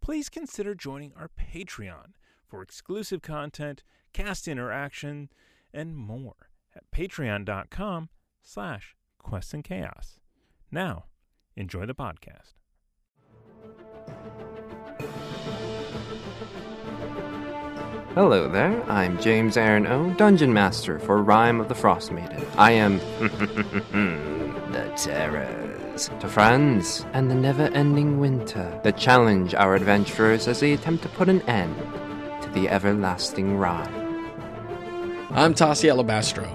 please consider joining our Patreon for exclusive content, cast interaction, and more at patreon.com slash quests and chaos. Now, enjoy the podcast. Hello there, I'm James Aaron O, Dungeon Master for Rime of the Frostmaiden. I am the terrors to friends and the never ending winter that challenge our adventurers as they attempt to put an end to the everlasting ride. I'm Tassi Alabastro,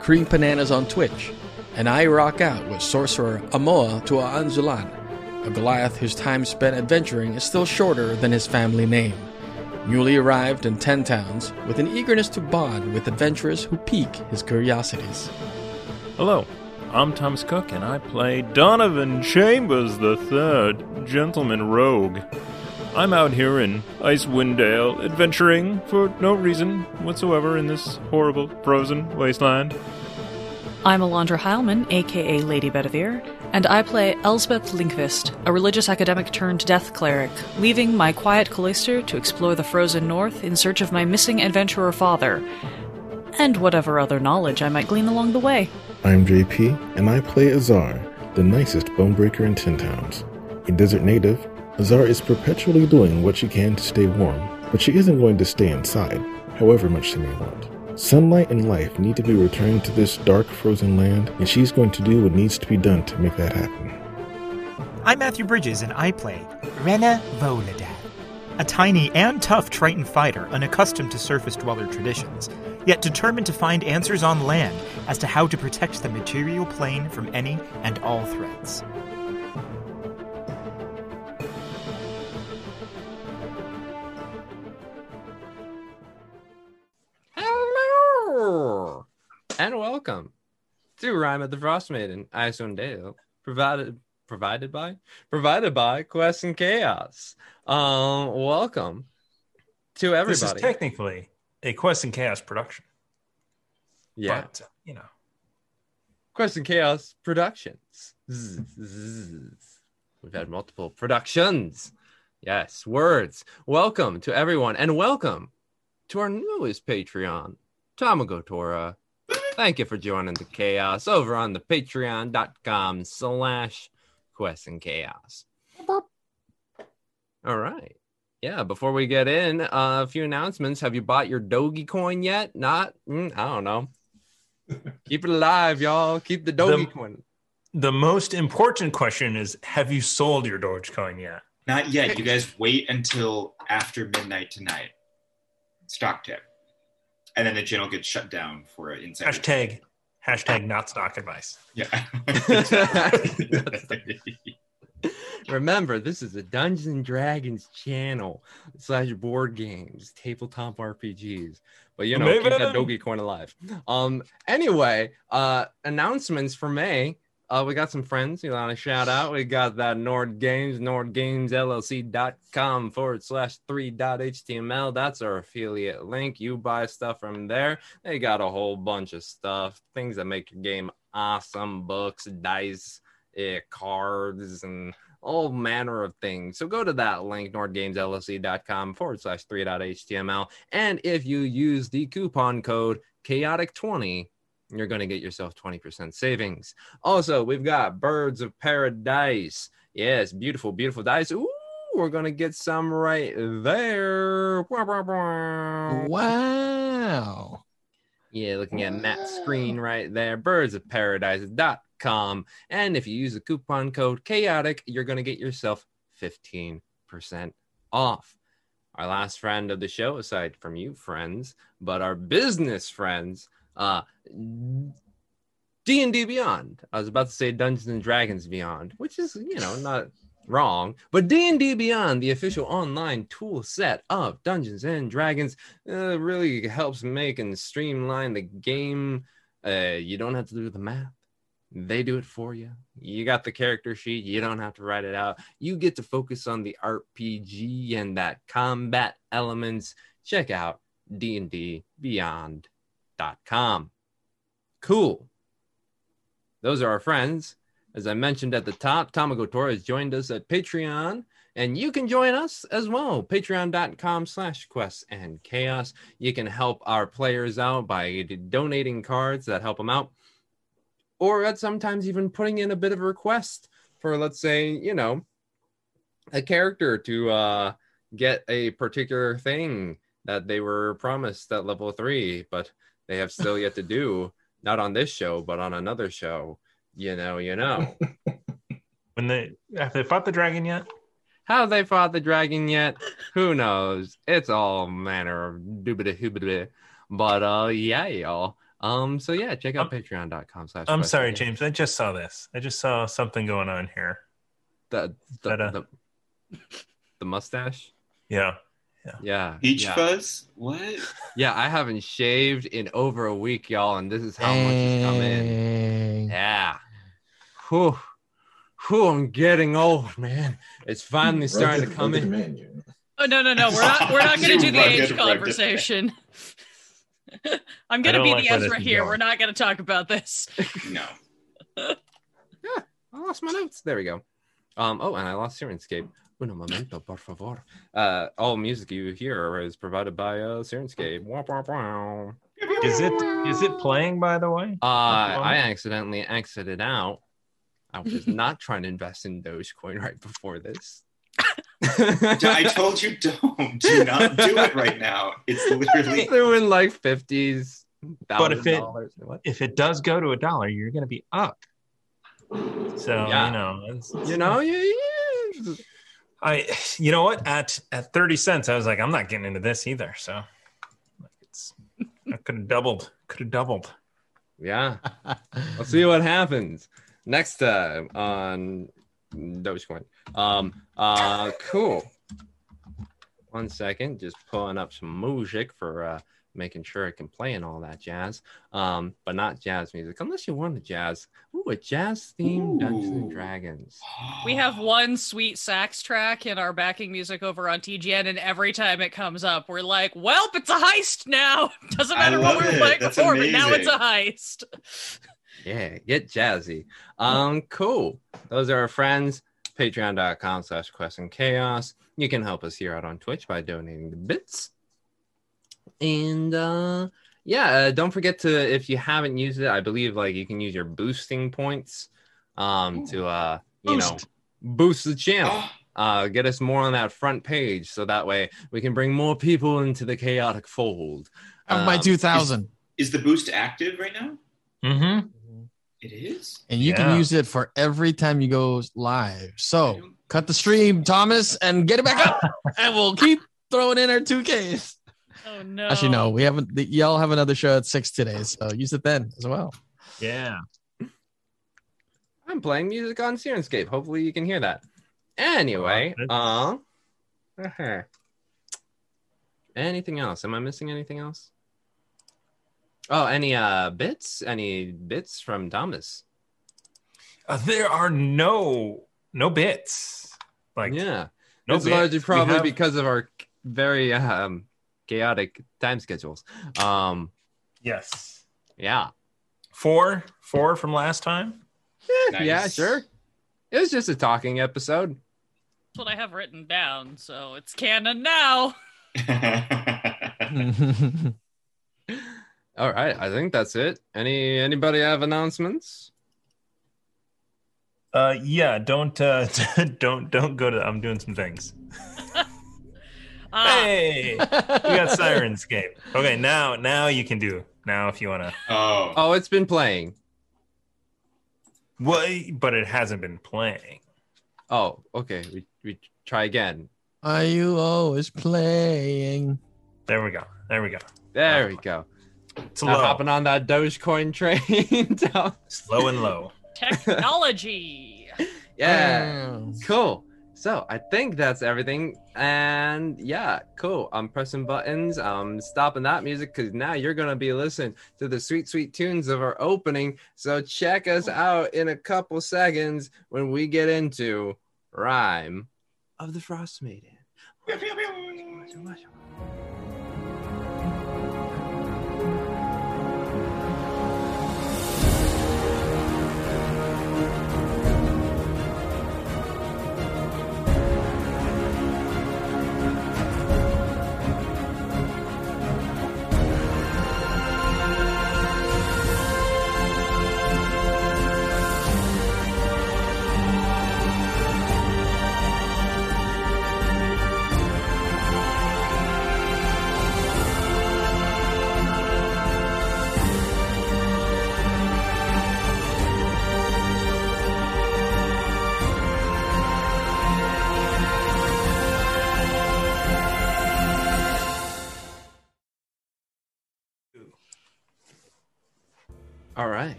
Cream Bananas on Twitch, and I rock out with sorcerer Amoa Tua Anzulan, a Goliath whose time spent adventuring is still shorter than his family name. Newly arrived in Ten Towns, with an eagerness to bond with adventurers who pique his curiosities. Hello, I'm Thomas Cook, and I play Donovan Chambers the Third, Gentleman Rogue. I'm out here in Icewind Dale, adventuring for no reason whatsoever in this horrible frozen wasteland. I'm Alondra Heilman, aka Lady Bedivere, and I play Elspeth Linkvist, a religious academic turned death cleric, leaving my quiet cloister to explore the frozen north in search of my missing adventurer father, and whatever other knowledge I might glean along the way. I'm JP, and I play Azar, the nicest bonebreaker in Ten Towns. A desert native, Azar is perpetually doing what she can to stay warm, but she isn't going to stay inside, however much she may want. Sunlight and life need to be returned to this dark, frozen land, and she's going to do what needs to be done to make that happen. I'm Matthew Bridges, and I play Rena Voladad, a tiny and tough Triton fighter unaccustomed to surface dweller traditions, yet determined to find answers on land as to how to protect the material plane from any and all threats. Hello! And welcome to Rime of the Frostmaiden, Icewind Dale, provided provided by provided by Quest and Chaos. Um, welcome to everybody. This is technically a Quest and Chaos production. yeah, But, uh, you know, Quest and Chaos Productions. Zzz, zzz. We've had multiple productions. Yes, words. Welcome to everyone, and welcome to our newest Patreon, Tamago Tora. Thank you for joining the chaos over on the patreon.com slash quest and chaos. All right. Yeah, before we get in, uh, a few announcements. Have you bought your Dogecoin yet? Not? Mm, I don't know. Keep it alive, y'all. Keep the Doge The- coin. the most important question is have you sold your Dogecoin yet? Not yet. You guys wait until after midnight tonight. Stock tip. And then the channel gets shut down for an insider. Hashtag, hashtag not stock advice. Yeah. Remember, this is a Dungeons and Dragons channel slash board games, tabletop RPGs. But you know, keep that. Dogecoin alive. Um. Anyway, uh, announcements for May. Uh, we got some friends you want to shout out. We got that Nord Games, NordGamesLLC.com forward slash three dot HTML. That's our affiliate link. You buy stuff from there. They got a whole bunch of stuff, things that make your game awesome, books, dice, eh, cards, and all manner of things. So go to that link, nordgamesllc.com forward slash 3.html. And if you use the coupon code chaotic20, you're going to get yourself 20% savings. Also, we've got Birds of Paradise. Yes, beautiful, beautiful dice. Ooh, we're going to get some right there. Wow. Yeah, looking at Matt's screen right there, birdsofparadise.com. And if you use the coupon code chaotic, you're going to get yourself 15% off. Our last friend of the show, aside from you friends, but our business friends, uh, D&D Beyond. I was about to say Dungeons and Dragons Beyond, which is, you know, not wrong. But D&D Beyond, the official online tool set of Dungeons and Dragons, uh, really helps make and streamline the game. Uh, you don't have to do the math. They do it for you. You got the character sheet. You don't have to write it out. You get to focus on the RPG and that combat elements. Check out dndbeyond.com. Cool. Those are our friends. As I mentioned at the top, Tamago has joined us at Patreon, and you can join us as well. Patreon.com slash quests and chaos. You can help our players out by donating cards that help them out, or at sometimes even putting in a bit of a request for, let's say, you know, a character to uh, get a particular thing that they were promised at level three, but they have still yet to do. Not on this show, but on another show you know, you know. when they have they fought the dragon yet? Have they fought the dragon yet? Who knows? It's all manner of doobity hoobity. But uh yeah, y'all. Um, so yeah, check out patreon.com slash I'm sorry, James. I just saw this. I just saw something going on here. The the, That, uh, the, the mustache? Yeah. Yeah. Peach yeah. fuzz? What? Yeah, I haven't shaved in over a week, y'all, and this is how much is coming. Yeah. Whew. Whew, I'm getting old, man. It's finally starting to come in. Oh no no no! We're not we're not going to do the age rugged conversation. I'm going to be like the Ezra here. going. We're not going to talk about this. No. I lost my notes. There we go. Um. Oh, and I lost Syrinscape. Uno momento, por favor. Uh, all music you hear is provided by uh, Syrinscape. Is it is it playing by the way? Uh, I accidentally exited out. I was not trying to invest in Dogecoin right before this. I told you don't. Do not do it right now. It's literally They're in like fifties. But if it- dollars. What? If it does go to a dollar, you're going to be up. So Yeah. you know, it's, You know, you, you, I you know what at at thirty cents, I was like, I'm not getting into this either. So it's I could have doubled. Could have doubled. yeah. Let's see what happens next time on Dogecoin. Um, uh, cool. One second, just pulling up some music for uh, making sure I can play and all that jazz. Um, but not jazz music, unless you want a jazz. Ooh, a jazz themed Dungeons and Dragons. We have one sweet sax track in our backing music over on TGN, and every time it comes up, we're like, "Welp, it's a heist now." Doesn't matter what we were playing That's before, but now it's a heist. Yeah, get jazzy. Um, cool. Those are our friends. Patreon.com slash quest and chaos. You can help us here out on Twitch by donating the bits. And uh yeah, uh, don't forget to if you haven't used it, I believe like you can use your boosting points um to uh you know Boost. boost the channel. Oh, Uh get us more on that front page so that way we can bring more people into the chaotic fold. Have my Um, 2000. is the boost active right now? Mm-hmm. It is. And you Yeah. can use it for every time you go live. So cut the stream, Thomas, and get it back up. and we'll keep throwing in our 2Ks. Oh no! Actually, no, we haven't. Y'all have another show at six today. So use it then as well. Yeah. I'm playing music on Syrinscape. Hopefully you can hear that. Anyway, Uh, um, uh-huh. anything else? Am I missing anything else? Oh, any uh bits? Any bits from Thomas? Uh, there are no no bits. Like yeah, no it's bits. largely probably have- because of our very um chaotic time schedules. Um, yes. yeah, Four four from last time. Eh, yeah, Nice. sure. It was just a talking episode. That's what I have written down, so it's canon now. All right, I think that's it. Any anybody have announcements? Uh yeah, don't uh don't don't go to I'm doing some things. Ah, Hey, we got Syrinscape. Okay, now now you can do. Now if you want to oh. Oh, it's been playing. Well, but it hasn't been playing. Oh, okay. We we try again. Are you always playing? There we go. There we go. There we go. It's Now low. hopping on that Dogecoin train. Slow and low. technology. yeah. Oh. Cool. So I think that's everything. And yeah, cool. I'm pressing buttons. I'm stopping that music because now you're gonna be listening to the sweet, sweet tunes of our opening. So check us out in a couple seconds when we get into Rhyme of the Frost Maiden.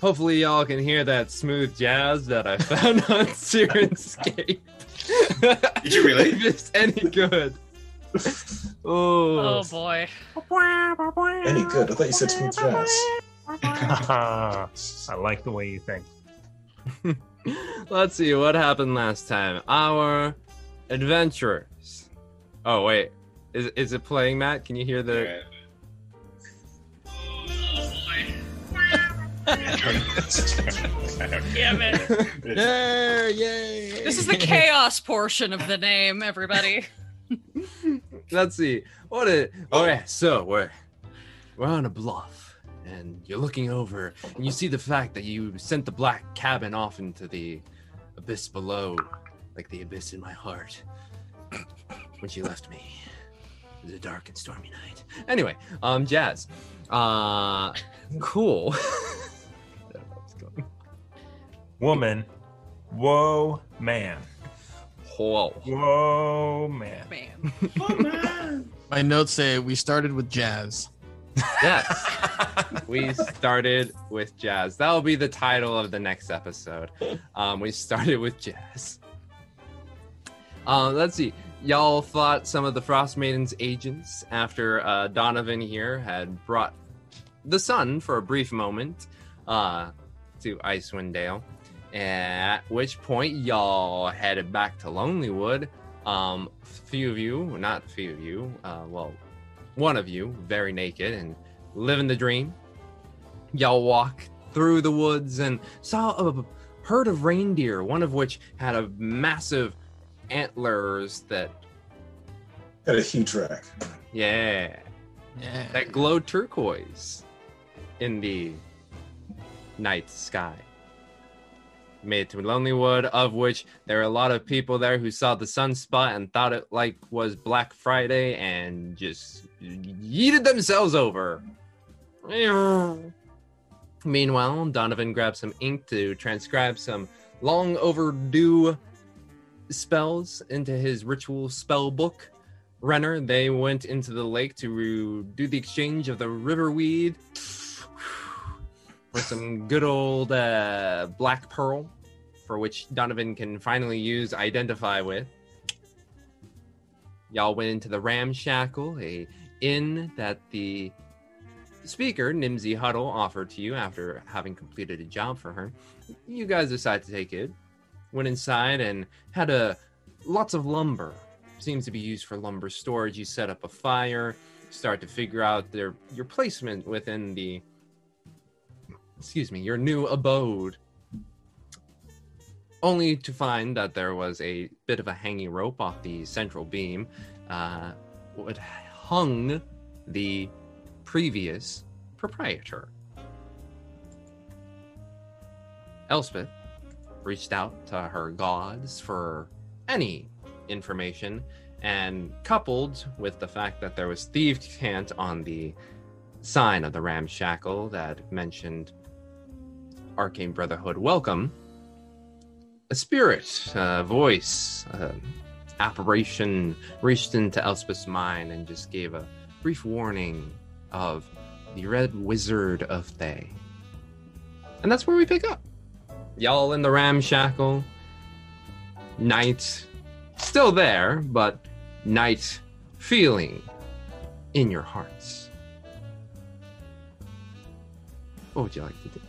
Hopefully, y'all can hear that smooth jazz that I found on Syrinscape. Did you really? if it's any good. Oh, Oh boy. Any good? I thought you said smooth jazz. I like the way you think. Let's see what happened last time. Our adventurers. Oh wait, is is it playing, Matt? Can you hear the? Damn it. There, yay! This is the chaos portion of the name, everybody. Let's see. What it? Oh yeah. So we're we're on a bluff, and you're looking over, and you see the fact that you sent the black cabin off into the abyss below, like the abyss in my heart. When she left me, it was a dark and stormy night. Anyway, um, Jazz, uh, cool. Woman. Whoa, man. Whoa. Whoa, man. Man. My notes say we started with jazz. Yes. we started with jazz. That'll be the title of the next episode. Um, we started with jazz. Um, let's see. Y'all fought some of the Frost Maiden's agents after uh, Donovan here had brought the sun for a brief moment uh, to Icewind Dale. At which point, y'all headed back to Lonelywood. Um, few of you, not a few of you, uh, well, one of you, very naked and living the dream. Y'all walk through the woods and saw a herd of reindeer, one of which had a massive antlers that, Had a huge rack. yeah, Yeah. that glowed turquoise in the night sky. Made to Lonelywood, of which there are a lot of people there who saw the sunspot and thought it like was Black Friday and just yeeted themselves over. Meanwhile, Donovan grabbed some ink to transcribe some long overdue spells into his ritual spell book. Renner, they went into the lake to do the exchange of the riverweed for some good old uh, black pearl, for which Donovan can finally use identify with. Y'all went into the Ramshackle, a inn that the speaker, Nimsy Huddle, offered to you after having completed a job for her. You guys decided to take it. Went inside and had a lots of lumber. Seems to be used for lumber storage. You set up a fire, start to figure out their your placement within the excuse me, your new abode. Only to find that there was a bit of a hanging rope off the central beam, uh, what hung the previous proprietor. Elspeth reached out to her gods for any information, and coupled with the fact that there was thieves' cant on the sign of the ramshackle that mentioned Arcane Brotherhood welcome, a spirit, a voice, a apparition reached into Elspeth's mind and just gave a brief warning of the Red Wizard of Thay. And that's where we pick up. Y'all in the ramshackle, night still there, but night feeling in your hearts. What would you like to do?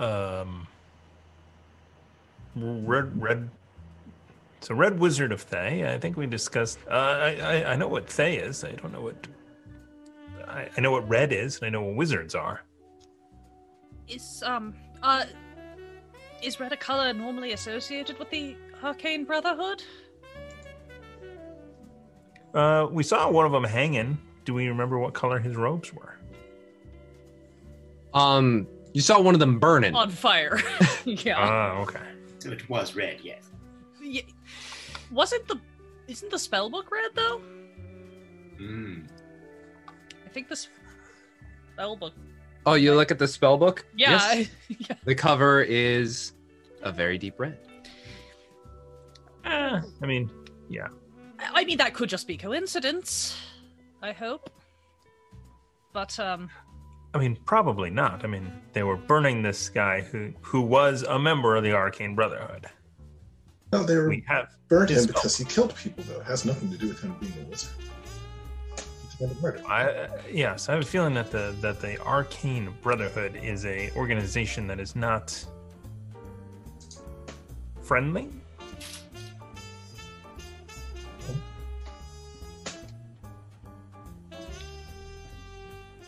Um, red, red. So, red wizard of Thay. I think we discussed. Uh, I, I I know what Thay is. I don't know what. I, I know what red is, and I know what wizards are. Is um uh is red a color normally associated with the Arcane Brotherhood? Uh, we saw one of them hanging. Do we remember what color his robes were? Um, you saw one of them burning. On fire. yeah. Ah, okay. So it was red, yes. yeah. Wasn't the isn't the spell book red though? Mm. I think the spell book. Oh, you look at the spell book? Yeah. Yes. Yeah. The cover is a very deep red. Eh, I mean, yeah. I mean that could just be coincidence. I hope. But um I mean, probably not. I mean, they were burning this guy who who was a member of the Arcane Brotherhood. No, they were We have burned him because he killed people, though. It has nothing to do with him being a wizard. He committed murder. I uh, yes, I have a feeling that the that the Arcane Brotherhood is a organization that is not friendly.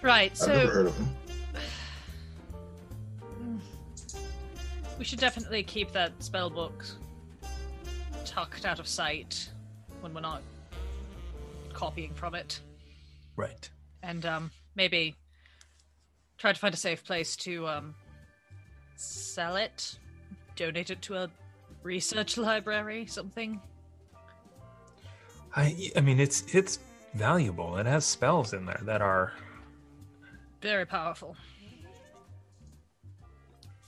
Right, I've never so heard of him. we should definitely keep that spell book tucked out of sight when we're not copying from it. Right. and um, maybe try to find a safe place to um, sell it, donate it to a research library, something. I I mean, it's it's valuable. It has spells in there that are. Very powerful.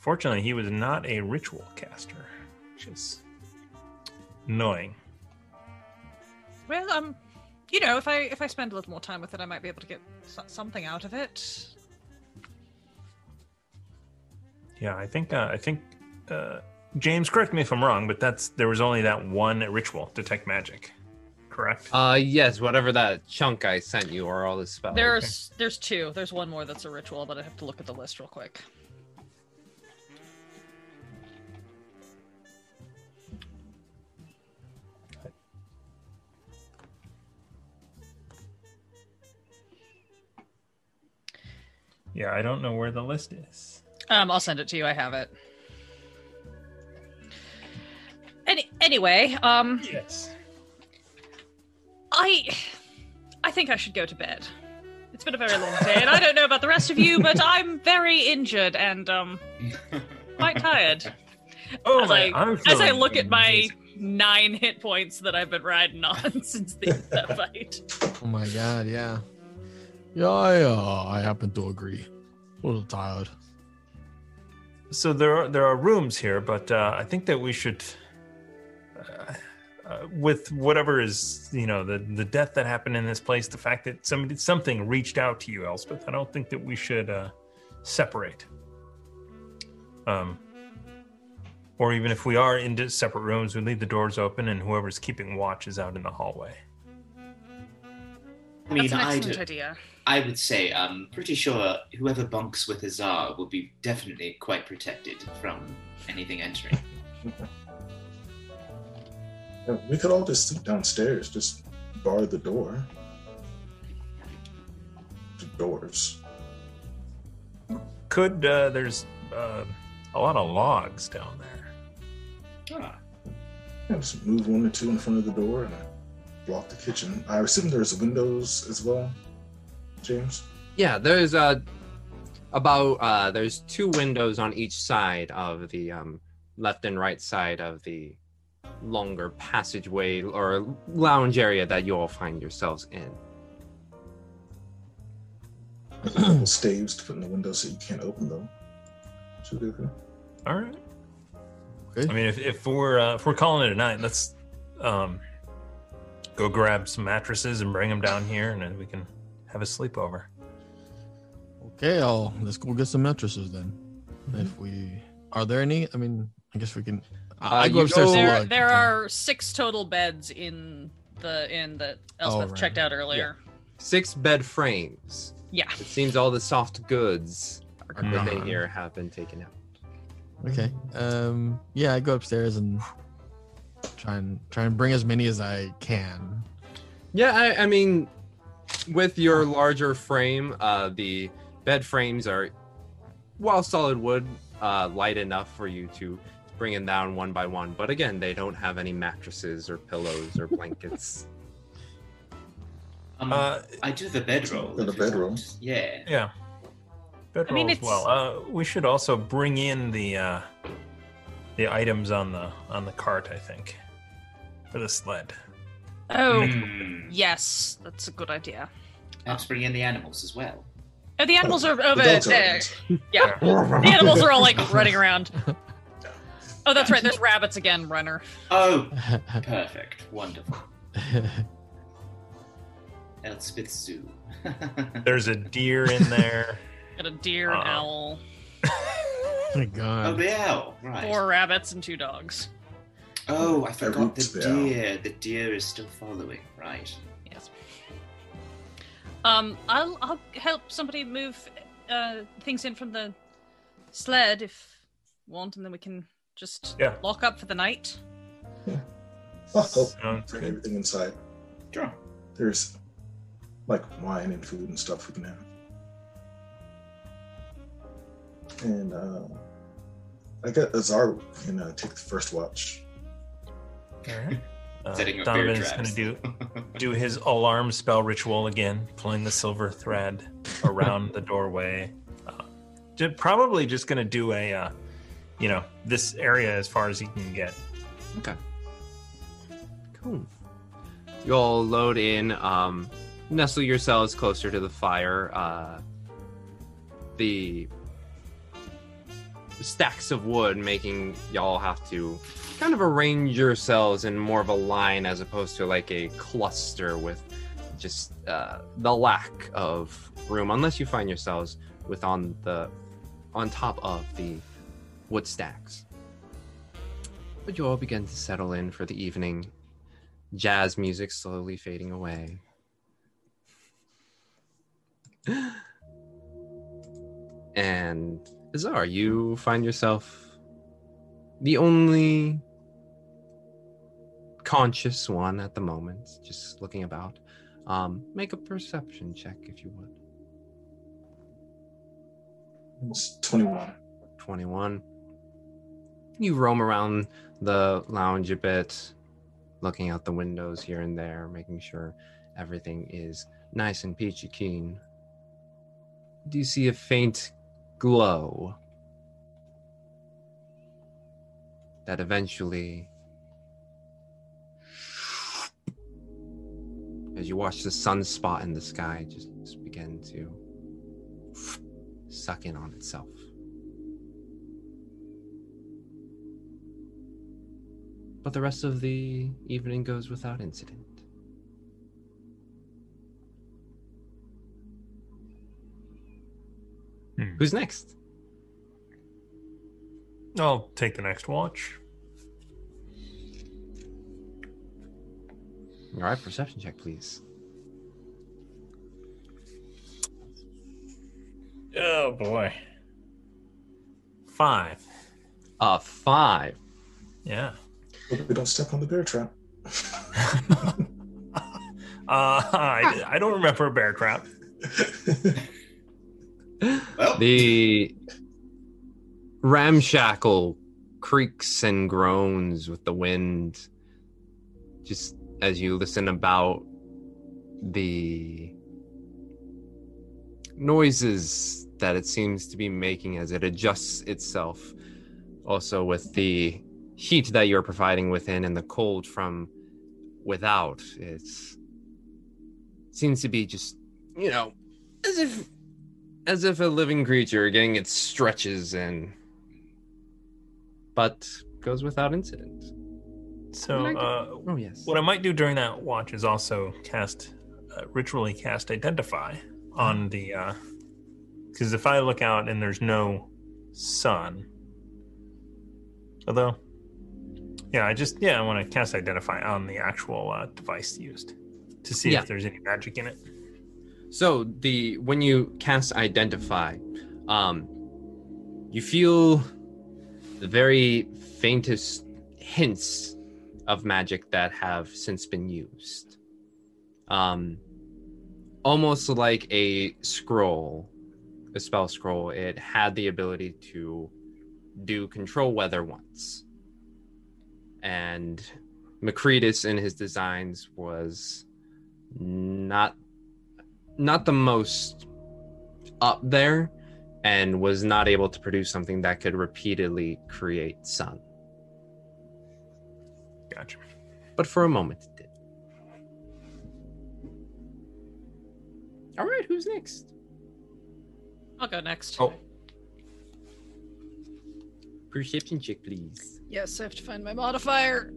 Fortunately, he was not a ritual caster, which is annoying. Well, um, you know, if I if I spend a little more time with it, I might be able to get something out of it. Yeah, I think uh, I think uh, James, correct me if I'm wrong, but that's there was only that one ritual detect magic, correct? Uh, yes, whatever that chunk I sent you or all the spells. There's there's two. There's one more that's a ritual, but I have to look at the list real quick. yeah, I don't know where the list is. Um, I'll send it to you. I have it. Any anyway, um, Yes. I I think I should go to bed. It's been a very long day, and I don't know about the rest of you, but I'm very injured and um quite tired. Oh as my! I as I look at my amazing. nine hit points that I've been riding on since the that fight. Oh my god, yeah. Yeah, I, uh, I happen to agree. A little tired. So there are there are rooms here, but uh, I think that we should, uh, uh, with whatever is you know the the death that happened in this place, the fact that somebody something reached out to you, Elspeth. I don't think that we should uh, separate. Um, or even if we are in separate rooms, we leave the doors open, and whoever's keeping watch is out in the hallway. I mean, That's an I'd, idea. I would say I'm pretty sure whoever bunks with Azar will be definitely quite protected from anything entering. Yeah, we could all just sleep downstairs, just bar the door. The doors. Could uh, there's uh, a lot of logs down there. Ah, Yeah, just move one or two in front of the door and block the kitchen. I assume there's windows as well, James. Yeah, there's uh about uh there's two windows on each side of the um left and right side of the longer passageway or lounge area that you all find yourselves in. There's staves to put in the window so you can't open them. Should be okay. All right. Okay. I mean, if, if we're uh, if we're calling it a night, let's um, go grab some mattresses and bring them down here, and then we can have a sleepover. Okay, I'll let's go get some mattresses then. If we are there any? I mean, I guess we can. I, Uh, I go upstairs go- to There, there are six total beds in the inn that Elspeth right. checked out earlier. Six bed frames. Yeah. It seems all the soft goods Are within gone. here have been taken out. Okay. Um. Yeah, I go upstairs and try and try and bring as many as I can. Yeah, I, I mean, with your larger frame, uh, the bed frames are, while solid wood, uh, light enough for you to bring them down one by one. But again, they don't have any mattresses or pillows or blankets. Um, Uh, I do the bedroll. The if you bedroll? Yeah. yeah. Bedroll mean, as well. Uh, we should also bring in the uh, the items on the on the cart. I think for the sled. Oh, Hmm. yes, that's a good idea. Perhaps bring in the animals as well. Oh, the animals are over The there. Yeah, the animals are all like running around. Oh, that's right. There's rabbits again, runner. Oh, perfect. Wonderful. Elspeth Zoo. There's a deer in there. Got a deer, an Uh, owl, Oh my god. oh, god. the owl. Right. four rabbits, and two dogs. Oh, I forgot rooped the the owl. deer. The deer is still following. Right. Yes. Um, I'll I'll help somebody move uh things in from the sled if want, and then we can just Yeah. lock up for the night. I'll help Sounds bring good. everything inside. Sure. There's like wine and food and stuff we can have. And uh, I got Azar can uh, take the first watch. Alright. Uh, Setting up bear Donovan is going to do do his alarm spell ritual again, pulling the silver thread around the doorway. Uh, probably just going to do a, uh, you know, this area as far as he can get. Okay. Cool. You all load in, um, nestle yourselves closer to the fire. Uh, the stacks of wood making y'all have to kind of arrange yourselves in more of a line as opposed to like a cluster with just uh, the lack of room, unless you find yourselves with on the on top of the wood stacks. But you all begin to settle in for the evening. Jazz music slowly fading away. and Azar, you find yourself the only conscious one at the moment, just looking about. Um, make a perception check if you would. It's 21. 21. You roam around the lounge a bit, looking out the windows here and there, making sure everything is nice and peachy keen. Do you see a faint glow that eventually, as you watch the sunspot in the sky just begin to suck in on itself? But the rest of the evening goes without incident. Hmm. Who's next? I'll take the next watch. All right, perception check, please. Oh boy. Five. A five. Yeah. Hope we don't step on the bear trap. Uh, I, I don't remember a bear trap. Well, The ramshackle creaks and groans with the wind. Just as you listen about the noises that it seems to be making as it adjusts itself. Also, with the heat that you're providing within and the cold from without, it's seems to be just you know as if as if a living creature getting its stretches and but goes without incident. So, What I uh, Oh yes. what I might do during that watch is also cast, uh, ritually cast Identify on the, uh because if I look out and there's no sun. Although, yeah, I just yeah, I want to cast identify on the actual uh, device used to see Yeah. if there's any magic in it. So the when you cast identify, um, you feel the very faintest hints of magic that have since been used. Um, almost like a scroll, a spell scroll. It had the ability to do control weather once, and Macretus in his designs was not not the most up there and was not able to produce something that could repeatedly create sun. Gotcha. But for a moment it did. All right, who's next? I'll go next. Oh. Perception check, please. Yes, I have to find my modifier.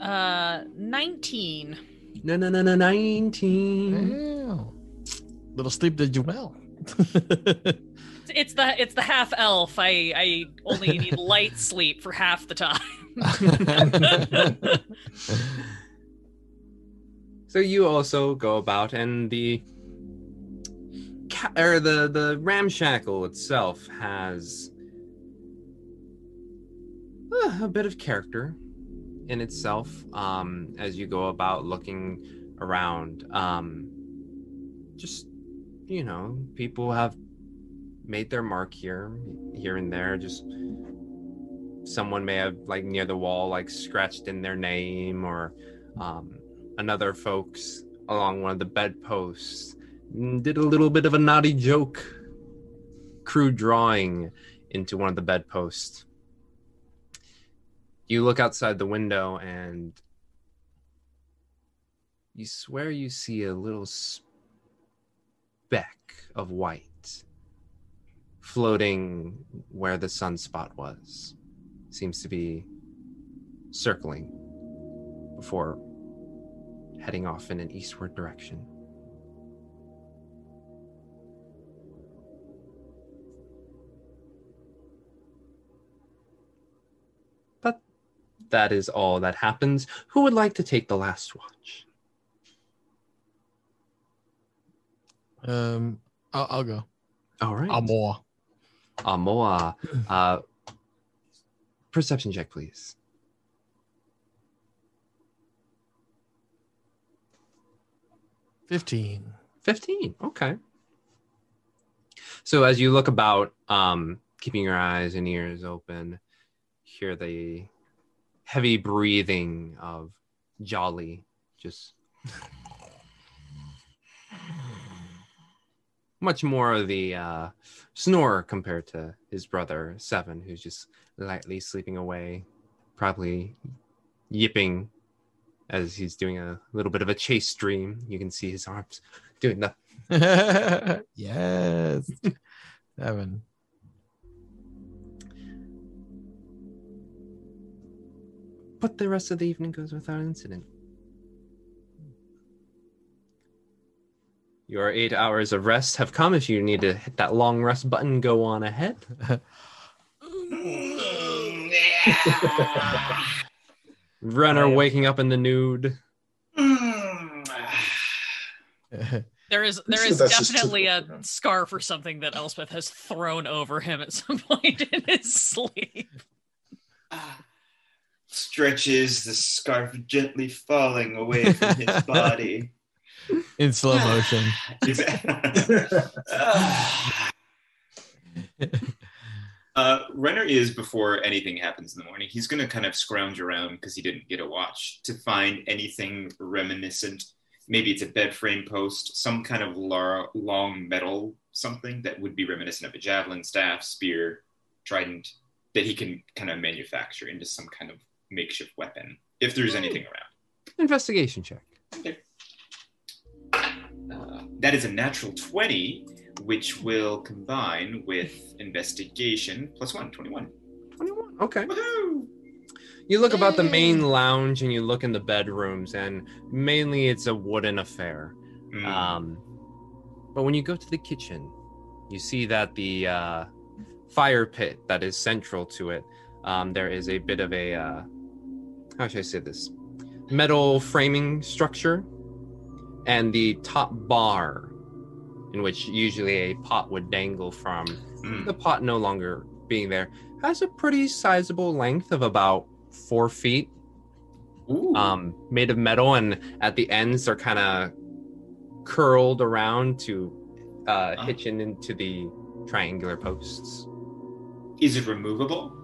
Uh, 19. No, no, no, no, 19. Wow. Little sleep did you well. It's the it's the half elf. I I only need light sleep for half the time. So you also go about, and the ca- or the the ramshackle itself has uh, a bit of character in itself. Um, as you go about looking around, um, just you know, people have made their mark here, here and there. Just someone may have like near the wall, like scratched in their name or. Um, another folks along one of the bedposts Mm, did a little bit of a naughty joke. Crude drawing into one of the bedposts. You look outside the window and you swear you see a little speck of white floating where the sunspot was. Seems to be circling before heading off in an eastward direction. That is all that happens. Who would like to take the last watch? um, I'll, I'll go. All right. Amoa. Amoa. Uh, perception check, please. Fifteen. 15 okay so as you look about um keeping your eyes and ears open hear the heavy breathing of jolly just much more of the uh snore compared to his brother seven who's just lightly sleeping away probably yipping as he's doing a little bit of a chase dream you can see his arms doing the yes. Seven. But the rest of the evening goes without incident. Your eight hours of rest have come. If you need to hit that long rest button, go on ahead. Renner waking up in the nude. There is there sure is that's just definitely a typical. scarf or something that Elspeth has thrown over him at some point in his sleep. Ah. Stretches the scarf gently falling away from his body. In slow motion. uh, Renner is before anything happens in the morning. He's going to kind of scrounge around because he didn't get a watch to find anything reminiscent. Maybe it's a bed frame post, some kind of lar- long metal something that would be reminiscent of a javelin, staff, spear, trident that he can kind of manufacture into some kind of makeshift weapon if there's anything around. Investigation check. Uh, that is a natural 20, which will combine with investigation plus one, 21. 21. Okay. Woohoo! You look about the main lounge and you look in the bedrooms, and mainly it's a wooden affair. Mm, Um, but when you go to the kitchen, you see that the uh, fire pit that is central to it, um, there is a bit of a uh, how should I say this? Metal framing structure, and the top bar, in which usually a pot would dangle from. Mm. The pot no longer being there has a pretty sizable length of about four feet um, made of metal, and at the ends they're kind of curled around to uh, Oh. hitch in into the triangular posts. Is it removable?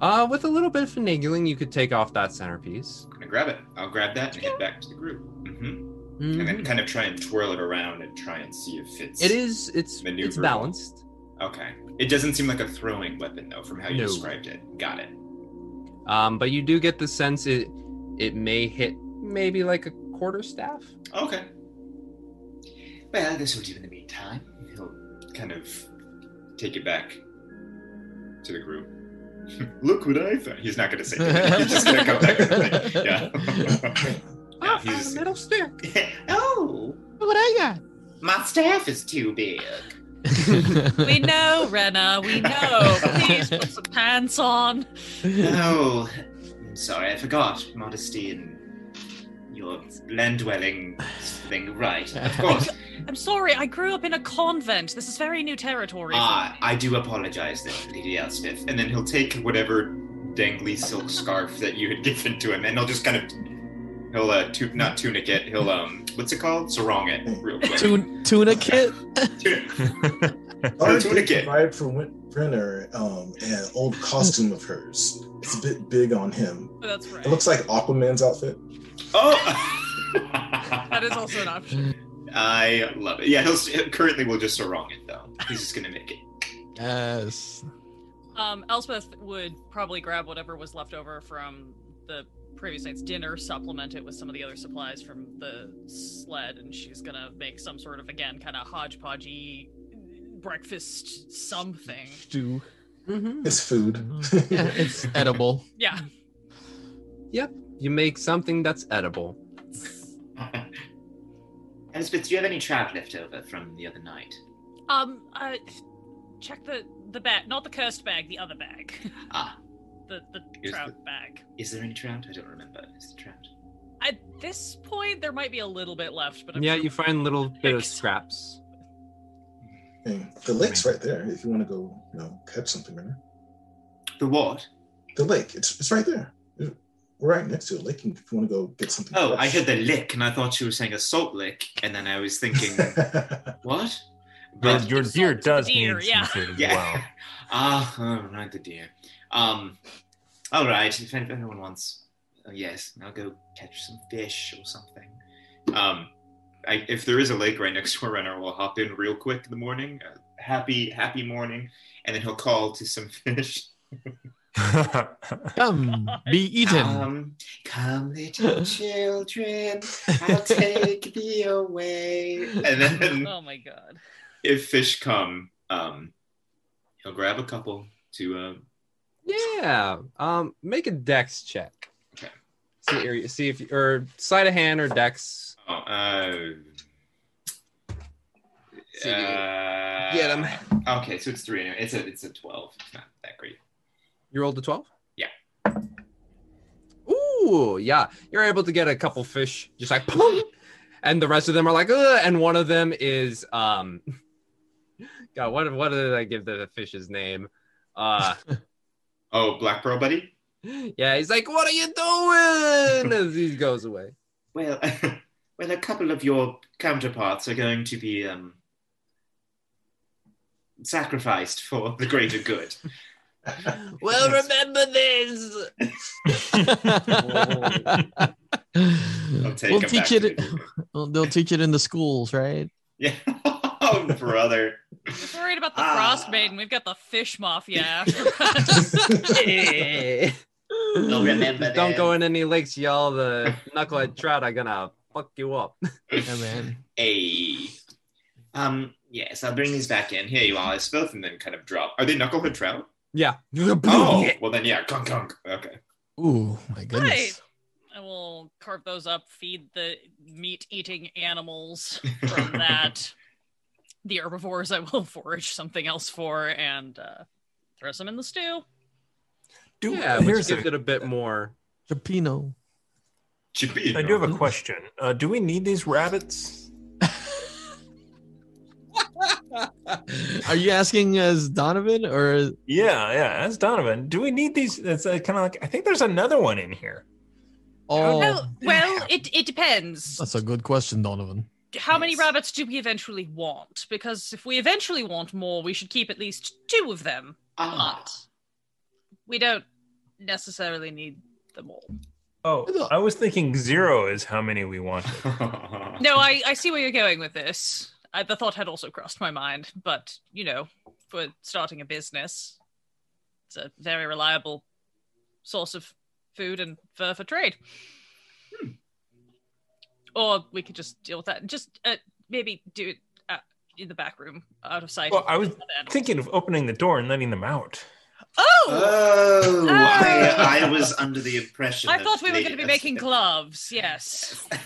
Uh, with a little bit of finagling, you could take off that centerpiece. I'm gonna grab it. I'll grab that and head back to the group. hmm And then kind of try and twirl it around and try and see if it's. It is. It's it's balanced. Okay. It doesn't seem like a throwing weapon though, from how you No. described it. Got it. Um, but you do get the sense it it may hit maybe like a quarter staff. Okay. Well, this will do in the meantime. He'll kind of take it back to the group. Look what I found. He's not going to say anything. He's just going to come back with the thing. Yeah. yeah oh, he's... metal stick. oh, Look what I got. my staff is too big. We know, Rena. We know. Please put some pants on. Oh, I'm sorry, I forgot. Modesty and your land dwelling thing. Right, of course. I'm sorry. I grew up in a convent. This is very new territory. for Ah, me. I do apologize then, Lady Elspeth. And then he'll take whatever dangly silk scarf that you had given to him, and he'll just kind of he'll uh tu- not tunic it. He'll um what's it called? Sarong it real quick. Tuna, tuna kit. Tunic. Our Tuna did kit. provide for Win- Brenner um, an old costume of hers. It's a bit big on him. That's right. It looks like Aquaman's outfit. Oh. that is also an option. I love it. Yeah, he'll s- currently we'll just sarong it though. He's just gonna make it. Yes. Um, Elspeth would probably grab whatever was left over from the previous night's dinner, supplement it with some of the other supplies from the sled, and she's gonna make some sort of again kind of hodgepodgey breakfast something. Stew. Mm-hmm. It's food. Yeah, it's edible. Yeah. You make something that's edible. Elspeth, do you have any trout left over from the other night? Um. Uh. Check the the bag, not the cursed bag, the other bag, Ah, the the Here's trout the- bag. is there any trout? I don't remember. Is the trout? At this point, there might be a little bit left, but I'm yeah, sure you find little bit of scraps. And the lake's right there. If you want to go, you know, catch something, Brenner. The what? The lake. It's it's right there. We're right next to a lake. If you want to go get something. Oh, I heard the lick, and I thought you were saying a salt lick, and then I was thinking, what? Your, But your Salt deer does deer, need yeah. some food as yeah. well. Ah, oh, right, the deer. Um, all right. If anyone wants, oh, yes, I'll go catch some fish or something. Um, I, if there is a lake right next to our runner, we'll hop in real quick in the morning. Uh, happy, happy morning, and then he'll call to some fish. Come, be eaten. Come, come, little children, I'll take thee away. And then, Oh my god. if fish come, um, he'll grab a couple to. Uh, Yeah. Um, make a dex check. Okay. See, or, see if you, or sleight of hand or dex. oh, uh, See, uh, get 'em. Okay, so it's three. Anyway. It's a it's a twelve. It's not that great. You rolled a twelve. Yeah. Ooh, yeah. You're able to get a couple fish, just like, and the rest of them are like, Ugh, and one of them is um. God, what what did I give the fish's name? Uh, Oh, Black Pearl Buddy. yeah, he's like, "What are you doing?" As he goes away. Well, well, a couple of your counterparts are going to be um sacrificed for the greater good. Well, remember this. Take we'll teach back it. the- they'll teach it in the schools, right? Yeah. oh, brother. Just worried about the Ah. frost maiden. We've got the fish mafia after us. I'll remember Don't go in any lakes, y'all. The knucklehead trout are gonna fuck you up. Yeah, man. A. Um. Yes, I'll bring these back in. Here you are, Elspeth, and then kind of drop. Are they knucklehead trout? Yeah. Oh, well then, yeah, gunk gunk. Okay. Ooh, my goodness. Right. I will carve those up, feed the meat eating animals from that. the herbivores I will forage something else for and uh, throw some in the stew. Do, yeah, here's gives a, it a bit more. Cioppino. Cioppino. I do have a question. Uh, do we need these rabbits? Are you asking as Donovan or Yeah, yeah. As Donovan, do we need these? It's uh, kind of like I think there's another one in here. oh? Well, well, it it depends. That's a good question, Donovan. How many rabbits do we eventually want? Because if we eventually want more, we should keep at least two of them. Ah. But we don't necessarily need them all. Oh, I was thinking zero is how many we want. No, I, I see where you're going with this. I, the thought had also crossed my mind, but you know, for starting a business, it's a very reliable source of food and fur for trade. Or we could just deal with that. And just uh, maybe do it uh, in the back room, out of sight. Well, I was thinking of opening the door and letting them out. Oh, Oh, Oh. I, I was under the impression. I thought we were going to be making gloves. Yes.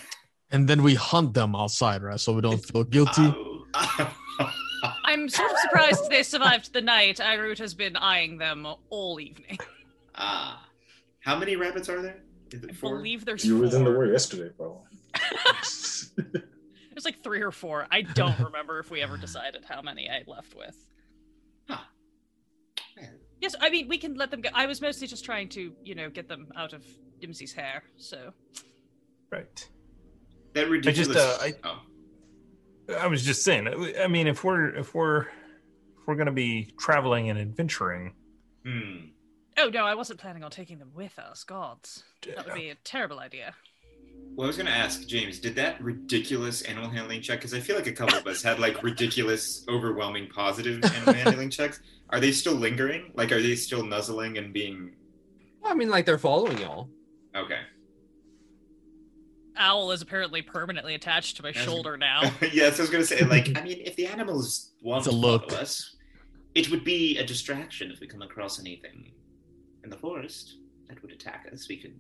And then we hunt them outside, right? So we don't feel guilty. I'm sort of surprised they survived the night. Irut has been eyeing them all evening. ah, how many rabbits are there? Is I four? believe there's You were in the war way yesterday, bro. There's like three or four. I don't remember if we ever decided how many I left with. Well, Yes, I mean we can let them go. I was mostly just trying to, you know, get them out of Dimsy's hair. So Right. That ridiculous. uh, I- oh. I was just saying. I mean, if we're if we're if we're going to be traveling and adventuring, Hmm. Oh no, I wasn't planning on taking them with us. Gods, that would be a terrible idea. Well, I was going to ask James, did that ridiculous animal handling check? Because I feel like a couple of us had like ridiculous, overwhelming positive animal handling checks. Are they still lingering? Like, are they still nuzzling and being I mean, like they're following y'all. okay? Owl is apparently permanently attached to my shoulder now. yes, I was going to say, like, I mean, if the animals want to look. follow us, it would be a distraction if we come across anything in the forest that would attack us. We could.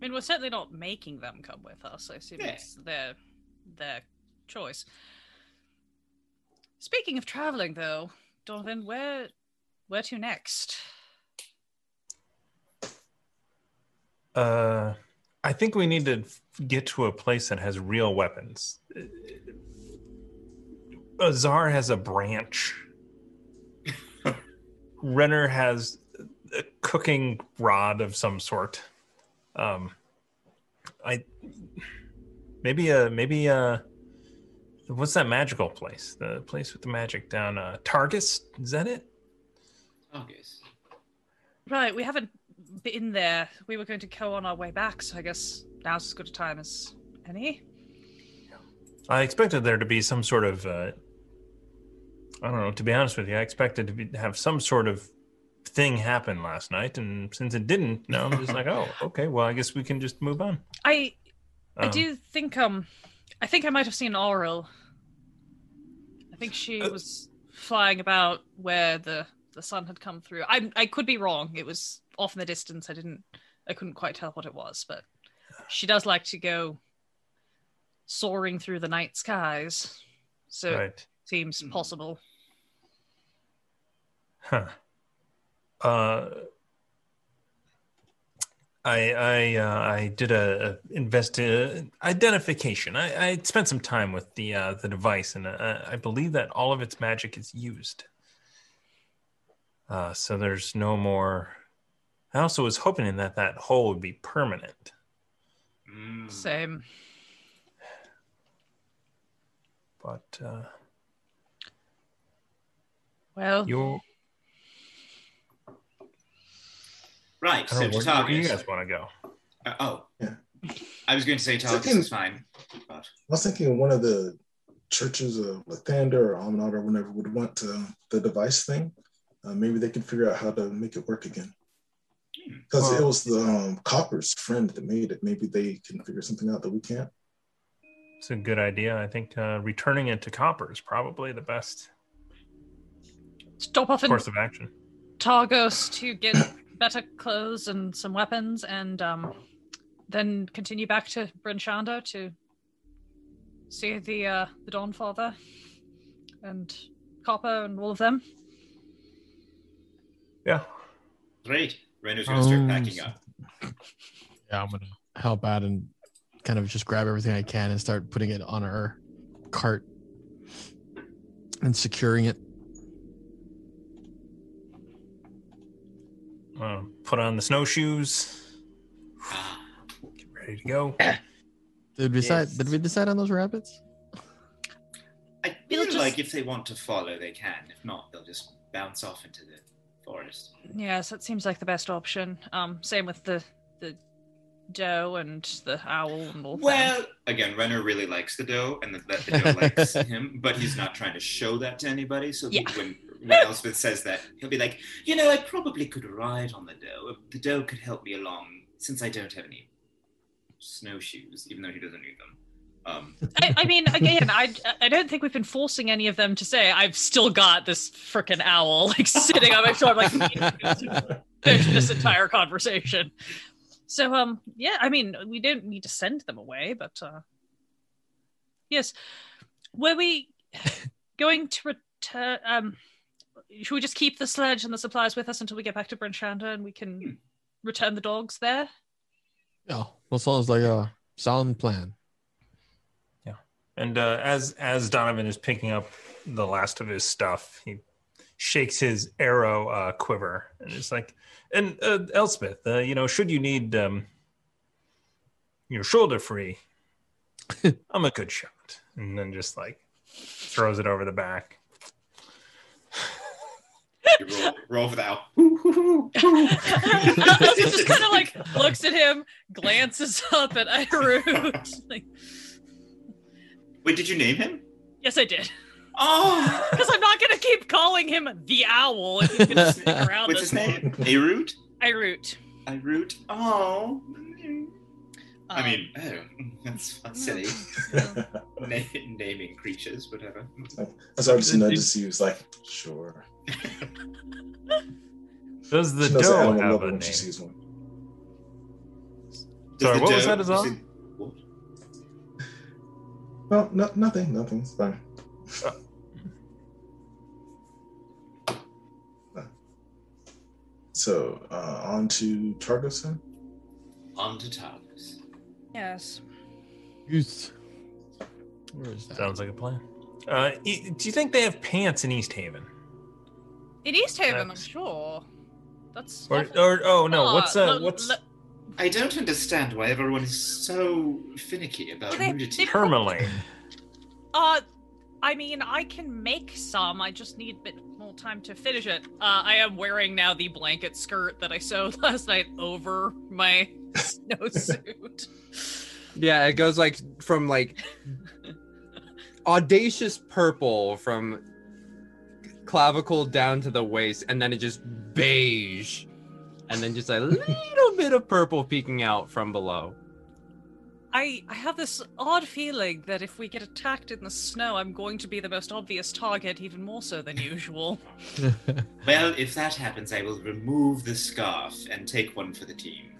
I mean, we're certainly not making them come with us. I assume Yeah. it's their their choice. Speaking of traveling, though, Donovan, where where to next? uh, I think we need to get to a place that has real weapons. Azar has a branch. Renner has a cooking rod of some sort. Um, I maybe a maybe a what's that magical place? The place with the magic down uh, Targos. Is that it? August. Right, we haven't been there. We were going to go on our way back, so I guess now's as good a time as any. I expected there to be some sort of, uh, I don't know. To be honest with you, I expected to be, have some sort of thing happen last night, and since it didn't, no, I'm just like, oh, okay. Well, I guess we can just move on. I I Um, do think um I think I might have seen Aurel. I think she Uh, was flying about where the the sun had come through. I I could be wrong. It was off in the distance. I didn't I couldn't quite tell what it was, but she does like to go soaring through the night skies. So it seems possible. Huh. Uh, I I uh, I did a, a invest uh, identification. I, I spent some time with the uh, the device, and uh, I believe that all of its magic is used. Uh, so there's no more. I also was hoping that that hole would be permanent. Mm. Same. But uh, Well, you're Right. So don't know, where, where do you guys want to go? Uh, oh. Yeah. I was going to say Targos Second- is fine. But I was thinking one of the churches of Lathander or Almanad or whatever would want uh, the device thing. Uh, maybe they could figure out how to make it work again. Because it was the um, Copper's friend that made it. Maybe they can figure something out that we can't. It's a good idea. I think uh, returning it to copper is probably the best stop off in course of action. Targos to get better clothes and some weapons, and um, then continue back to Bryn Shander to see the uh, the Dawn Father. and Copper and all of them. Yeah. Great. Renner's gonna start Um, packing up. Yeah, I'm gonna help out and kind of just grab everything I can and start putting it on our cart and securing it. Uh, put on the snowshoes. Ah, Get ready to go. Did we decide? Yes. Did we decide on those rabbits? I It'll feel just- like if they want to follow, they can. If not, they'll just bounce off into the forest. Yes, that seems like the best option. Um, same with the the doe and the owl and all. them. Well, again, Renner really likes the doe, and the, the doe likes him, but he's not trying to show that to anybody. So he- Yeah. when when Elspeth says that, he'll be like, you know, I probably could ride on the doe. The doe could help me along since I don't have any snowshoes, even though he doesn't need them. Um, I, I mean, again, I I don't think we've been forcing any of them to say I've still got this freaking owl like sitting on my shoulder, like finish this entire conversation. So, um, yeah, I mean, we don't need to send them away, but uh, yes, were we going to return? Um, should we just keep the sledge and the supplies with us until we get back to Bryn Shander and we Hmm. can return the dogs there? Yeah, well, sounds like a sound plan. And uh, as as Donovan is picking up the last of his stuff, he shakes his arrow uh, quiver and is like, "And uh, Elspeth, uh, you know, should you need um, your shoulder free, I'm a good shot." And then just like throws it over the back. you roll, roll for the owl. Elspeth just kind of like looks at him, glances up at Irut. like, Wait, did you name him? yes, I did. Oh, Because I'm not going to keep calling him the owl if he's going to stick around what's us. his name? Aroot. Irut. Aroot. Oh. I Um, mean, oh, that's, that's silly. Na- naming creatures, whatever. As I just nudges you, it's like, sure. Does the she doe have a name? she sees one. Does Sorry, the what was that, Azar? does it- what? No, no, nothing, nothing. It's fine. So, uh, on to Targos then? On to Targos. Yes. Youth. Where is that? Sounds like a plan. Uh, e- do you think they have pants in East Haven? In East Haven, I'm sure. That's. Or, awful. or oh no, Ah, what's uh, lo- what's lo- I don't understand why everyone is so finicky about They- nudity. they- Tourmaline? Uh, I mean, I can make some. I just need a bit more time to finish it. Uh, I am wearing now the blanket skirt that I sewed last night over my snowsuit. Yeah, it goes like from like audacious purple from clavicle down to the waist, and then it just beige, and then just a little bit of purple peeking out from below. I I have this odd feeling that if we get attacked in the snow, I'm going to be the most obvious target, even more so than usual. Well, if that happens, I will remove the scarf and take one for the team.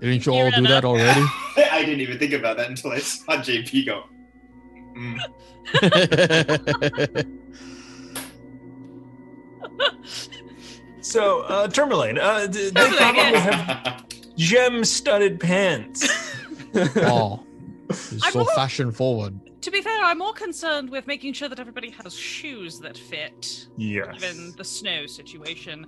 Didn't you all do that already? I didn't even think about that until I saw JP go. "Mm." So, uh, Tourmaline, uh, d- they Tourmaline, probably yes. have gem-studded pants. oh, he's I'm so more- fashion forward. to be fair, I'm more concerned with making sure that everybody has shoes that fit. yes. given the snow situation.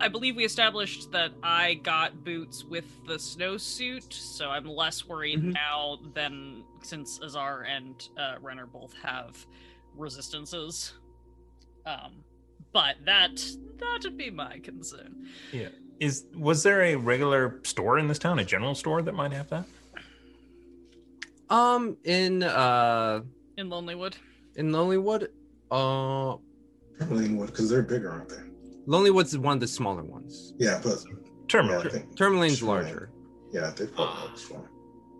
I believe we established that I got boots with the snowsuit, so I'm less worried Mhm. now than since Azar and uh, Renner both have resistances. Um, but that that'd be my concern. Yeah. Is was there a regular store in this town, a general store that might have that? Um, in uh, In Lonelywood, in Lonelywood, uh, Probably would, because they're bigger, aren't they? Lonelywood's one of the smaller ones. Yeah, but yeah, Tourmaline. I Tourmaline's Sure. larger. yeah, they probably looks fine.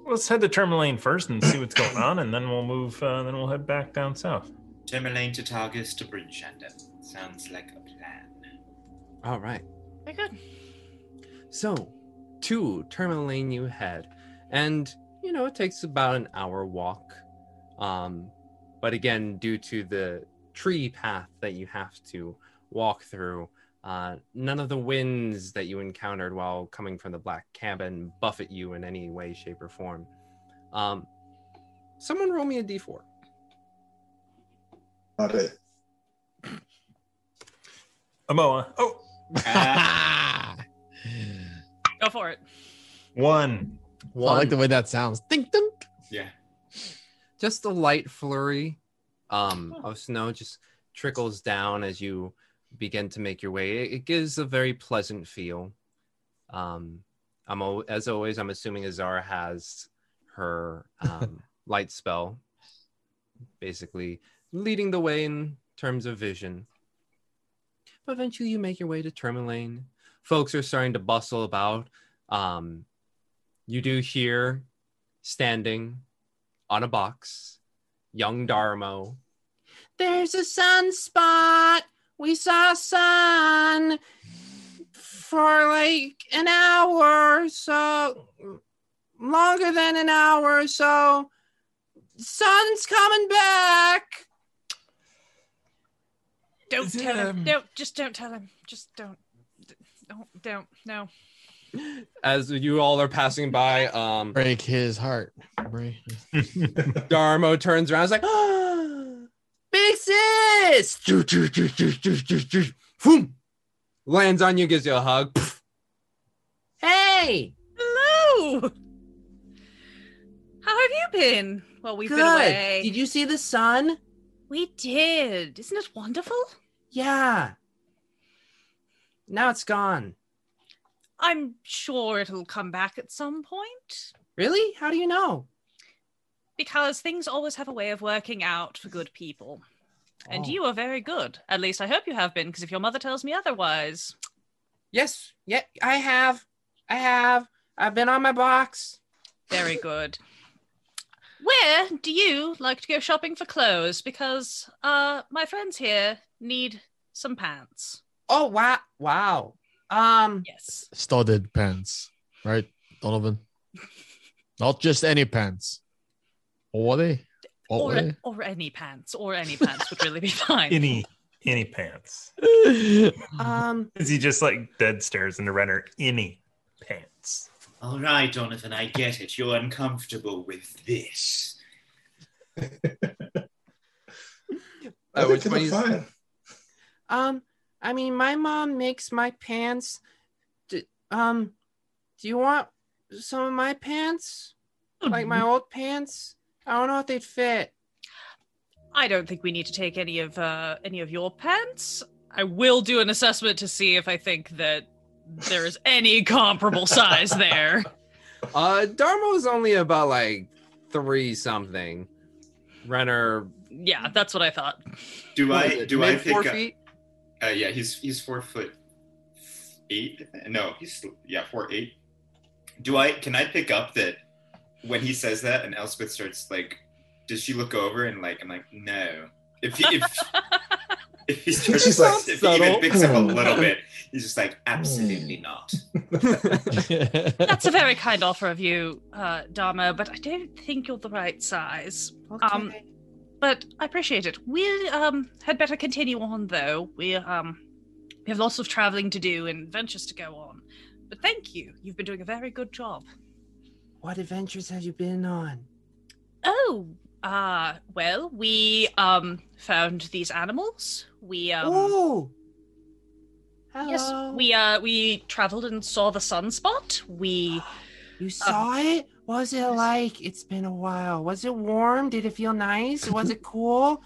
Let's head to Tourmaline first and see what's going on, and then we'll move. Uh, then we'll head back down south. Tourmaline to Targos to Bryn Shander. Sounds like a plan. All right. very good. So, to Tourmaline you head, and you know it takes about an hour walk Um, but again, due to the tree path that you have to walk through, uh, none of the winds that you encountered while coming from the black cabin buffet you in any way, shape, or form. Um, someone roll me a d4. Not it. Amoa. Oh, Ah, Go for it. one. I like the way that sounds. Dink dink. yeah. just a light flurry um, Oh. of snow just trickles down as you begin to make your way. It, it gives a very pleasant feel. Um, I'm al- as always. I'm assuming Azara has her um, light spell, basically leading the way in terms of vision. Eventually, you make your way to Tourmaline. Folks are starting to bustle about. Um, you do hear standing on a box, young Darmo. There's a sunspot. We saw sun for like an hour, or so longer than an hour, so sun's coming back. Don't Is it, tell him. um, Don't just don't tell him. Just don't. d- Don't. Don't. No. As you all are passing by, um, Break his heart. Break. Darmo turns around. He's like, ah, "Big sis!" Lands on you, gives you a hug. Hey, Hello. How have you been? Well, we've been away. Did you see the sun? We did. Isn't it wonderful? Yeah. Now it's gone. I'm sure it'll come back at some point Really? How do you know? because things always have a way of working out for good people. And Oh. you are very good. At least I hope you have been, because if your mother tells me otherwise, Yes. Yeah, I have. I have. I've been on my box. very good. Where do you like to go shopping for clothes? Because uh my friends here need some pants. Oh wow! Wow. Um. Yes. Studded pants, right, Donovan? Not just any pants. Or they? What Or, were they? or any pants. Or any pants would really be fine. Any any pants. Um. Is he just like dead stares into Renner? Any pants. All right, Donovan, I get it. You're uncomfortable with this. I think which it's one. Um. I mean, my mom makes my pants. D- um. Do you want some of my pants? Like my old pants? I don't know if they'd fit. I don't think we need to take any of uh, any of your pants. I will do an assessment to see if I think that there is any comparable size there. Uh, Darmo's only about like three something. Renner. Yeah, that's what I thought. Do what is I it, do I pick four up? feet? Uh, yeah, he's he's four foot eight. No, he's yeah four eight. Do I can I pick up that when he says that and Elspeth starts like, does she look over and like I'm like no. If he if, if he starts She's like, if he even picks up a little bit, he's just like absolutely not. That's a very kind offer of you, uh, Darmo, but I don't think you're the right size. Um, but I appreciate it. We um had better continue on though. We um we have lots of traveling to do and adventures to go on. But thank you. You've been doing a very good job. what adventures have you been on? Oh, uh well, we um found these animals. We um oh. Hello. yes, we uh we traveled and saw the sunspot. We You saw it? What was it like? It's been a while. Was it warm? Did it feel nice? Was it cool?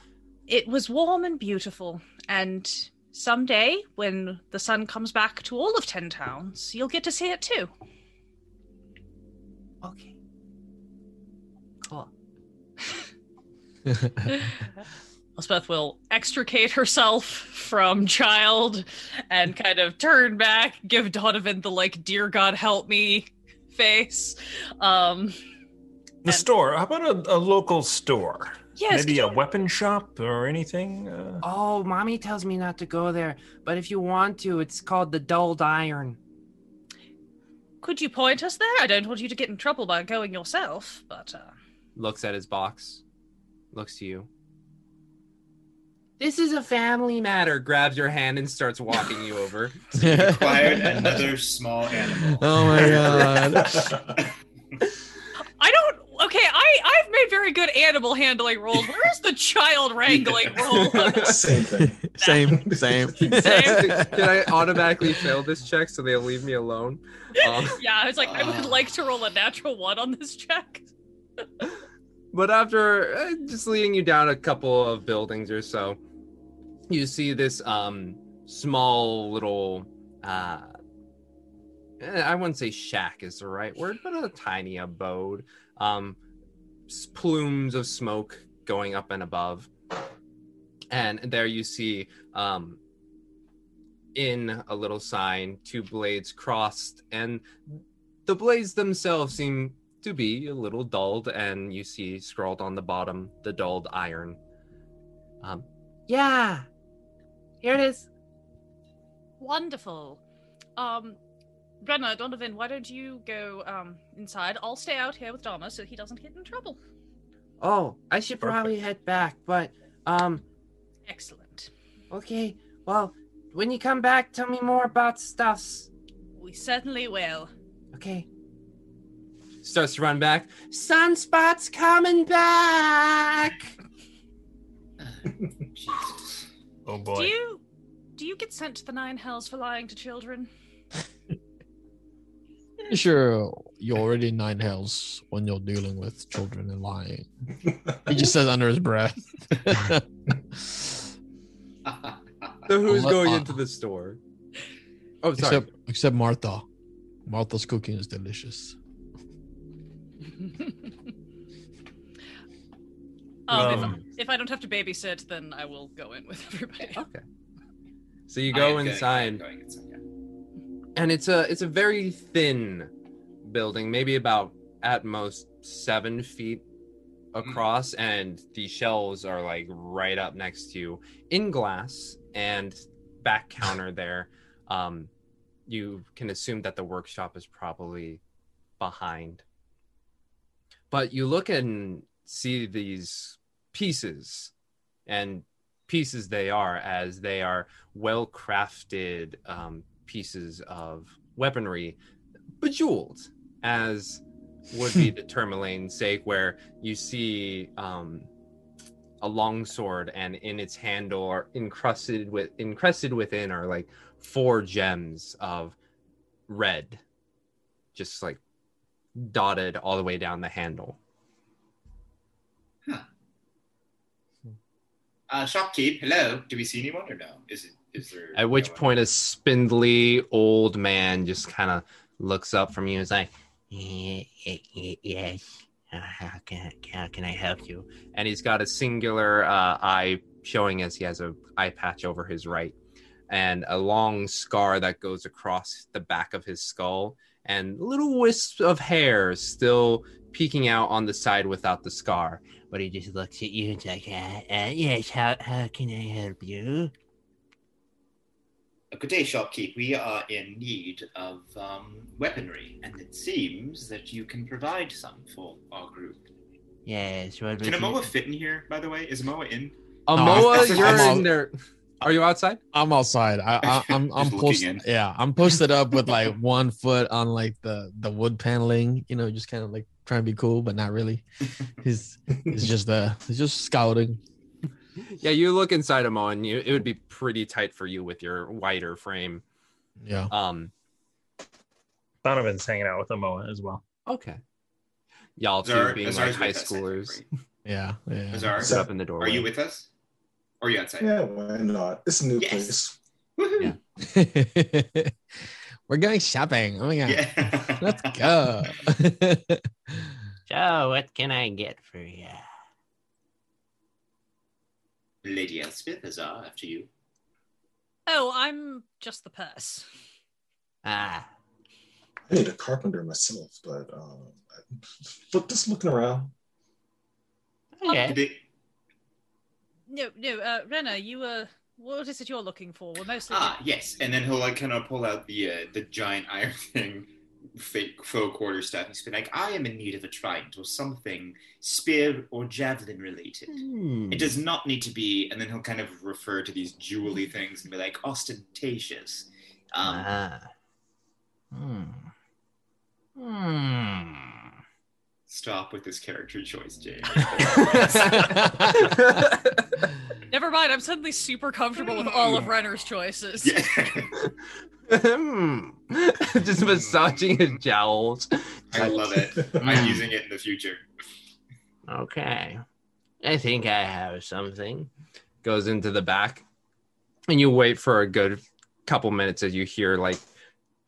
it was warm and beautiful and someday when the sun comes back to all of Ten Towns, you'll get to see it too. Okay. Cool. Elspeth will extricate herself from child and kind of turn back, give Donovan the like "Dear God, help me" face. Um, The And- store. How about a, a local store? yes, Maybe a you- weapon shop or anything. Uh, Oh, mommy tells me not to go there, but if you want to, it's called the Dulled Iron. could you point us there? I don't want you to get in trouble by going yourself, but uh, Looks at his box. looks to you. This is a family matter. Grabs your hand and starts walking you over. Acquired another small animal. Oh my god. I don't. Okay, I I've made very good animal handling rolls. Where's the child wrangling roll? Same thing. Same, same. Same. Can I automatically fail this check so they'll leave me alone? Um, yeah, I was like, I would like to roll a natural one on this check. But after uh, just leading you down a couple of buildings or so, you see this um small little uh eh, I wouldn't say shack is the right word, but a tiny abode. Um plumes of smoke going up and above. And there you see um in a little sign two blades crossed and the blades themselves seem to be a little dulled, and you see scrawled on the bottom the dulled iron. Um, yeah, here it is. Wonderful. Um, Brenna, Donovan, why don't you go um inside? I'll stay out here with Donna so he doesn't get in trouble. Oh, I should probably head back, but um, Excellent. okay. Well, when you come back, tell me more about stuffs. We certainly will. Okay. Starts to run back. Sunspot's coming back. Jesus. Oh Do you do you get sent to the nine hells for lying to children? Sure, you're already nine hells when you're dealing with children and lying. He just says under his breath. So who's Let- going uh, into the store? Oh, sorry. except except Martha. Martha's cooking is delicious. Um, Um, if, if I don't have to babysit, then I will go in with everybody. okay. So you go am going- inside. going inside, yeah. and it's a it's a very thin building maybe about at most seven feet across and the shelves are like right up next to you in glass and back counter there um you can assume that the workshop is probably behind but you look and see these pieces and pieces they are as they are well crafted um, pieces of weaponry bejeweled as would be the tourmalane's sake where you see um, a long sword and in its handle are encrusted with encrusted within are like four gems of red just like dotted all the way down the handle Uh, shopkeep, hello. Do we see anyone or no? Is it? Is there? At which no one? point, a spindly old man just kind of looks up from you and is like, "Eh, eh, eh, "Yes, how can how can I help you?" And he's got a singular uh, eye showing as he has a eye patch over his right, and a long scar that goes across the back of his skull, and little wisps of hair still peeking out on the side without the scar. But he just looks at you and is like, uh, uh, "Yes, how how can I help you?" Good day, shopkeep. We are in need of um, weaponry, and it seems that you can provide some for our group. Yes, what Can Amoa fit in here, by the way? Is Amoa in? Amoa, I'm- you're I'm in there. Are you outside? I'm outside. I, I I'm I'm Just posted. Yeah, I'm posted up with like one foot on like the the wood paneling. You know, just kind of like trying to be cool, but not really. He's he's just uh he's just scouting. Yeah, you look inside Amoa, and you, it would be pretty tight for you with your wider frame. Yeah. Um, Donovan's hanging out with Amoa as well. okay. Y'all two Azar- being Azar's like high with us, schoolers. Yeah. Yeah. Azar, sit up in the doorway. are you with us? Or are you outside? Yeah, why not? It's a new Yes. place. Woohoo! Yeah. We're going shopping. Oh my god. Yeah. Let's go. So, what can I get for you? Lady Elspeth, Azar, after you. Oh, I'm just the purse. Ah, I need a carpenter myself, but um, look, just looking around. Did they- No, no, uh, Rena, you were. What is it you're looking for? We're mostly. Ah, yes. And then he'll like kind of pull out the uh, the giant iron thing, fake faux quarterstaff. He's been like, I am in need of a trident or something spear or javelin related. Hmm. It does not need to be, and then he'll kind of refer to these jewelly things and be like ostentatious. Um, ah. Hmm. Hmm. Stop with this character choice, James. Never mind, I'm suddenly super comfortable with all of Renner's choices. yeah. Hmm. Just massaging his jowls. I love it. I'm using it in the future. Okay. I think I have something. Goes into the back, and you wait for a good couple minutes as you hear like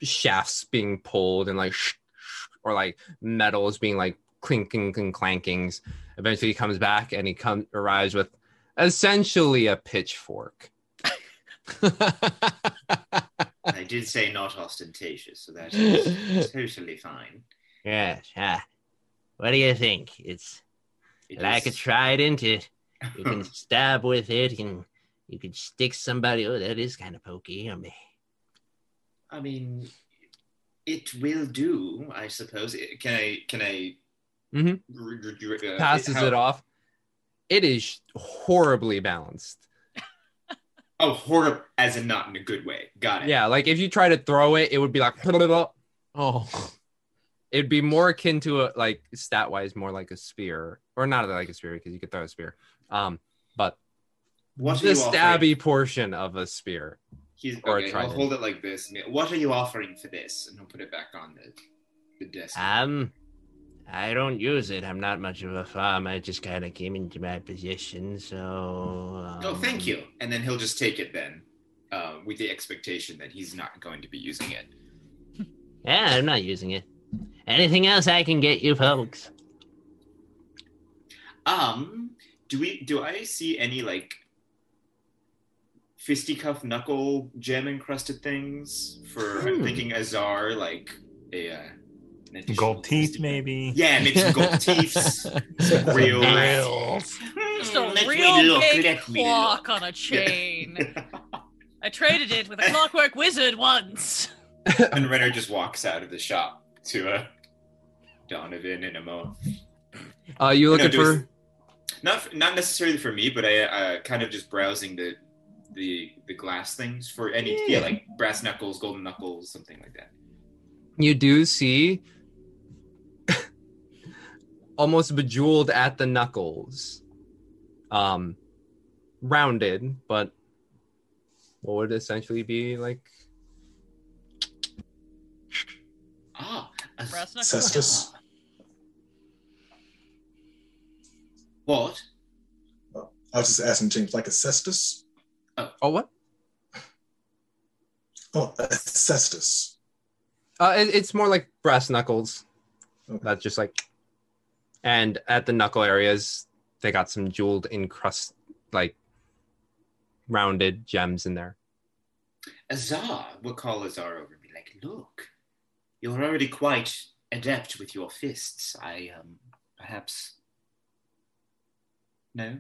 shafts being pulled and like sh- sh- or like metals being like clinking and clankings. Eventually, he comes back and he comes arrives with essentially a pitchfork. I did say not ostentatious, so that is totally fine. yes. Ah. What do you think? It's It like a trident. It you can stab with it, and you can stick somebody. Oh, that is kind of pokey. I mean, I mean, it will do, I suppose. Can I? Can I? Mhm. r- uh, passes how- it off. It is horribly balanced. Oh, horror, as in not in a good way. Got it. Yeah, like if you try to throw it, it would be like Oh, it'd be more akin to a like stat wise, more like a spear, or not like a spear because you could throw a spear. Um, but What the you offering? stabby portion of a spear. He's or a okay. I'll hold it like this. What are you offering for this? And he'll put it back on the the desk. Um, I don't use it. I'm not much of a farm. I just kind of came into my position, so. Um, oh, thank you. And then he'll just take it then, uh, with the expectation that he's not going to be using it. Yeah, I'm not using it. Anything else I can get you folks? Um, do we? Do I see any like fisticuff knuckle gem encrusted things for? I'm Hmm. thinking Azar, like a uh, an additional Gold teeth, maybe. Yeah, maybe some gold teeth. some real. Just a Hmm, let real look, big clock on a chain. I traded it with a clockwork wizard once. and Renner just walks out of the shop to uh, Donovan and Amo. Uh, you looking No, do for? Not not necessarily for me, but I uh, kind of just browsing the the the glass things for any yeah. Yeah. like brass knuckles, golden knuckles, something like that. You do see almost bejeweled at the knuckles, um, rounded, but what would essentially be like Ah, a- Brass knuckles. Cestus. What? I was just asking James, like a cestus? oh what? Oh, a cestus. Uh, it, it's more like brass knuckles. Okay. That's just like, and at the knuckle areas, they got some jeweled encrust, like rounded gems in there. Azar, we'll call Azar over and be like, look, you're already quite adept with your fists. I um perhaps no.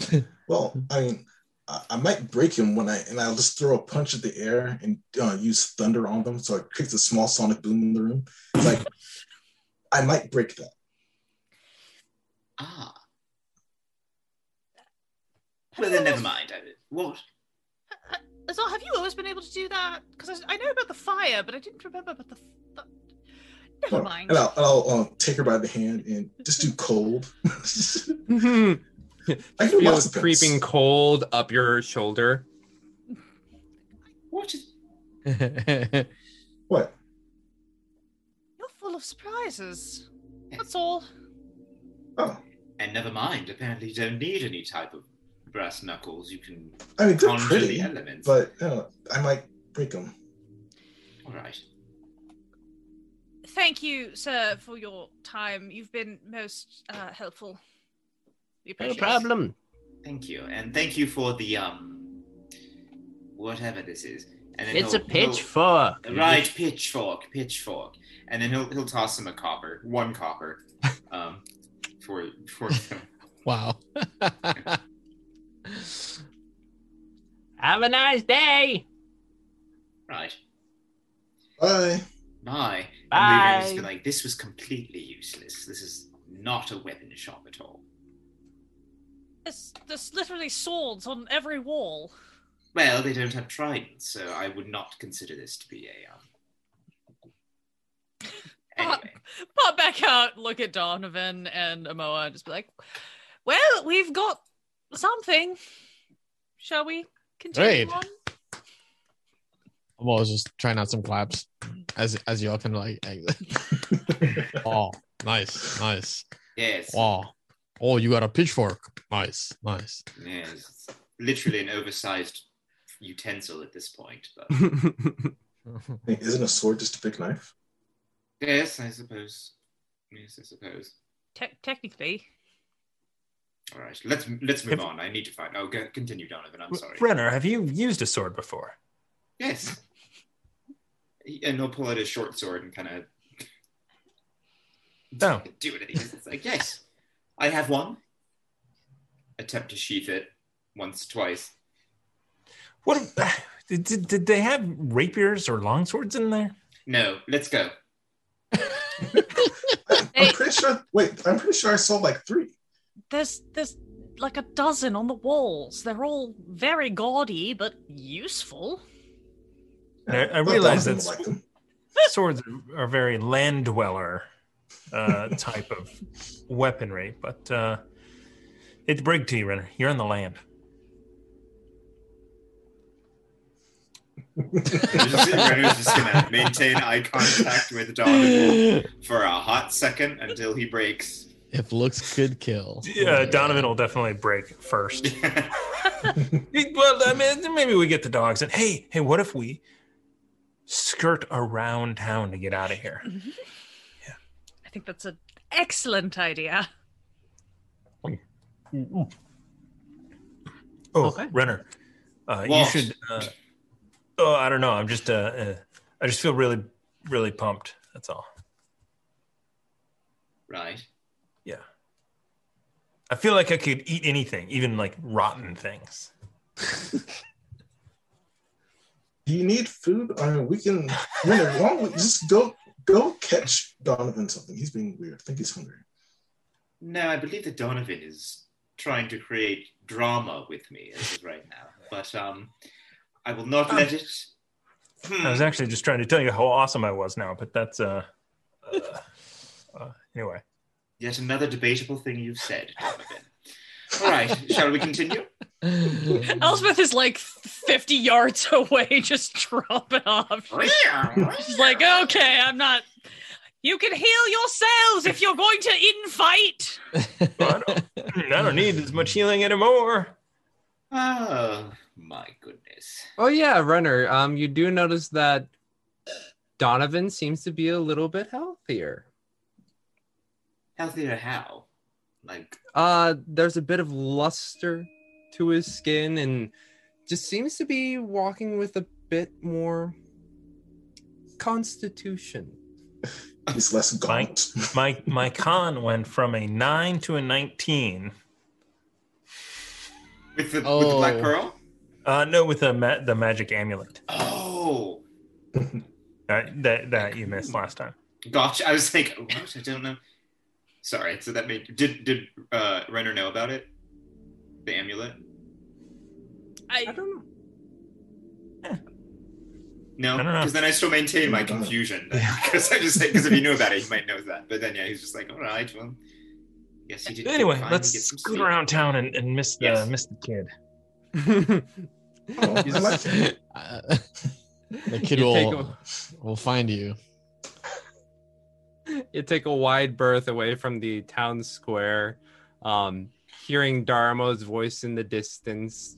Well, I mean, I, I might break him when I and I'll just throw a punch at the air and uh, use thunder on them, so it creates a small sonic boom in the room. Like, I might break that. Ah. Well, then never mind. What? Azal, have you always been able to do that? Because I, I know about the fire, but I didn't remember about the. the... Never Oh, mind. And I'll, and I'll uh, take her by the hand and just do cold. I can do Feels lots of things. creeping cold up your shoulder. What is What? You're full of surprises. That's all. Oh, And never mind. Apparently, you don't need any type of brass knuckles. You can I mean, they're conjure pretty, the elements. but uh, I might break them. all right. Thank you, sir, for your time. You've been most uh, helpful. We No appreciate it. problem. Thank you, and thank you for the um, whatever this is. And then It's a he'll- he'll- pitchfork. Right, pitchfork, pitchfork, and then he'll he'll toss him a copper, one copper, um, for for. wow. Have a nice day. right. Bye. Bye. I'm leaving and just be like, this was completely useless. This is not a weapon shop at all. There's, there's literally swords on every wall. Well, they don't have tridents, so I would not consider this to be a. Um... Anyway, Pop back out, look at Donovan and Amoa, and just be like, well, we've got something. Shall we continue Great. on? I'm just trying out some claps as as you all kind like. exit. oh, nice, nice. yes, Wow. Oh, you got a pitchfork. Nice, nice. yes, it's literally an oversized utensil at this point. But isn't a sword just a big knife? Yes, I suppose. Yes, I suppose. Te- technically. All right, let's let's move on. I need to find. Oh, go, continue, Donovan. I'm sorry. Brenner, have you used a sword before? Yes. And he'll pull out his short sword and kind of oh. No. do it. It's like, yes, I have one. Attempt to sheath it once, twice. What did, did, did they have rapiers or longswords in there? No, let's go. I'm, Hey. I'm pretty sure. Wait, I'm pretty sure I saw like three. There's there's like a dozen on the walls. They're all very gaudy but useful. And I, I realize Donovan that like swords are, are very land dweller uh, type of weaponry, but uh, it's brig to you, Renner. You're in the land. Renner's just gonna maintain eye contact with Donovan for a hot second until he breaks. If looks could kill. Yeah, Donovan will definitely break first. well, I mean, maybe we get the dogs. And hey, hey, what if we skirt around town to get out of here? Yeah. I think that's an excellent idea. Oh, Okay. Renner, uh, you should. Uh, oh, I don't know. I'm just. Uh, uh, I just feel really, really pumped. That's all. right. Yeah. I feel like I could eat anything, even like rotten things. Do you need food? I mean, we can. Renner, why don't we just go go catch Donovan something? He's being weird. I think he's hungry. No, I believe that Donovan is trying to create drama with me as of right now. But um, I will not let it. Hmm. I was actually just trying to tell you how awesome I was now, but that's uh, uh, uh anyway. Yet another debatable thing you've said, All right, shall we continue? Elspeth is like 50 yards away, just dropping off. She's like, okay, I'm not. You can heal yourselves if you're going to infight. I don't, I don't need as much healing anymore. Oh my goodness. Oh yeah, Renner. Um, you do notice that Donovan seems to be a little bit healthier. Healthier how? Like, Uh, there's a bit of luster to his skin, and just seems to be walking with a bit more constitution. He's less gaunt. My my con went from a nine to a nineteen. with the, with the Oh. Black Pearl? Uh, no, with the ma- the magic amulet Oh, uh, that that you missed last time. gotcha. I was like, what? I don't know. Sorry. So that made. Did did uh, Renner know about it? The amulet? I I, don't know. No, I don't know. because then I still maintain my I don't confusion. Because I just because if he knew about it, he might know that. But then yeah, he's just like, all right, well, yes, he did. Anyway, let's get scoot sleep. around town and, and miss the Yes. miss the kid. Oh, like. Uh, the kid You take will will find you. you take a wide berth away from the town square, um, hearing Darmo's voice in the distance,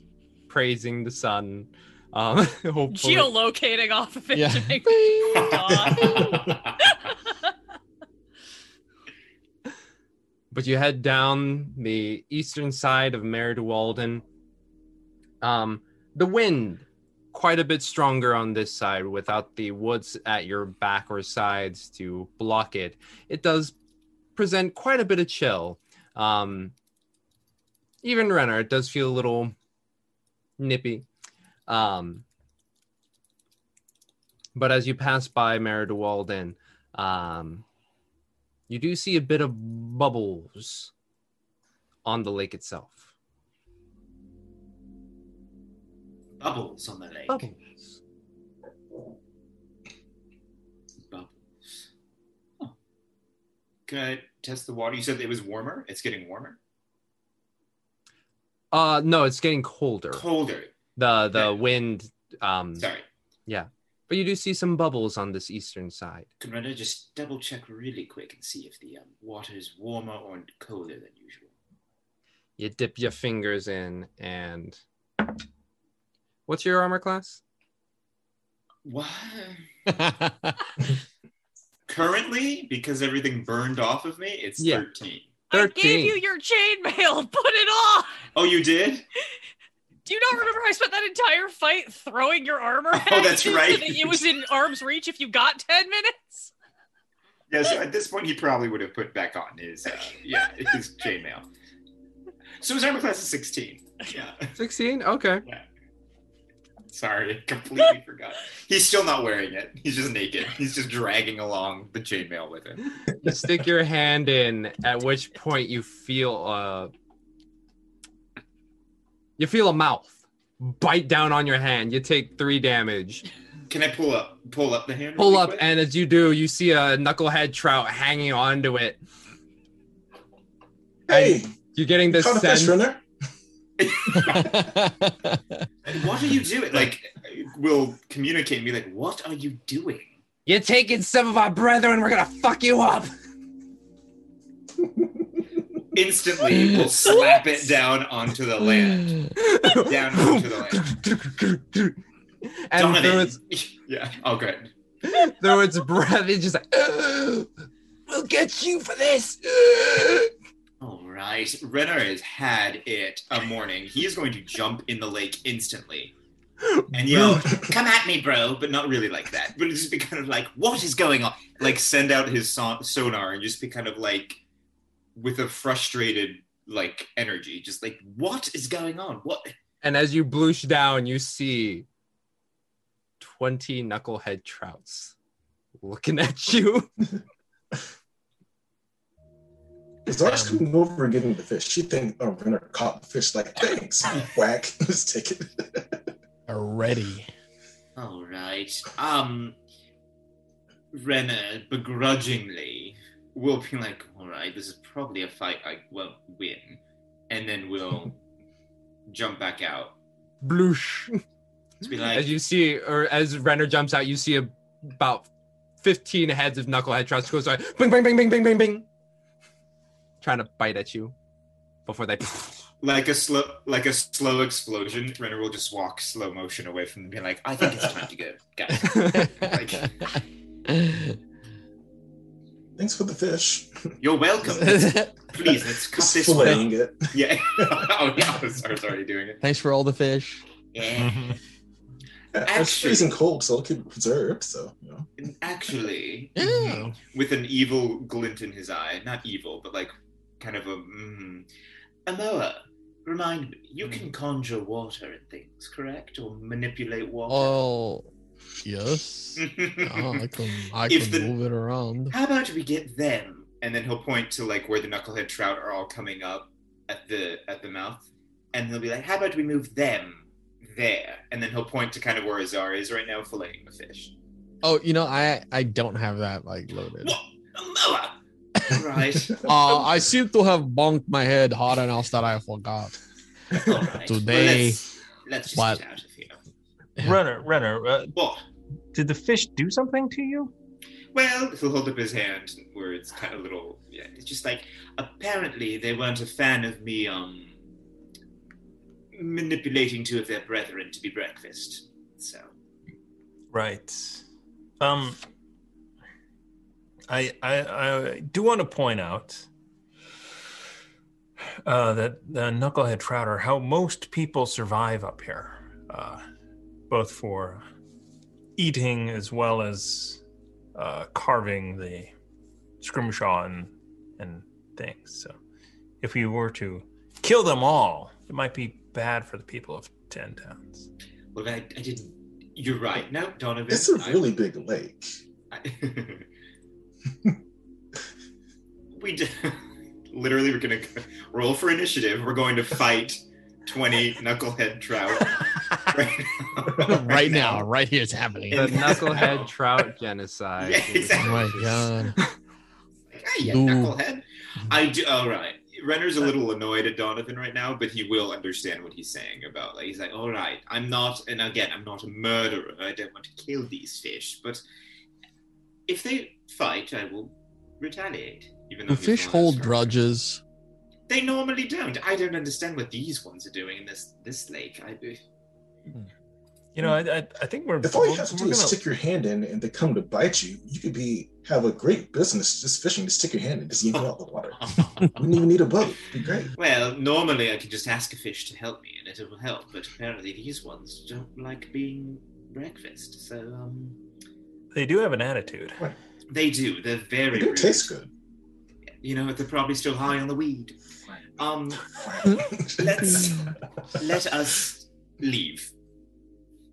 praising the sun. Um, hopefully, geolocating off of it Yeah. to make but you head down the eastern side of Maer Dualdon. Um, the wind quite a bit stronger on this side without the woods at your back or sides to block it. It does present quite a bit of chill. Um, even Renner, it does feel a little nippy. Um, but as you pass by Maer Dualdon, Um, you do see a bit of bubbles on the lake itself. Bubbles on the lake. Bubbles. Bubbles. Huh. Can I test the water? You said it was warmer. It's getting warmer. Uh, no, it's getting colder. Colder. The the Okay. wind. Um, Sorry. Yeah, but you do see some bubbles on this eastern side. Can Renner just double check really quick and see if the um, water is warmer or colder than usual? You dip your fingers in, and what's your armor class? What? Currently, because everything burned off of me, it's Yeah. 13. I gave you your chainmail. Put it on. Oh, you did? Do you not remember I spent that entire fight throwing your armor? Oh, that's you so right. that it was in arm's reach if you got ten minutes. Yeah, so at this point, he probably would have put back on his, uh, yeah, his chainmail. So his armor class is 16. Yeah. 16? Okay. Sorry, completely forgot. He's still not wearing it. He's just naked. He's just dragging along the chainmail with him. You stick your hand in, at which point you feel uh you feel a mouth bite down on your hand. You take three damage. Can I pull up pull up the hand? Pull up, quick? and as you do, you see a knucklehead trout hanging onto it. Hey, You're getting this caught fish sense. What are you doing? Like, will communicate and be like, "What are you doing?" You're taking some of our brethren. We're gonna fuck you up. Instantly, we'll slap it down onto the land. Down onto the land. and through its yeah. Oh, good. through its breath, it's just like, we'll get you for this. All right. Renner has had it a morning. He is going to jump in the lake instantly and yell, "Come at me, bro!" But not really like that. But just be kind of like, "What is going on?" Like send out his son- sonar and just be kind of like, with a frustrated like energy, just like, "What is going on? What?" And as you bloosh down, you see 20 knucklehead trouts looking at you. Zar's coming over and getting the fish. She think oh, Renner caught the fish. Like thanks, whack. Let's take it. Already. All right. Um, Renner begrudgingly will be like, "All right, this is probably a fight I won't win," and then we'll jump back out. Bloosh. To be like, As you see, or as Renner jumps out, you see a, about 15 heads of knucklehead trouts go like bing, bing, bing, bing, bing, bing, bing. Trying to bite at you before they. like a slow, like a slow explosion. Renner will just walk slow motion away from them, being like, "I think it's time to go, guys." Like, Thanks for the fish. you're welcome. Please, let's cut Just this filleting way. it. Yeah. oh yeah, I was I was already doing it. Thanks for all the fish. Yeah. Yeah, It's Actually- freezing cold, so it'll keep it preserved. So you know. Actually, Yeah. with an evil glint in his eye. Not evil, but like kind of a. Mm. Amoa, remind me, you can conjure water and things, correct? Or manipulate water? Oh, yes. Oh, I can, I If can the- move it around. How about we get them? And then he'll point to like where the knucklehead trout are all coming up at the at the mouth, and he'll be like, "How about we move them there?" And then he'll point to kind of where Azar is right now, filleting the fish. Oh, you know, I I don't have that like loaded. What? Amoa! Right. Uh, I seem to have bonked my head hard enough that I forgot. All right. Today, Well, let's, let's just what- get out of here. Renner, Renner, uh, What? did the fish do something to you? Well, he'll hold up his hand where it's kind of little. Yeah, it's just like apparently they weren't a fan of me um manipulating two of their brethren to be breakfast. So Right. Um, I, I I do want to point out uh, that the knucklehead trout are how most people survive up here, uh, both for eating as well as uh, carving the scrimshaw and and things. So, if we were to kill them all, it might be bad for the people of Ten Towns. well, I, I didn't. You're right. No, Donovan. It's a I- really big lake. I, we did. Literally, we're gonna roll for initiative. We're going to fight twenty knucklehead trout right now. right now, right here, it's happening. The And- knucklehead trout genocide. Yeah, Oh my god. Like, hey, you knucklehead. I do. All right. Renner's a little annoyed at Donovan right now, but he will understand what he's saying about. Like he's like, all right, I'm not, and again, I'm not a murderer. I don't want to kill these fish, but if they fight, I will retaliate. Even though Do he's fish hold strong. grudges? They normally don't. I don't understand what these ones are doing in this this lake. I, You know, I, I, I think we're. If all you have to do is gonna- stick your hand in and they come to bite you, you could be have a great business just fishing to stick your hand in, just yank it out the water. You wouldn't even need a boat. It'd be great. well, normally I could just ask a fish to help me, and it will help. But apparently, these ones don't like being breakfast. So um, They do have an attitude. They do. They're very. It do taste good. You know, they're probably still high on the weed. Um, let's let us leave.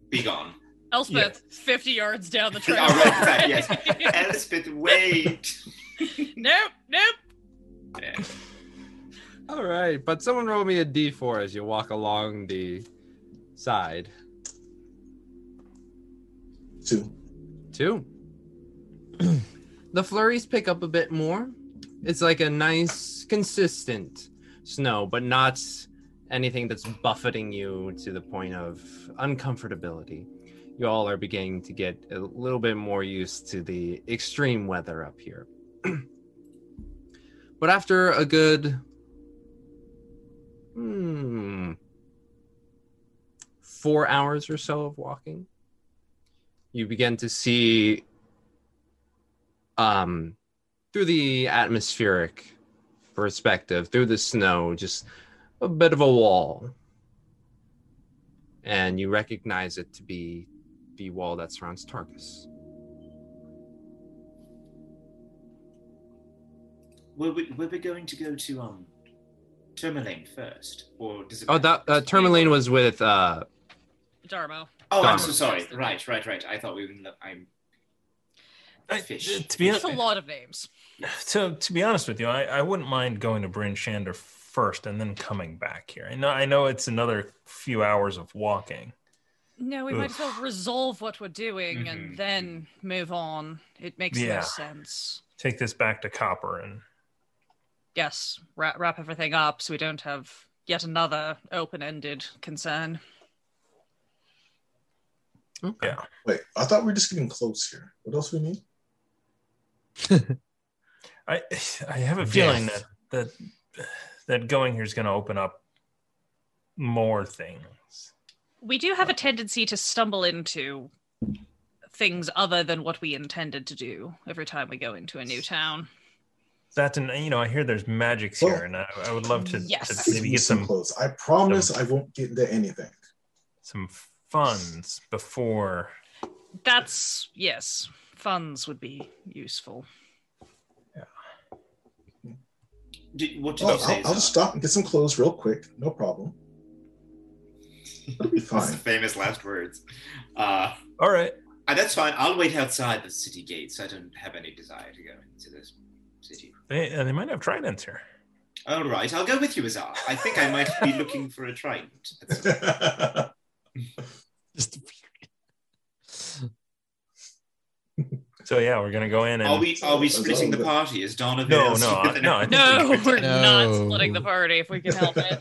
Be gone. Elspeth, 50 yards down the trail. Oh, right, right, yes. Elspeth, wait. nope, nope. Yeah. All right, but someone roll me a d4 as you walk along the side. Two. Two. The flurries pick up a bit more. It's like a nice, consistent snow, but not anything that's buffeting you to the point of uncomfortability. You all are beginning to get a little bit more used to the extreme weather up here. but after a good hmm, four hours or so of walking, you begin to see um through the atmospheric perspective through the snow just a bit of a wall and you recognize it to be the wall that surrounds Targos. Were we, were we going to go to um Termalaine first, or does it? Oh, that uh, Termalaine was with uh Darmo. Oh, I'm so sorry. Right, right, right. I thought we were. I'm. I, Fish. to be It's honest, a lot of names. to to be honest with you, I, I wouldn't mind going to Bryn Shander first and then coming back here. I know I know it's another few hours of walking. No, we might as well resolve what we're doing Mhm. and then move on. It makes Yeah. no sense. Take this back to Copper and Yes, wrap, wrap everything up so we don't have yet another open-ended concern. yeah. Wait, I thought we were just getting close here. What else we need? I I have a feeling Yes. that that that going here is going to open up more things. We do have a tendency to stumble into things other than what we intended to do every time we go into a new town. That and you know, I hear there's magics Well, here, and I, I would love to, Yes. to Give maybe get some some clothes. I promise I won't get into anything. some funds before. That's yes, funds would be useful. Did, what did Oh, you say? I'll, I'll just stop and get some clothes real quick. No problem. It'll be That's the fine. famous last words. Uh, All right. uh, that's fine. I'll wait outside the city gates. I don't have any desire to go into this city. They, uh, they might have tridents here. All right, I'll go with you, Azar. I think I might be looking for a trident. That's- Just So yeah, we're gonna go in and Are we are we That's splitting the party? Is Donovan? No, and no, I- no, I No, we- we're not splitting the party if we can help it.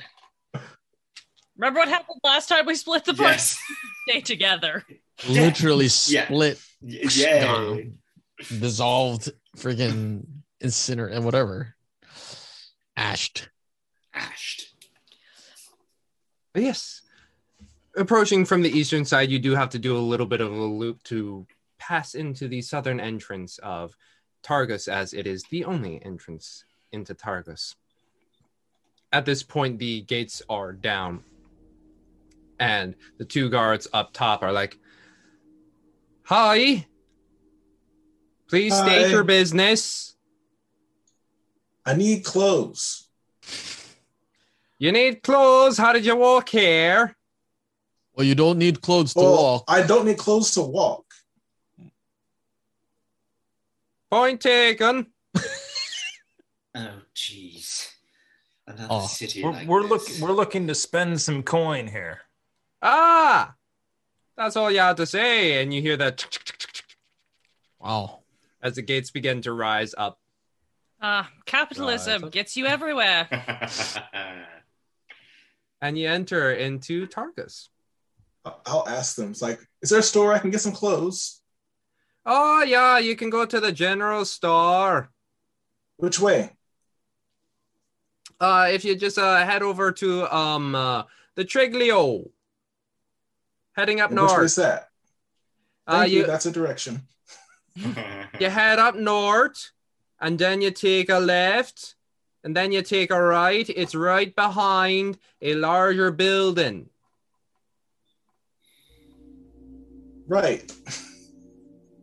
Remember what happened last time we split the party? Yes. Stay together. literally Yeah. split, Yeah. Yay. dissolved, friggin' incinerate and whatever. Ashed. Ashed. But yes. Approaching from the eastern side, you do have to do a little bit of a loop to pass into the southern entrance of Targos, as it is the only entrance into Targos. At this point, the gates are down, and the two guards up top are like, Hi, please state your business. I need clothes. You need clothes. How did you walk here? Well, you don't need clothes to Well, walk. I don't need clothes to walk. Point taken. Oh, jeez. Another Oh, city We're, like we're this. looking we're looking to spend some coin here. Ah, that's all you had to say. And you hear that Wow. as the gates begin to rise up. Ah, capitalism Right. gets you everywhere. and you enter into Targos. I- I'll ask them. It's like, is there a store I can get some clothes? Oh yeah, you can go to the general store. Which way? Uh, if you just uh, head over to um uh, the Triglio, heading up And which north. way's that? Uh, Thank you. you That's a direction. you head up north, and then you take a left, and then you take a right. It's right behind a larger building. Right.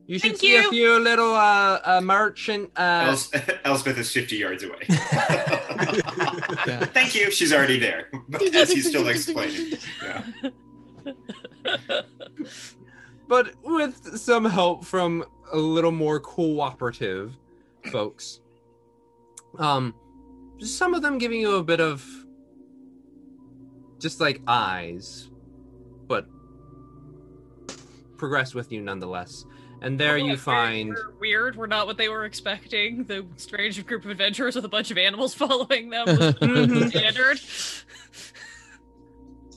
You should Thank see a few little uh, uh merchant. Uh, Els- Elspeth is 50 yards away. Yeah. Thank you. She's already there. As he's still explaining. Yeah. but with some help from a little more cooperative folks. Um, some of them giving you a bit of just like eyes, but progress with you nonetheless. And there you find We're weird. We're not what they were expecting. The strange group of adventurers with a bunch of animals following them was standard.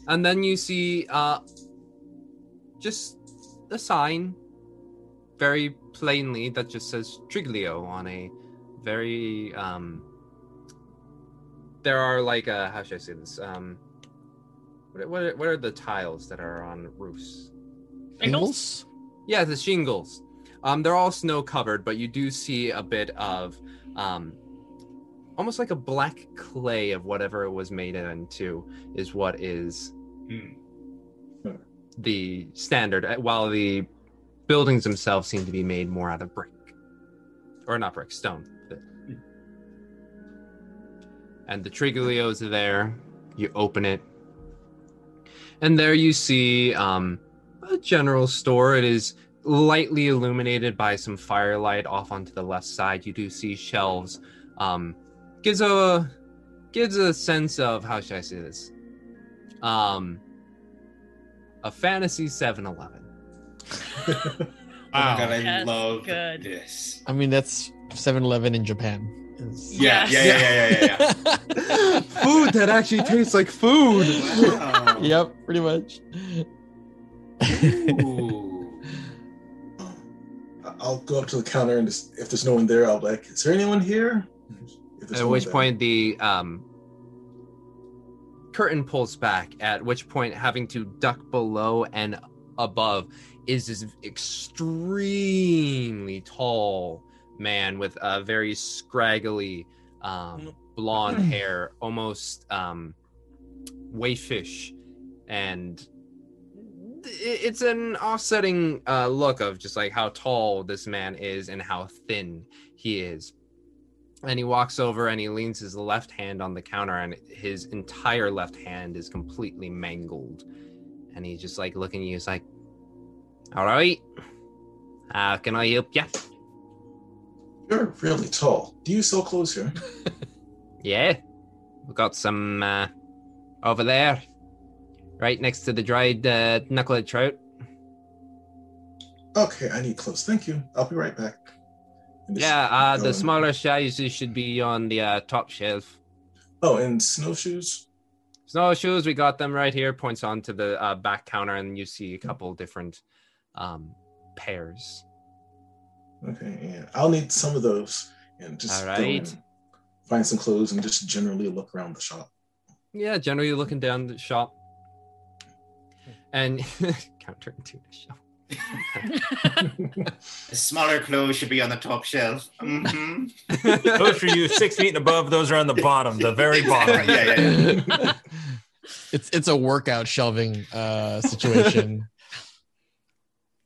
and then you see uh just a sign very plainly that just says Triglio on a very um there are like uh how should I say this um what what are, what are the tiles that are on roofs Shingles? Yeah the shingles. Um they're all snow covered but you do see a bit of um almost like a black clay of whatever it was made into is what is Hmm. the standard uh, while the buildings themselves seem to be made more out of brick. Or not brick stone. And the triglios are there. You open it. And there you see um, a general store it is lightly illuminated by some firelight off onto the left side you do see shelves um, gives a gives a sense of how should i say this um a fantasy 7-eleven Oh my god, I Yes, love good. this. I mean, that's 7 Eleven in Japan. It's- Yeah, Yes. yeah, yeah, yeah, yeah, yeah. food that actually tastes like food. Wow. yep, pretty much. I'll go up to the counter and just, if there's no one there, I'll be like, is there anyone here? At which there- point the um, curtain pulls back. At which point, having to duck below and above is this extremely tall man with a very scraggly um, blonde hair, almost um, wayfish, and it's an offsetting uh, look of just like how tall this man is and how thin he is. And he walks over and he leans his left hand on the counter and his entire left hand is completely mangled. And he's just like looking at you he's like all right. How can i help you You're really tall. Do you sell clothes here? yeah. We got some uh, over there right next to the dried uh, knucklehead trout Okay, I need clothes. Thank you. I'll be right back. Yeah uh, the smaller sizes should be on the uh, top shelf Oh, and snowshoes? snowshoes we got them right here points onto the uh, back counter and you see a couple different um, pairs Okay, yeah. I'll need some of those. And just All go right. and find some clothes and just generally look around the shop. Yeah, generally looking down the shop. And counterintuitive shop. The smaller clothes should be on the top shelf. hmm Those for you six feet and above, those are on the bottom, the very bottom. yeah, yeah, yeah. it's it's a workout shelving uh situation.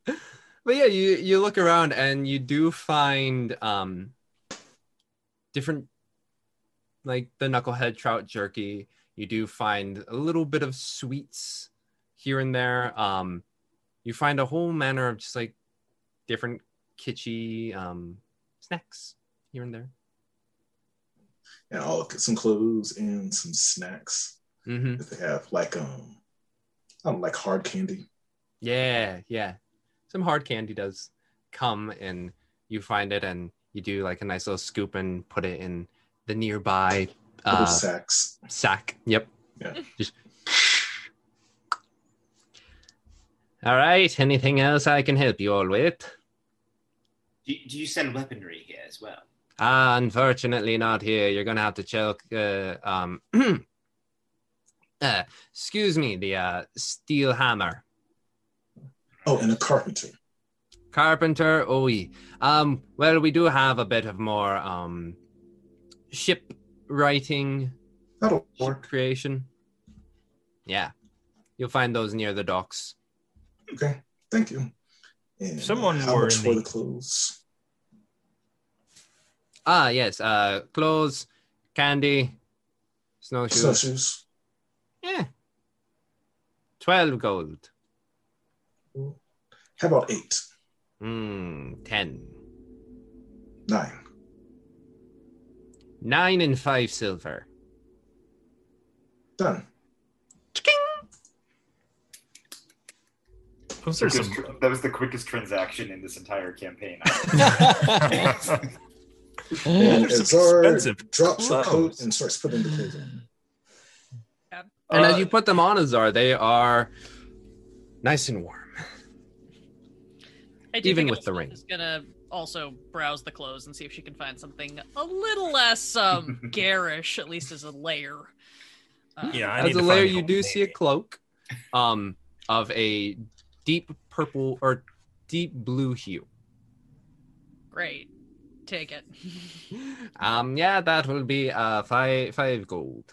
But yeah, you you look around and you do find um different like the knucklehead trout jerky. You do find a little bit of sweets here and there. Um you find a whole manner of just like different kitschy um snacks here and there. And I'll get some clothes and some snacks Mm-hmm. if they have like um, I don't know, like hard candy. Yeah, yeah. Some hard candy does come and you find it and you do like a nice little scoop and put it in the nearby uh, sacks. sack. Yep. Yeah. Just. All right. Anything else I can help you all with? Do, do you sell weaponry here as well? Ah, unfortunately, not here. You're gonna have to check. Uh, um, uh, excuse me, the uh, steel hammer. Oh, and a carpenter. Carpenter, oh, yeah. Um, well, we do have a bit of more um, ship writing, That'll ship work. creation. Yeah, you'll find those near the docks. Okay, thank you. And Someone how much for the- the clothes? Ah, yes. Uh, clothes, candy, snowshoes. Snowshoes. Yeah, twelve gold. How about eight? Hmm, ten. Nine. Nine and five silver. Done. Those are some. tr- that was the quickest transaction in this entire campaign. And Those are some Azar expensive drops her coat and starts putting the clothes on. And Uh, as you put them on, Azar, they are nice and warm. I do Even with the ring. is gonna also browse the clothes and see if she can find something a little less um garish, at least as a layer. Uh, Yeah, I As need a to layer, find you do see a cloak, um, of a deep purple or deep blue hue. Great. Take it. Um, yeah, that will be uh five five gold.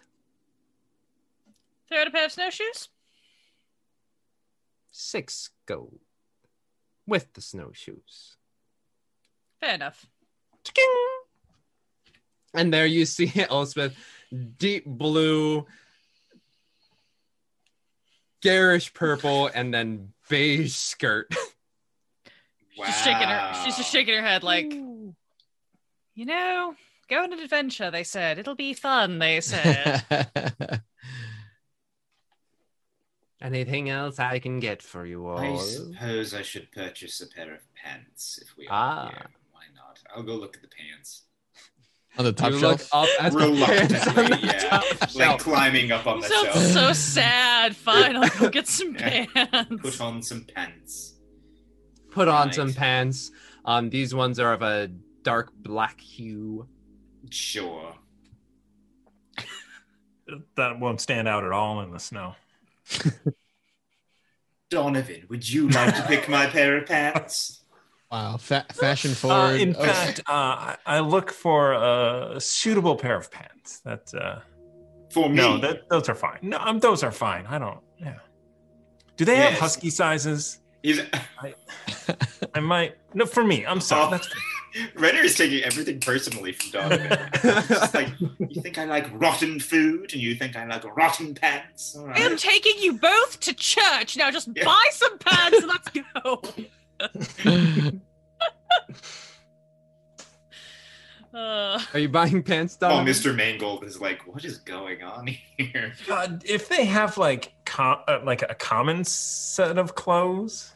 Throw out a pair of snowshoes. Six gold. With the snowshoes. Fair enough. And there you see Elspeth, deep blue, garish purple, and then beige skirt. wow. She's shaking her. She's just shaking her head, like, you know, go on an adventure. They said it'll be fun. They said. Anything else I can get for you all? I suppose I should purchase a pair of pants if we are Ah. here. Why not? I'll go look at the pants. On the top you shelf. look up at the the Reluctantly, yeah. top Like shelf. climbing up on you the sound shelf. so sad. Fine, I'll go get some Yeah. pants. Put on some pants. Put on Right. some pants. Um, these ones are of a dark black hue. Sure. That won't stand out at all in the snow. Donovan, would you like to pick my pair of pants? Wow, fa- fashion Uh, forward. in Oh, fact, uh, I, I look for a suitable pair of pants. That uh, For me. no, that, those are fine. No, um, those are fine. I don't. Yeah. Do they have husky sizes? He's, I might. No, for me. I'm sorry. Oh. That's Renner is taking everything personally from Donovan. It's like, you think I like rotten food and you think I like rotten pants? All I am taking you both to church. Now just Yeah. buy some pants and let's go. Uh, Are you buying pants, Oh, Mr. Mangold is like, what is going on here? uh, if they have like com- uh, like a common set of clothes,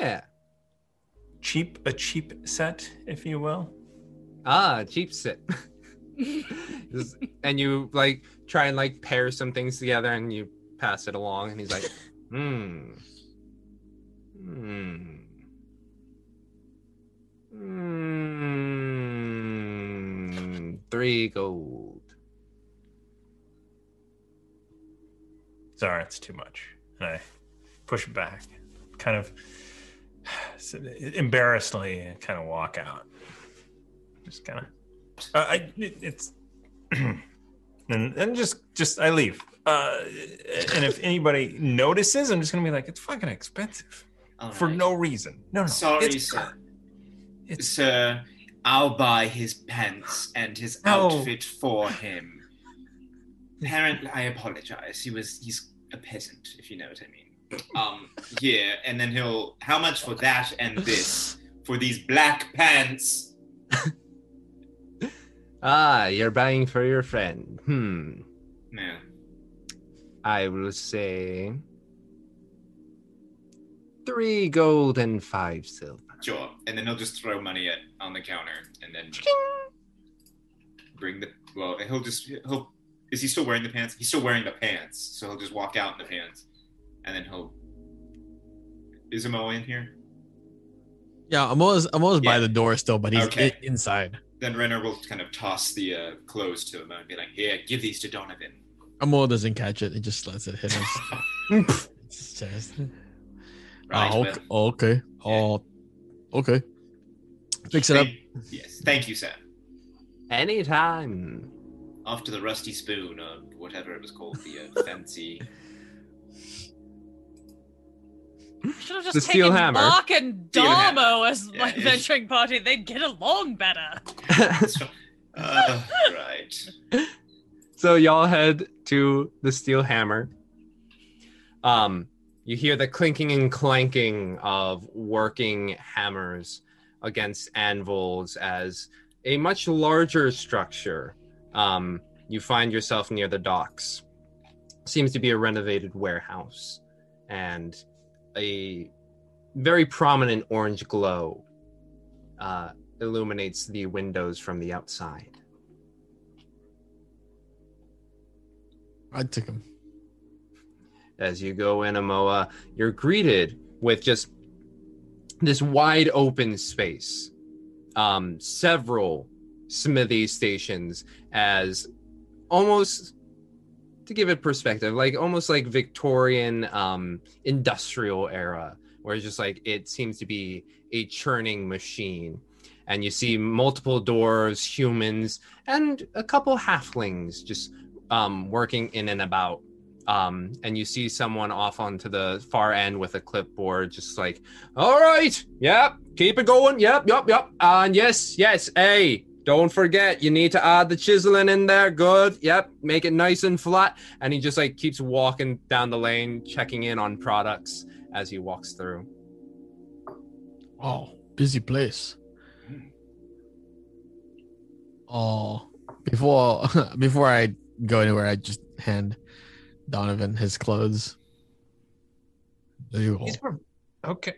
Yeah. cheap a cheap set, if you will. Ah, cheap set. And you like try and like pair some things together and you pass it along and he's like, hmm. Hmm. Hmm. Three gold. Sorry, it's too much. And I push back, kind of embarrassedly, kind of walk out. Just kind of, uh, I it, it's, and and just just I leave. Uh, and if anybody notices, I'm just gonna be like, it's fucking expensive All for right. no reason. No, no, Sorry, it's, sir. It's Sir, I'll buy his pants and his No. outfit for him. Apparently, I apologize. He was he's a peasant, if you know what I mean. Um, yeah, and then he'll how much for that and this for these black pants. Ah, you're buying for your friend. Hmm. Yeah. I will say three gold and five silver. Sure. And then he'll just throw money at on the counter and then bring the well he'll just he'll is he still wearing the pants? He's still wearing the pants. So he'll just walk out in the pants. And then he'll is Amo in here? Yeah, I'm always I'm always by the door still, but he's Okay. i- inside. Then Renner will kind of toss the uh, clothes to him and be like, "Here, give these to Donovan." Amo doesn't catch it; he just lets it hit his his chest. Right, Ah, okay. Oh, okay. Oh, okay. Fix it up. Yes, thank you, Sam. Anytime. Off to the Rusty Spoon, or whatever it was called, the uh, fancy. Should have The just steel taken hammer. Mark and Steel hammer. Darmo as Yeah, my it's- venturing party. They'd get along better. Uh, right. so y'all head to the steel hammer. Um, you hear the clinking and clanking of working hammers against anvils as a much larger structure. Um, you find yourself near the docks. Seems to be a renovated warehouse, and a very prominent orange glow uh, illuminates the windows from the outside. I took him. As you go in Amoa, you're greeted with just this wide open space. Um, several smithy stations as almost to give it perspective, like almost like Victorian um, industrial era, where it's just like it seems to be a churning machine. And you see multiple doors, humans, and a couple halflings just um, working in and about um, and you see someone off onto the far end with a clipboard, just like, all right, yep, keep it going, yep, yep, yep, and yes, yes, hey, don't forget, you need to add the chiseling in there, good, yep, make it nice and flat, and he just like keeps walking down the lane, checking in on products as he walks through. Oh, busy place. Oh, before before I go anywhere, I just hand Donovan his clothes. There. These were okay.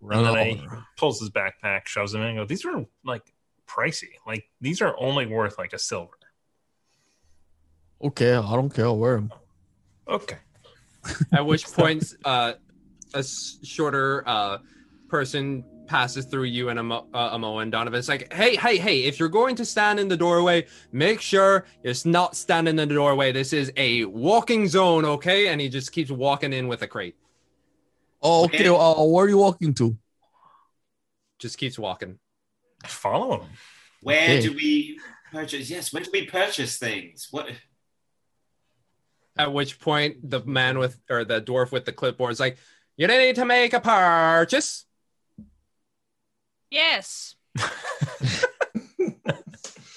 Run and then I- Pulls his backpack, shoves them in, and go. These are like pricey. Like these are only worth like a silver. Okay, I don't care. I'll wear them. Okay. At which point, uh, a s- shorter uh, person passes through you and Amo, uh, Amo and Donovan. It's like, hey, hey, hey! If you're going to stand in the doorway, make sure you're not standing in the doorway. This is a walking zone, okay? And he just keeps walking in with a crate. Oh, okay. Okay. Uh, where are you walking to? Just keeps walking. Follow him. Where Okay. do we purchase? Yes, when do we purchase things? What? At which point, the man with or the dwarf with the clipboard is like, "You need to make a purchase." Yes.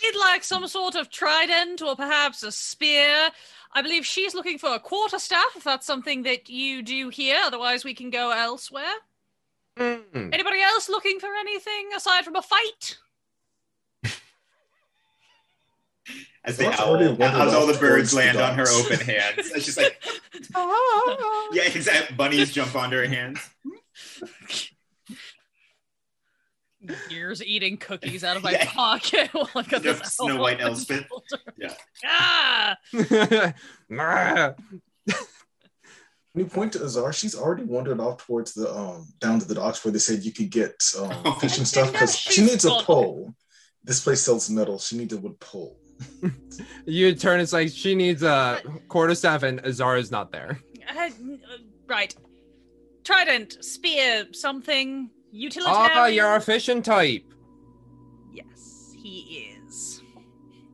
He'd like some sort of trident or perhaps a spear. I believe she's looking for a quarterstaff, if that's something that you do here. Otherwise, we can go elsewhere. Hmm. Anybody else looking for anything aside from a fight? As the That's owl, as all the birds towards the land on her open hands. she's just like, yeah, exactly. Bunnies jump onto her hands. Years eating cookies out of my Yeah. pocket while I've got No, this Snow owl White on my Elspeth. Yeah. Ah! Nah. When you point to Azar, she's already wandered off towards the um down to the docks where they said you could get um, fish and stuff because she She's needs a pole. This place sells metal. She needs a wood pole. you turn. It's like she needs a quarterstaff, and Azar is not there. Uh, n- uh, right. Trident, spear, something utilitarian. Ah, you're a fishing type. Yes, he is.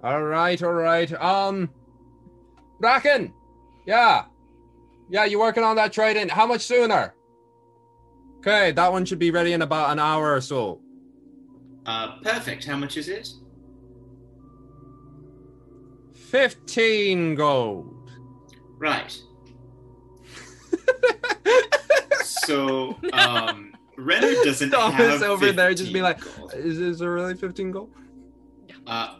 All right, all right. Um, Bracken. Yeah, yeah. You working on that trident? How much sooner? Okay, that one should be ready in about an hour or so. Uh, perfect. How much is it? Fifteen gold. Right. So, um, Renner doesn't Thomas have over there just be like, gold. is this a really 15 gold? Uh,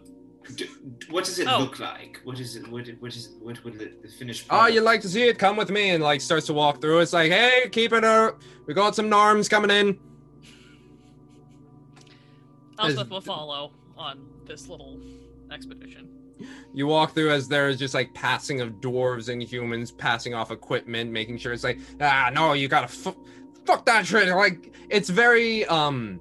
d- what does it Oh. look like? What is it? What, what is what would the, the finished? Oh, you'd like to see it? Come with me, and like starts to walk through. It's like, hey, keep it up. We got some norms coming in. Elspeth will follow on this little expedition. You walk through as there's just like passing of dwarves and humans passing off equipment, making sure it's like, ah, no, you gotta fu- fuck that shit. Like, it's very, um,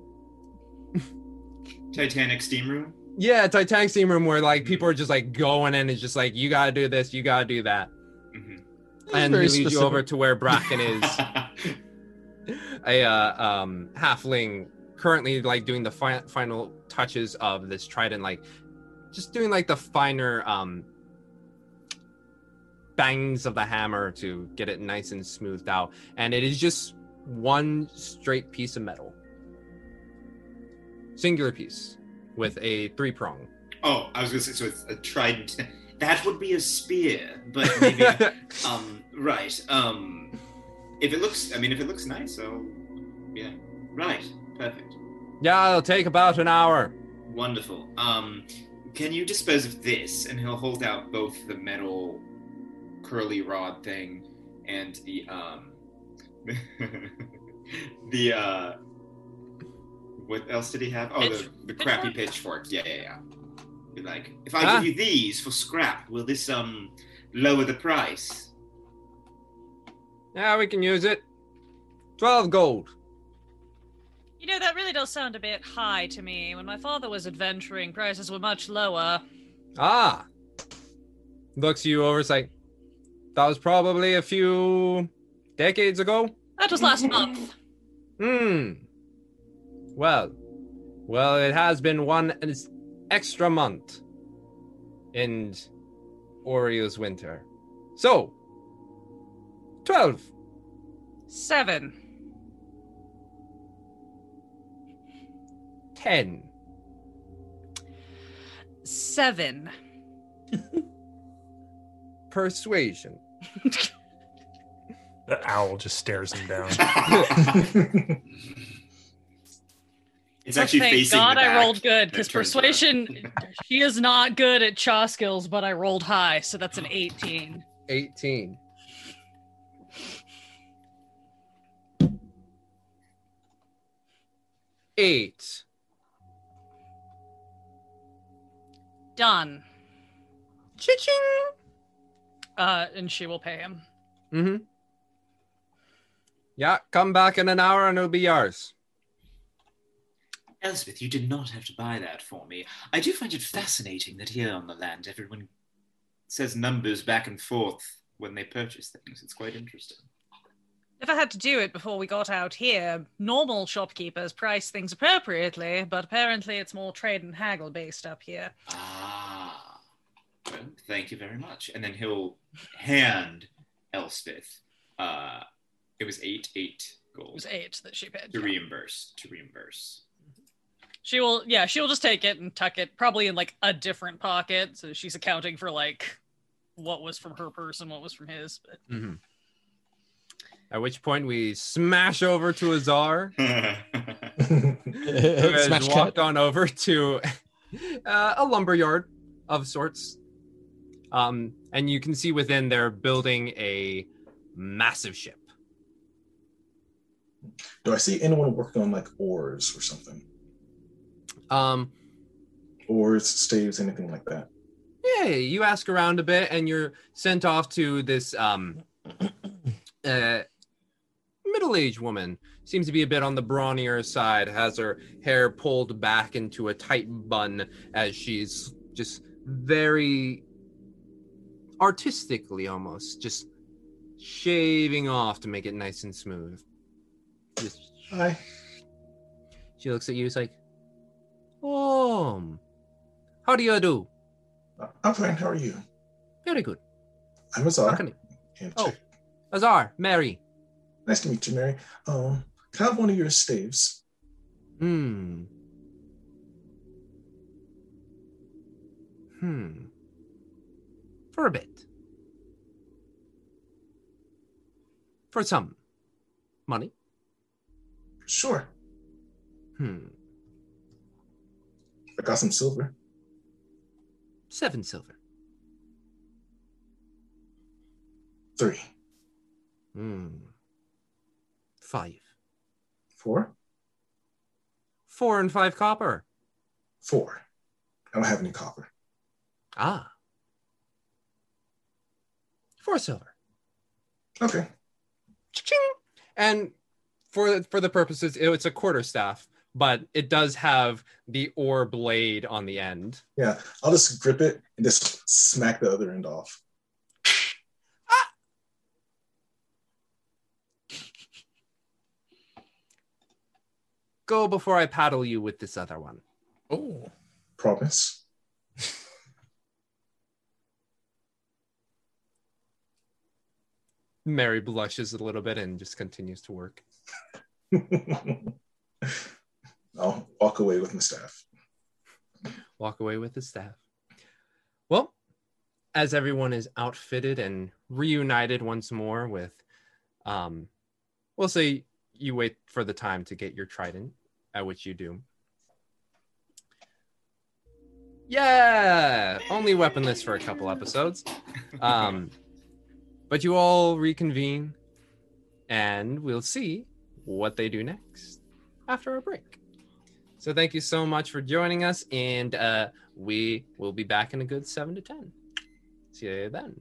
Titanic steam room. yeah, Titanic steam room where like people are just like going in. It's just like, you gotta do this, you gotta do that. Mhm. and he very leads you over to where Bracken is. a uh, um halfling currently like doing the fi- final touches of this trident like just doing like the finer um bangs of the hammer to get it nice and smoothed out and it is just one straight piece of metal singular piece with a three prong oh, I was gonna say so. It's a trident. That would be a spear, but maybe. um, right. Um, if it looks, I mean, if it looks nice, so yeah, right, perfect, yeah it'll take about an hour wonderful. Um, can you dispose of this? And he'll hold out both the metal curly rod thing and the um, the uh, what else did he have? Oh, the, Pitch- the crappy pitchfork? pitchfork. Yeah, yeah, yeah. Be like, if I Ah. give you these for scrap, will this um lower the price? yeah we can use it 12 gold You know, that really does sound a bit high to me. When my father was adventuring, prices were much lower. Ah. Looks you over, it's that was probably a few decades ago. That was last month. Hmm. Well, well, it has been one extra month in Auril's winter. So, 12. Seven. 10. Seven. Persuasion. The owl just stares him down. It's Oh, actually thank facing God the I rolled good because persuasion. she is not good at chaw skills, but I rolled high, so that's an 18. 18. Eight. Done. Cha-ching! Uh, and she will pay him. Mm-hmm. Yeah, come back in an hour and it'll be yours. Elspeth, you did not have to buy that for me. I do find it fascinating that here on the land everyone says numbers back and forth when they purchase things. It's quite interesting. If I had to do it before we got out here, normal shopkeepers price things appropriately, but apparently it's more trade and haggle based up here. Ah. Well, thank you very much. And then he'll hand Elspeth. Uh, it was eight, eight It was eight that she paid. to reimburse. To reimburse. She will, yeah, she'll just take it and tuck it probably in like a different pocket. So she's accounting for like what was from her purse and what was from his. But Mm-hmm. At which point we smash over to Azar, who has Smash walked cut. on over to uh, a lumberyard of sorts. Um, and you can see within they're building a massive ship. Do I see anyone working on like oars or something? Um, Oars, staves, anything like that? yeah, you ask around a bit, and you're sent off to this um, uh, middle-aged woman. Seems to be a bit on the brawnier side. Has her hair pulled back into a tight bun as she's just very artistically, almost just shaving off to make it nice and smooth. Just Hi. she looks at you. It's like, oh, how do you do? I'm fine. How are you? Very good. I'm How Azar. can I- Oh. Azar, Mary. Nice to meet you, Mary. Um, can I have one of your staves? Hmm. Hmm. For a bit. For some money. Sure. Hmm. I got some silver. Seven silver. Three. Hmm. Five. Four. Four and five copper. Four. I don't have any copper. Ah. Four silver. Okay. Cha-ching! And for for the purposes, it- it's a quarter staff, but it does have the oar blade on the end. Yeah. I'll just grip it and just smack the other end off. Go before I paddle you with this other one. Oh. Promise. Mary blushes a little bit and just continues to work. I'll walk away with my staff. walk away with his staff. Well, as everyone is outfitted and reunited once more with, um, we'll say you wait for the time to get your trident, at which you do. Yeah, only weaponless for a couple episodes. Um, but you all reconvene, and we'll see what they do next after a break. So thank you so much for joining us, and uh, we will be back in a good seven to ten. See you then.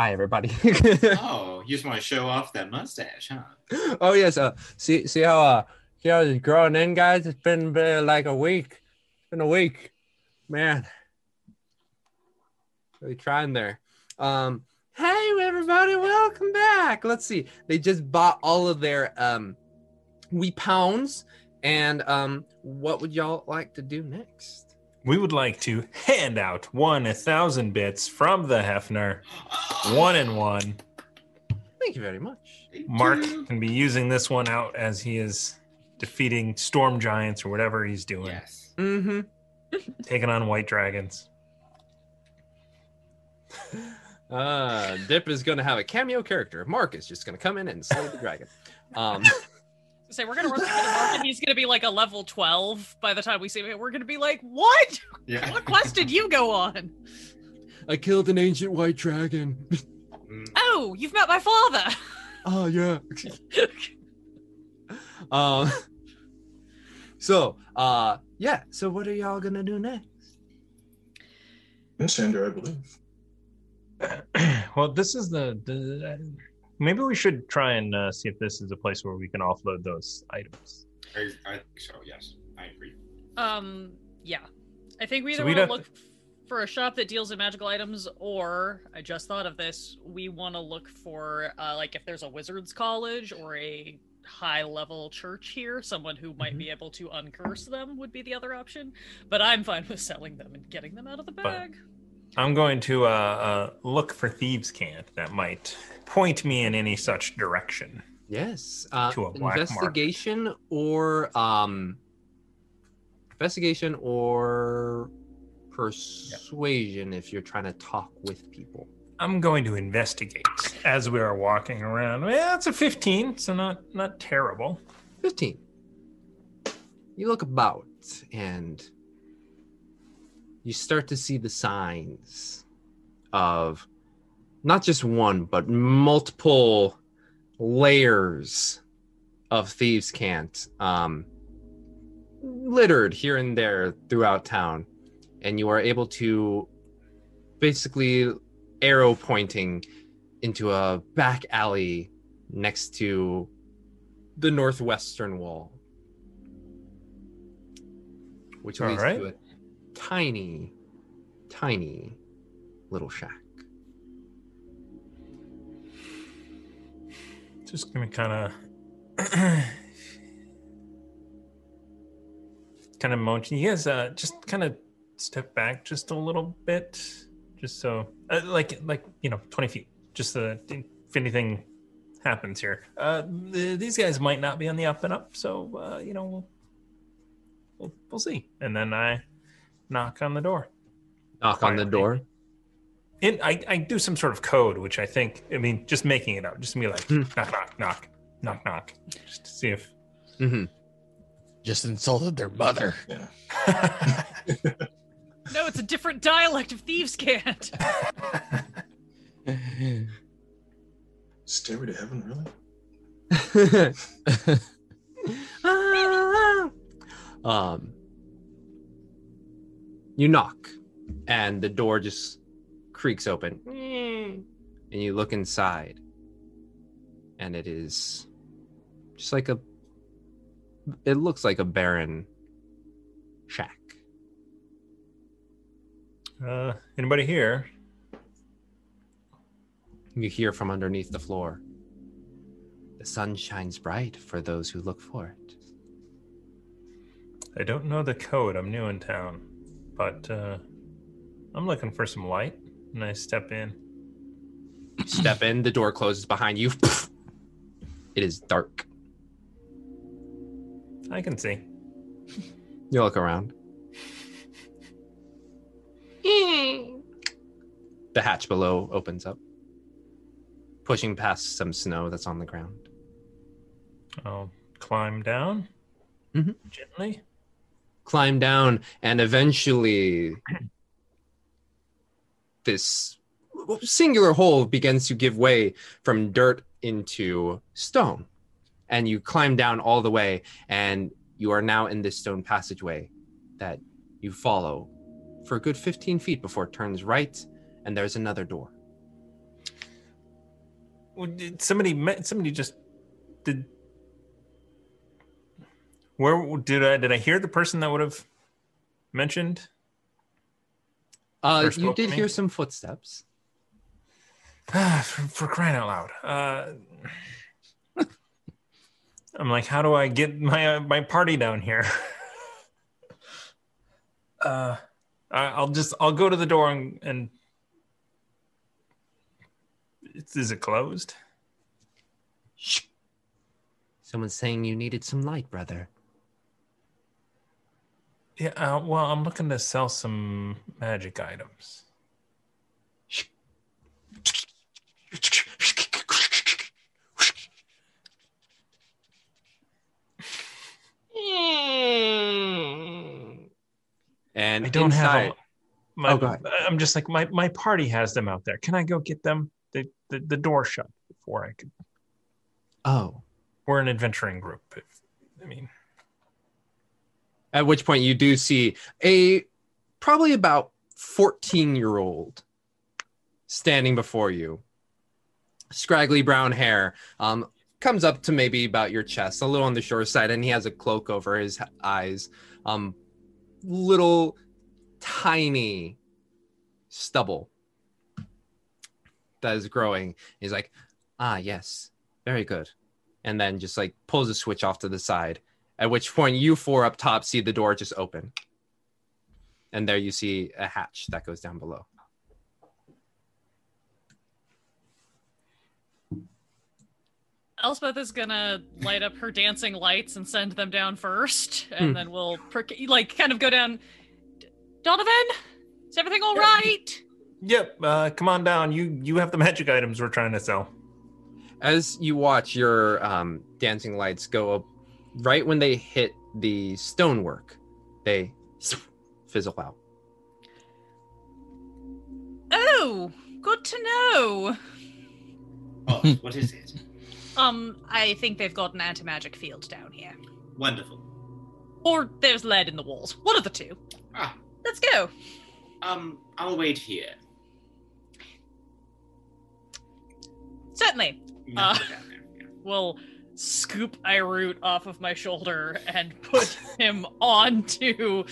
Hi, everybody. Oh, you just want to show off that mustache, huh? oh yes. Uh, see, see how uh, see how it's growing in, guys. It's been like a week. It's been a week, man. Really trying there. Um, hey everybody, welcome back. Let's see. They just bought all of their um, wee pounds, and um, what would y'all like to do next? We would like to hand out one a thousand bits from the Hefner, one and one. Thank you very much. Mark can be using this one out as he is defeating storm giants or whatever he's doing, Yes. Mm-hmm. taking on white dragons. Uh, Dip is gonna have a cameo character. Mark is just gonna come in and slay the dragon. Um, Say we're gonna run into Mark and he's gonna be like a level twelve by the time we see him. We're gonna be like, what? Yeah. What quest did you go on? I killed an ancient white dragon. Mm. Oh, you've met my father. oh yeah. um. So, uh, yeah. So, what are y'all gonna do next? Enchanter, I believe. well, this is the, the maybe we should try and uh, see if this is a place where we can offload those items. I, I think so. Yes, I agree. Um, yeah. I think we either we'd want to look for a shop that deals in magical items, or I just thought of this. We want to look for uh, like if there's a wizard's college or a high level church here, someone who might Mm-hmm. be able to uncurse them would be the other option. But I'm fine with selling them and getting them out of the bag. I'm going to uh, uh, look for thieves' cant that might point me in any such direction. Yes. Uh, To a black mark. investigation or um, investigation or persuasion if you're trying to talk with people. I'm going to investigate as we are walking around. Well, it's a 15, so not not terrible. 15. You look about and you start to see the signs of not just one, but multiple layers of thieves' cant um, littered here and there throughout town. And you are able to basically arrow pointing into a back alley next to the northwestern wall, which All leads right. to a tiny, tiny little shack. Just gonna kind of kind of motion. You guys uh, just kind of step back just a little bit, just so uh, like like you know twenty feet, just so if anything happens here. Uh, th- these guys might not be on the up and up, so uh, you know we'll, we'll we'll see. And then I knock on the door. Knock on the door. And I, I do some sort of code, which I think, I mean, just making it up, just me like, Hmm. knock, knock, knock, knock, knock, just to see if. Mm-hmm. Just insulted their mother. Yeah. No, it's a different dialect of thieves' cant. Stairway to heaven, really? um, you knock, and the door just creaks open, and you look inside, and it is just like a. It looks like a barren shack. Uh, anybody here? You hear from underneath the floor. The sun shines bright for those who look for it. I don't know the code. I'm new in town, but uh, I'm looking for some light. And I step in. Step in, the door closes behind you. It is dark. I can see. You look around. the hatch below opens up, pushing past some snow that's on the ground. I'll climb down Mhm. gently. Climb down, and eventually, this singular hole begins to give way from dirt into stone. And you climb down all the way, and you are now in this stone passageway that you follow for a good 15 feet before it turns right, and there's another door. Well, did somebody somebody just did. Where did I did I hear the person that would have mentioned? Uh, you did hear some footsteps. for, for crying out loud. Uh, I'm like, how do I get my uh, my party down here? uh, I- I'll just I'll go to the door and, and it's, is it closed? Someone's saying you needed some light, brother. Yeah. Uh, well, I'm looking to sell some magic items. And I don't inside, have. A, my, Oh, go ahead. I'm just like my my party has them out there. Can I go get them? The the, the door shut before I could. Oh. We're an adventuring group. If, I mean, At which point you do see a probably about 14 year old standing before you. Scraggly brown hair. Um, comes up to maybe about your chest, a little on the short side, and he has a cloak over his eyes. Um, little tiny stubble that is growing. He's like, ah, yes, very good. And then just like pulls a switch off to the side. At which point you four up top see the door just open. And there you see a hatch that goes down below. Elspeth is gonna light up her dancing lights and send them down first, and Hmm. then we'll perk- like kind of go down. Donovan, is everything all right? yep. Uh, come on down. You you have the magic items we're trying to sell. As you watch your um, dancing lights go up, right when they hit the stonework, they fizzle out. Oh, good to know. Oh, what is it? Um, I think they've got an anti-magic field down here, Wonderful. or there's lead in the walls. One of the two. Ah, Let's go. um, I'll wait here. Certainly. No, Uh, down there. Yeah. We'll scoop Irute off of my shoulder and put him onto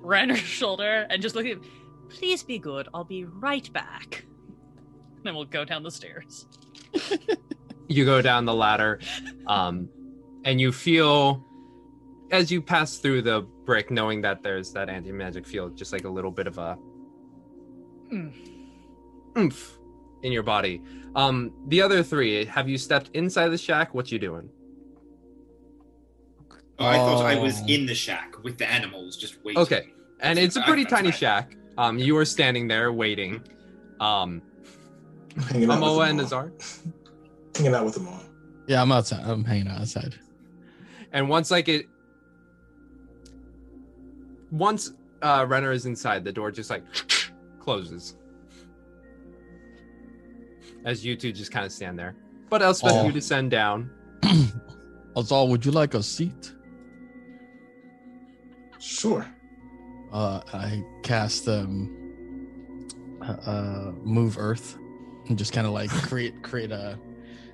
Renner's shoulder and just look at him. Please be good. I'll be right back. Then we'll go down the stairs. You go down the ladder, um, and you feel as you pass through the brick, knowing that there's that anti magic field, just like a little bit of a Mm. oomph in your body. Um, the other three, have you stepped inside the shack? What you doing? Oh, I thought I was Oh. in the shack with the animals, just waiting. Okay, and it's a pretty that's tiny fine. shack. Um, you are standing there waiting. Um, Hanging out with Amoa them and all. Azar. Hanging out with them all. Yeah, I'm outside. I'm hanging out outside. And once like it once uh Renner is inside, the door just like closes. As you two just kind of stand there. But Elspeth, Oh. you descend down. Azal, would you like a seat? Sure. Uh, I cast um, uh, uh, move Earth, and just kind of like create create a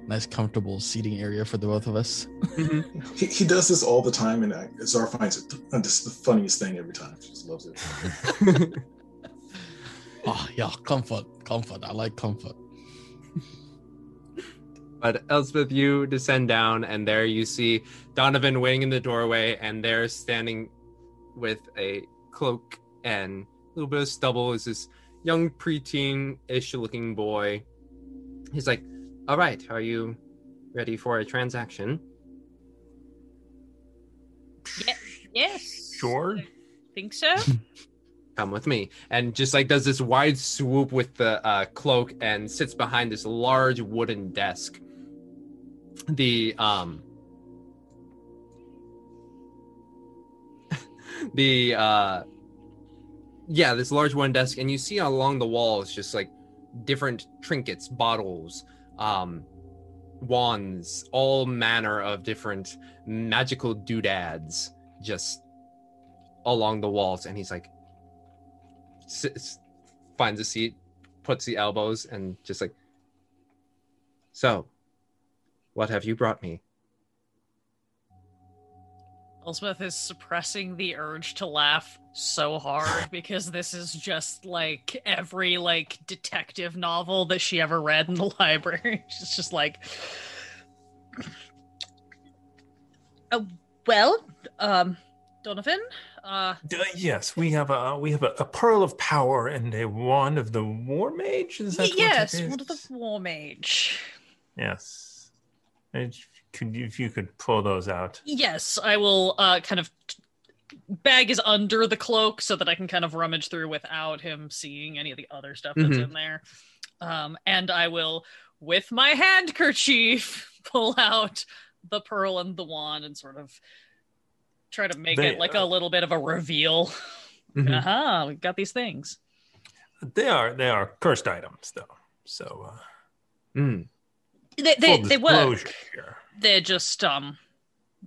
nice comfortable seating area for the both of us. He, he does this all the time, and uh, Zara finds it uh, just the funniest thing every time. She just loves it. Oh yeah, comfort, comfort. I like comfort. But Elspeth, you descend down, and there you see Donovan waiting in the doorway, and there standing with a cloak and a little bit of stubble is this young preteen-ish looking boy. He's like, "All right, are you ready for a transaction?" Yes. Yes. Sure. I think so. Come with me, and just like does this wide swoop with the uh, cloak and sits behind this large wooden desk. The um. The uh yeah this large one desk and you see along the walls just like different trinkets bottles um wands all manner of different magical doodads just along the walls and he's like sits, finds a seat puts the elbows and just like so what have you brought me Elspeth is suppressing the urge to laugh so hard because this is just like every like detective novel that she ever read in the library. She's just like, oh, well, um, Donovan, uh, yes, we have a we have a, a pearl of power and a wand of the war mage. Is that y- yes, one of the war mage. Yes. If, could if you could pull those out? Yes, I will uh kind of bag is under the cloak so that I can kind of rummage through without him seeing any of the other stuff that's Mhm. in there. Um and I will with my handkerchief pull out the pearl and the wand and sort of try to make They, it like uh, a little bit of a reveal. Mhm. Uh-huh, we've got these things. They are they are cursed items though. So uh, Mm. They they, they work. Here. They're just um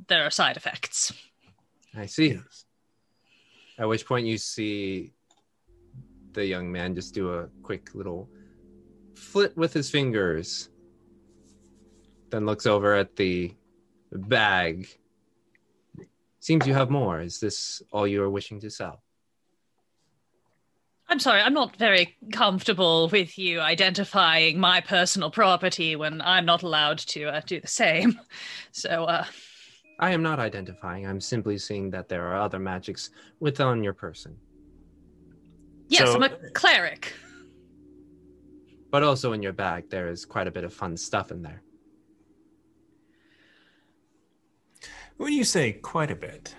there are side effects. i see Yes. At which point you see the young man just do a quick little flit with his fingers, then looks over at the bag. Seems you have more. Is this all you are wishing to sell? I'm sorry, I'm not very comfortable with you identifying my personal property when I'm not allowed to uh, do the same. So, uh, I am not identifying. I'm simply seeing that there are other magics within your person, yes, So- I'm a cleric. but also in your bag. There is quite a bit of fun stuff in there. When you say quite a bit,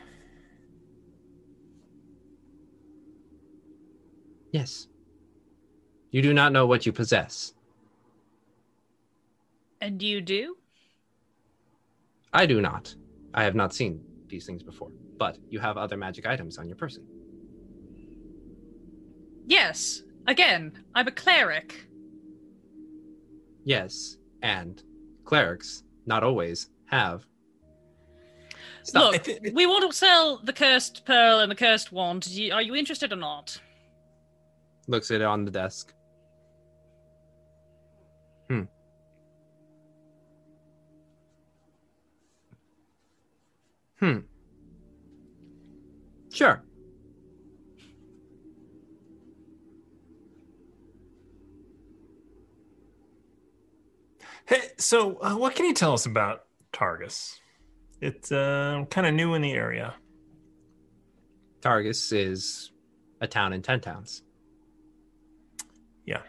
Yes. You do not know what you possess. And you do? I do not. I have not seen these things before, but you have other magic items on your person. Yes. Again, I'm a cleric. Yes, and clerics not always have. Stop. Look, we want to sell the cursed pearl and the cursed wand. Are you interested or not? Looks at it on the desk. Hmm. Hmm. Sure. hey, so uh, what can you tell us about Targos? It's uh, kind of new in the area. Targos is a town in ten towns. Yeah.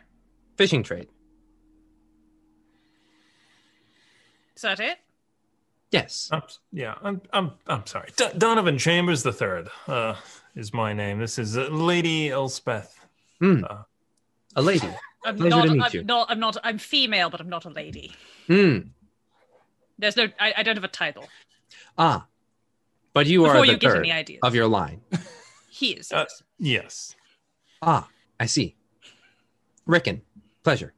Fishing trade. Is that it? Yes. I'm, yeah, I'm I'm I'm sorry. D- Donovan Chambers the third uh, is my name. This is uh, Lady Elspeth. Hmm. Uh, A lady. I'm Pleasure not, to meet I'm you. not. I'm not. I'm female, but I'm not a lady. Hmm. There's no. I, I don't have a title. Ah. But you are Before the you get third any ideas. of your line. He is. Uh, yes. Ah, I see. Rickon, pleasure.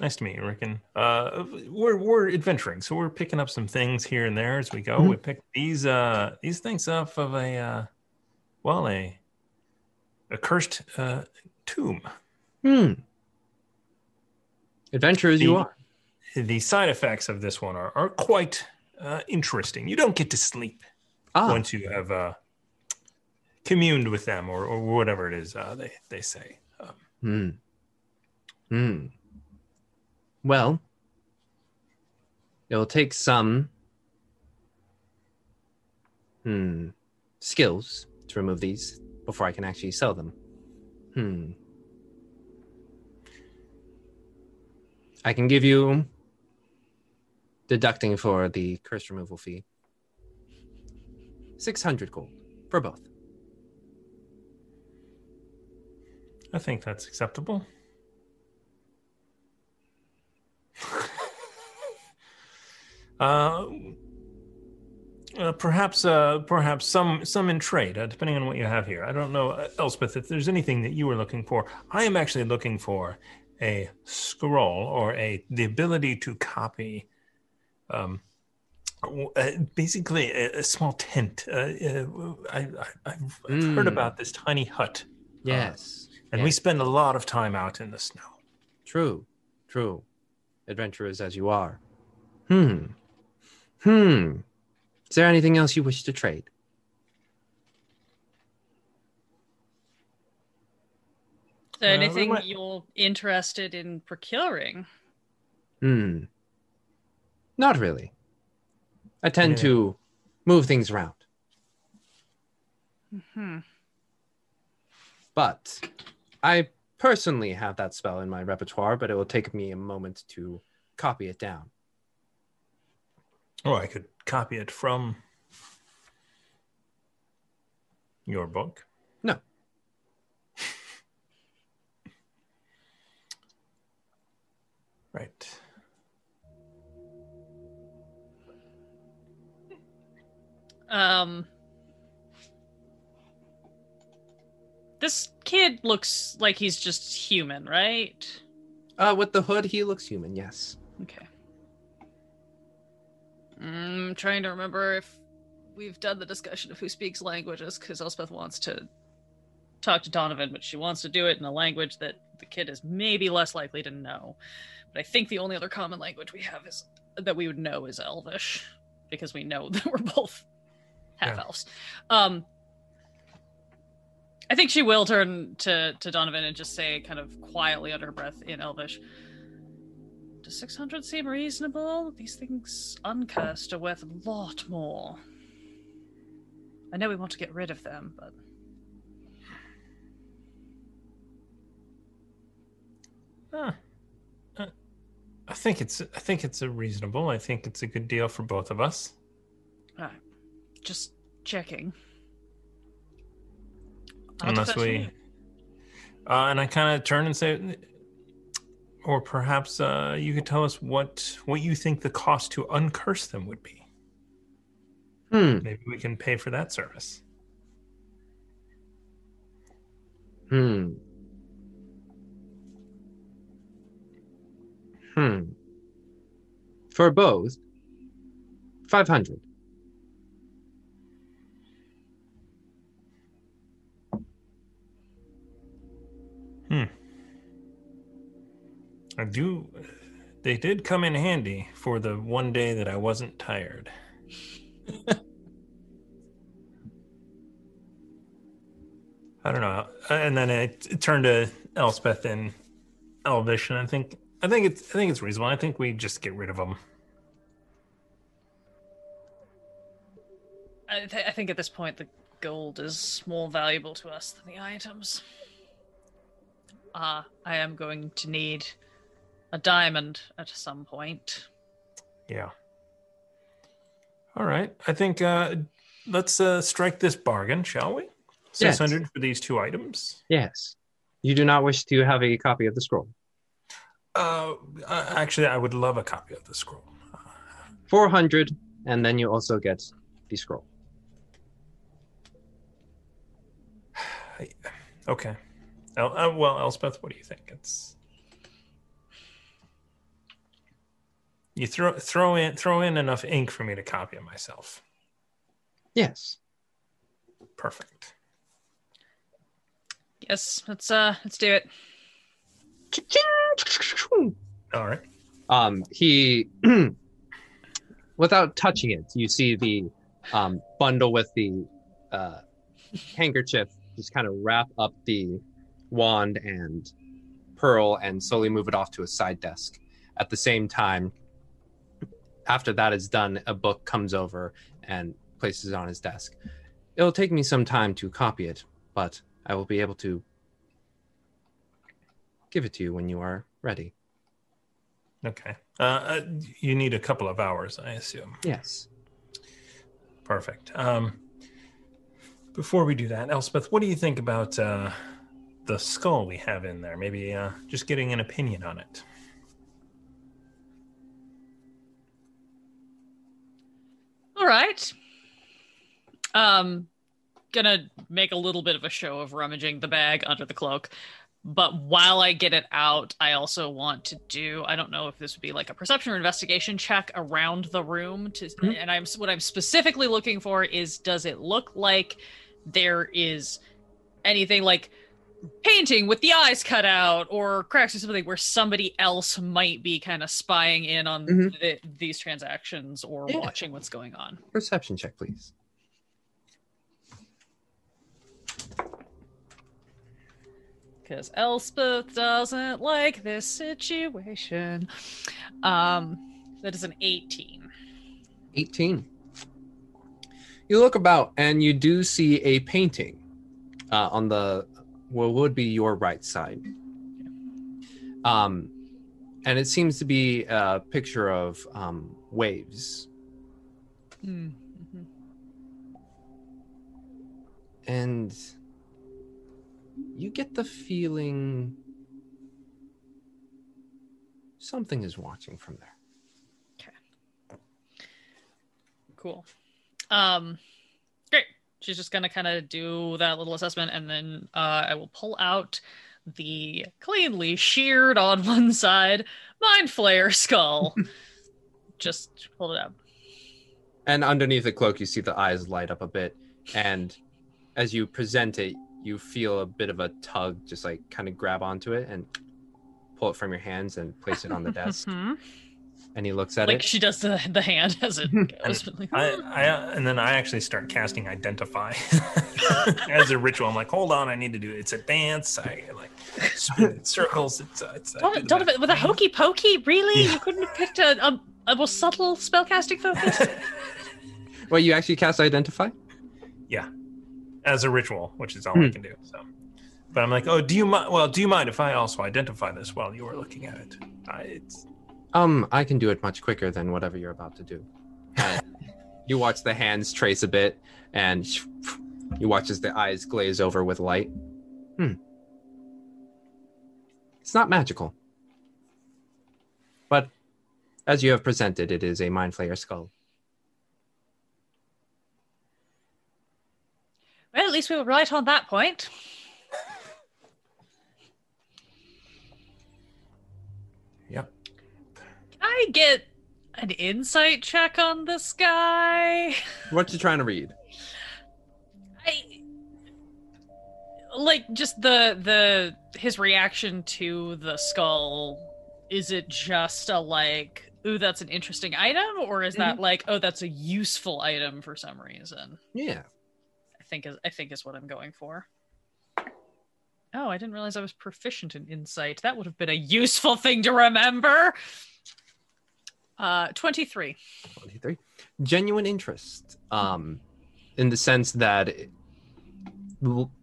Nice to meet you, Rickon. Uh, we're we're adventuring, so we're picking up some things here and there as we go. Mhm. We picked these uh these things off of a uh, well a a cursed uh, tomb. Hmm. Adventurers you The- are. The side effects of this one are are quite uh, interesting. You don't get to sleep Ah, once you have uh, communed with them, or or whatever it is uh, they they say. Um, Hmm. Hmm. Well, it'll take some hmm skills to remove these before I can actually sell them. Hmm. I can give you deducting for the curse removal fee. 600 gold for both. I think that's acceptable. Uh, uh, perhaps, uh, perhaps some some in trade, uh, depending on what you have here. I don't know, uh, Elspeth, if there's anything that you were looking for. I am actually looking for a scroll or a the ability to copy, um, uh, basically a, a small tent. Uh, uh, I, I've, I've heard Mm. about this tiny hut Yes. and we spend a lot of time out in the snow. True, true. Adventurers as you are. Hmm. Hmm. Is there anything else you wish to trade? Is there Uh, anything might- you're interested in procuring? Hmm. Not really. I tend Yeah. to move things around, Hmm. but I personally have that spell in my repertoire, but it will take me a moment to copy it down. Oh, I could copy it from your book. No. right. Um. This kid looks like he's just human, right? Uh, with the hood, he looks human, yes. Okay. Mm, I'm trying to remember if we've done the discussion of who speaks languages because Elspeth wants to talk to Donovan, but she wants to do it in a language that the kid is maybe less likely to know. But I think the only other common language we have is that we would know is Elvish because we know that we're both half Yeah. elves. Um, I think she will turn to to Donovan and just say, kind of quietly under her breath in Elvish. Does 600 seem reasonable? These things uncursed are worth a lot more. I know we want to get rid of them, but Huh. Uh, I think it's I think it's a reasonable. I think it's a good deal for both of us. just checking. Unless we uh, and I kind of turn and say or perhaps uh, you could tell us what what you think the cost to uncurse them would be. Hmm. Maybe we can pay for that service. Hmm. Hmm. For both, 500. I do. They did come in handy for the one day that I wasn't tired. I don't know. And then it, it turned to Elspeth and Elvish, and I think I think it's I think it's reasonable. I think we just get rid of them. I, th- I think at this point the gold is more valuable to us than the items. Uh, I am going to need a diamond at some point. Yeah. All right. I think uh, let's uh, strike this bargain, shall we? Yes. 600 for these two items. Yes. You do not wish to have a copy of the scroll. Uh, uh, actually, I would love a copy of the scroll. 400, and then you also get the scroll. Okay. El- uh, well, Elspeth, what do you think? It's you throw throw in throw in enough ink for me to copy it myself. Yes. Perfect. Yes, let's uh let's do it. All right. Um, he, without touching it, you see the um, bundle with the uh, handkerchief just kind of wrap up the wand and pearl and slowly move it off to a side desk. At the same time, after that is done, a book comes over and places it on his desk. It'll take me some time to copy it, but I will be able to give it to you when you are ready. Okay. Uh, uh, you need a couple of hours, I assume. Yes. Perfect. Um, before we do that, Elspeth, what do you think about uh, the skull we have in there? Maybe uh, just getting an opinion on it. All right. Um, gonna make a little bit of a show of rummaging the bag under the cloak. But while I get it out, I also want to do I don't know if this would be like a perception or investigation check around the room to and I'm what I'm specifically looking for is does it look like there is anything like painting with the eyes cut out or cracks or something where somebody else might be kind of spying in on Mhm. th- these transactions or Yeah. watching what's going on. Perception check, please. because Elspeth doesn't like this situation. Um, that is an 18. 18. You look about and you do see a painting uh, on the what would be your right side. Um, and it seems to be a picture of um, waves. Mm-hmm. And you get the feeling something is watching from there. Okay. Cool. Um. She's just gonna kind of do that little assessment, and then uh, I will pull out the cleanly sheared on one side mind flayer skull. just hold it up. And underneath the cloak, you see the eyes light up a bit. And as you present it, you feel a bit of a tug, just like kind of grab onto it and pull it from your hands and place it on the desk. And he looks at Like it. Like she does the the hand as it goes. but like, I, I and then I actually start casting identify as a ritual. I'm like, hold on, I need to do it. It's a dance. I like spin in circles. It's uh, it's. Do Don- the Donovan, best with a hokey pokey, really? Yeah. You couldn't have picked a, a, a more subtle spellcasting focus? Well, you actually cast identify? Yeah, as a ritual, which is all I Hmm. can do. So, but I'm like, oh, do you mind? Well, do you mind if I also identify this while you are looking at it? I, it's Um, I can do it much quicker than whatever you're about to do. And you watch the hands trace a bit, and you watch as the eyes glaze over with light. Hmm. It's not magical. But as you have presented, it is a mind flayer skull. well, at least we were right on that point. I get an insight check on this guy? What you trying to read? I like just the the his reaction to the skull. Is it just a like, ooh, that's an interesting item, or is that mm-hmm. like, oh, that's a useful item for some reason? Yeah. I think is I think is what I'm going for. Oh, I didn't realize I was proficient in insight. That would have been a useful thing to remember. Uh, 23. 23. Genuine interest. Um, in the sense that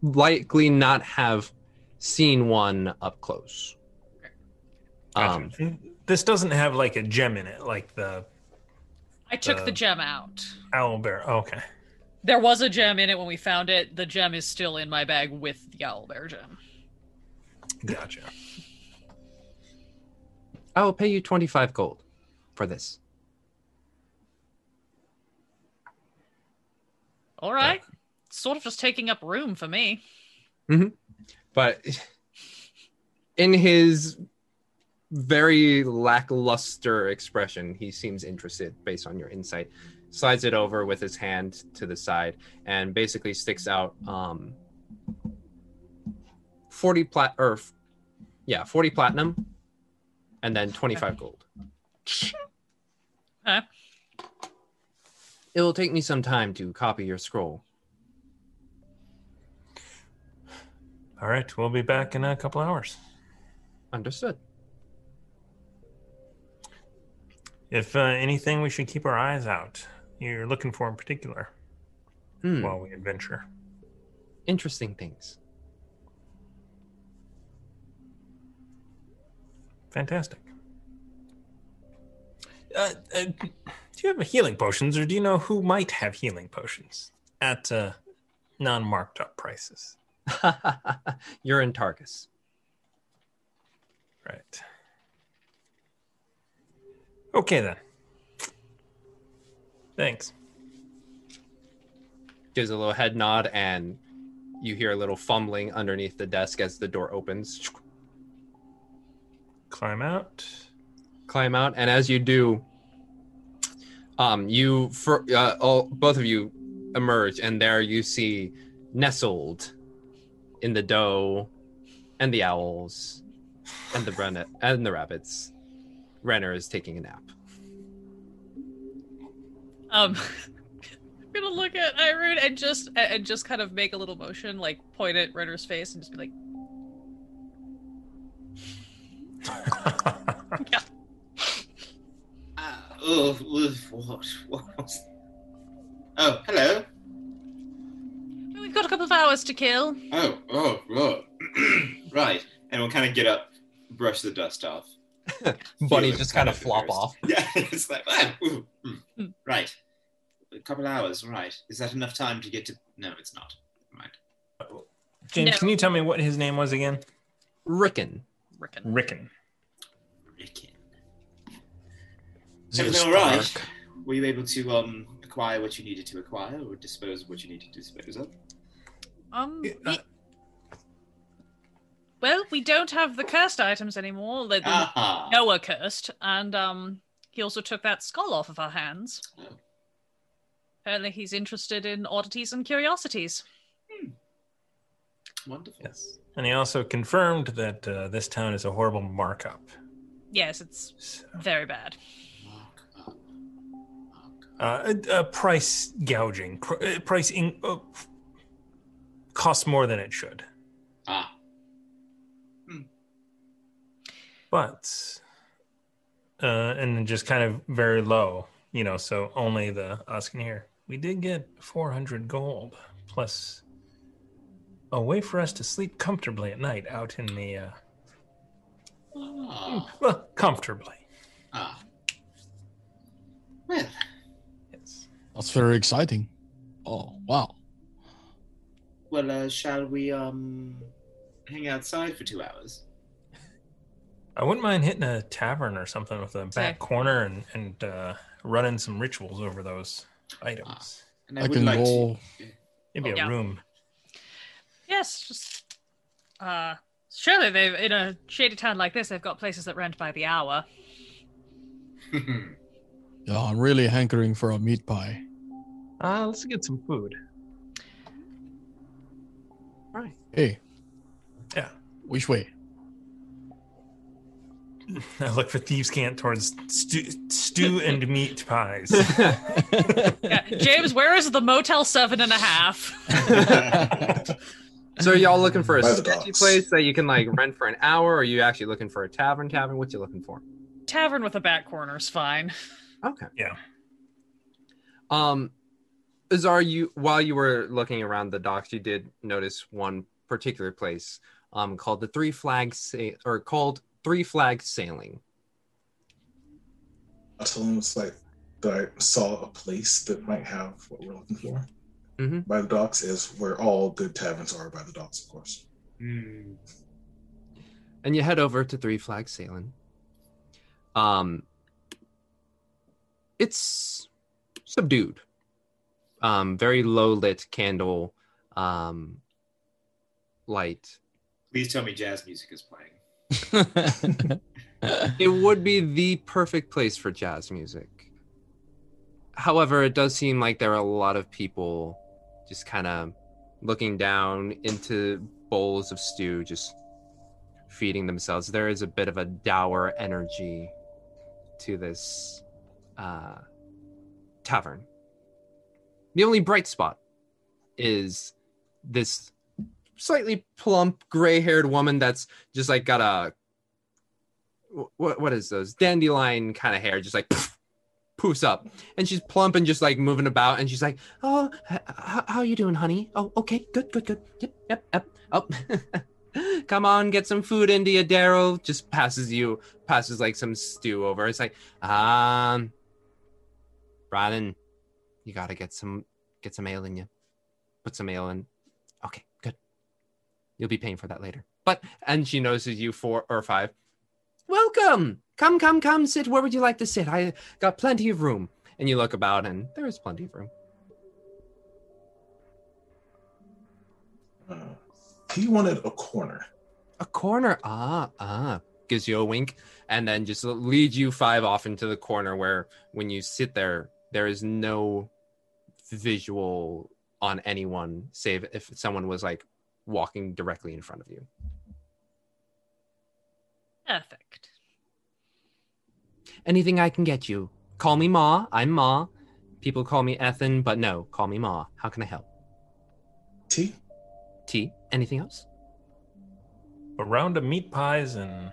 likely not have seen one up close. Um, Gotcha. this doesn't have like a gem in it, like the I took Uh, the gem out. owl bear. Okay. There was a gem in it when we found it. The gem is still in my bag with the owl bear gem. Gotcha. I will pay you 25 gold for this. All right. Sort of just taking up room for me. But in his very lackluster expression, he seems interested based on your insight. Slides it over with his hand to the side and basically sticks out um 40 plat or yeah, 40 platinum and then 25 gold. Okay. It will take me some time to copy your scroll. All right, we'll be back in a couple hours. Understood. If uh, anything, we should keep our eyes out. You're looking for in particular Hmm, while we adventure. interesting things. Fantastic. Uh, uh, do you have healing potions, or do you know who might have healing potions at uh, non-marked up prices? You're in Targos. Right. Okay then. Thanks. gives a little head nod and you hear a little fumbling underneath the desk as the door opens Climb out. climb out and as you do um you for uh, all, both of you emerge and there you see nestled in the dough and the owls and the Brenna and the rabbits. Renner is taking a nap. Um, I'm gonna look at Irene and just and just kind of make a little motion, like point at Renner's face, and just be like, Uh, oh, what? What was? Oh, hello. "We've got a couple of hours to kill." Oh, oh, oh. right. And we'll kind of get up, brush the dust off. bunny Feeling just kind of flop embarrassed. off Yeah, it's like, ah, ooh, mm, right. A couple hours, right. Is that enough time to get to. No, it's not. Right. James, No. can you tell me what his name was again? rickon Rickon. Rickon. Ricky. Is Everything all right? Stark? Were you able to um acquire what you needed to acquire, or dispose of what you needed to dispose of? Um. Uh, well, we don't have the cursed items anymore. They, they Aha. Noah cursed, and um, he also took that skull off of our hands. Oh. Apparently, he's interested in oddities and curiosities. Wonderful. Yes. And he also confirmed that uh, this town is a horrible markup. Yes, it's So, very bad. Mark up. Mark up. uh, a, a price gouging, pr- uh, price in, uh, costs more than it should. Ah. Hmm. But, uh, and then just kind of very low, you know, so only the us can hear. We did get 400 gold plus a way for us to sleep comfortably at night out in the, uh, Ah. well, comfortably. Ah. Well, Yes. That's very exciting. Oh, wow. well, uh, shall we um hang outside for two hours? I wouldn't mind hitting a tavern or something with a back Okay. corner and, and uh, running some rituals over those items. And I, would can like go. to. Maybe a Yeah. room. Yes, just uh, surely they've in a shady town like this, they've got places that rent by the hour. Yeah, I'm really hankering for a meat pie. Uh, let's get some food. All right. Hey. Yeah. Which way? I look for thieves' cant towards stew, stew and meat pies. Yeah, James, where is the Motel Seven and a Half? So are y'all looking for a By sketchy docks. place that you can like rent for an hour, or are you actually looking for a tavern? Tavern? What you looking for? Tavern with a back corner is fine. Okay. Yeah. Um, Azar, you while you were looking around the docks, you did notice one particular place um, called the Three Flags Sa- or called Three Flags Sailing. I told him it's like that I saw a place that might have what we're looking for. Mhm. By the docks is where all good taverns are by the docks, of course. Hmm. and you head over to Three Flags Sailing. Um, it's subdued, um, very low lit candle, um, light. Please tell me jazz music is playing. It would be the perfect place for jazz music. However, it does seem like there are a lot of people just kind of looking down into bowls of stew, just feeding themselves. There is a bit of a dour energy to this uh, tavern. The only bright spot is this slightly plump, gray-haired woman that's just like got a what what is those dandelion kind of hair, just like poofs up, and she's plump and just like moving about, and she's like, "Oh, h- how you doing, honey? Oh, okay, good, good, good. Yep, yep, yep. Oh, come on, get some food into you, Daryl." Just passes you, passes like some stew over. It's like, um, Brandon, you gotta get some, get some ale in you. Put some ale in. Okay, good. You'll be paying for that later. But and she notices you four or five. Welcome. Come, come, come. Sit. Where would you like to sit? I got plenty of room. And you look about, and there is plenty of room. Uh, he wanted a corner. A corner. Ah, ah. Gives you a wink, and then just leads you five off into the corner where, when you sit there, there is no visual on anyone, save if someone was like walking directly in front of you. Perfect. Anything I can get you. Call me Ma. I'm Ma. People call me Ethan, but no, call me Ma. How can I help? Tea? Tea? Anything else? A round of meat pies and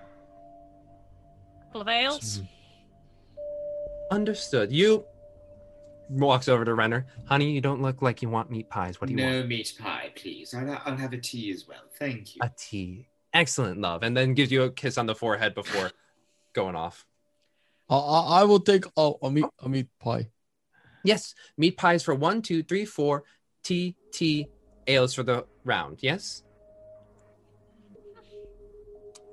Couple of ales. Understood. You walks over to Renner. Honey, you don't look like you want meat pies. What do you no want? No meat pie, please. I'll, I'll have a tea as well. Thank you. A tea. Excellent, love. And then gives you a kiss on the forehead before going off. I, I, I will take a, a meat a meat pie. Yes, meat pies for one, two, three, four. Tea, tea, ales for the round. Yes.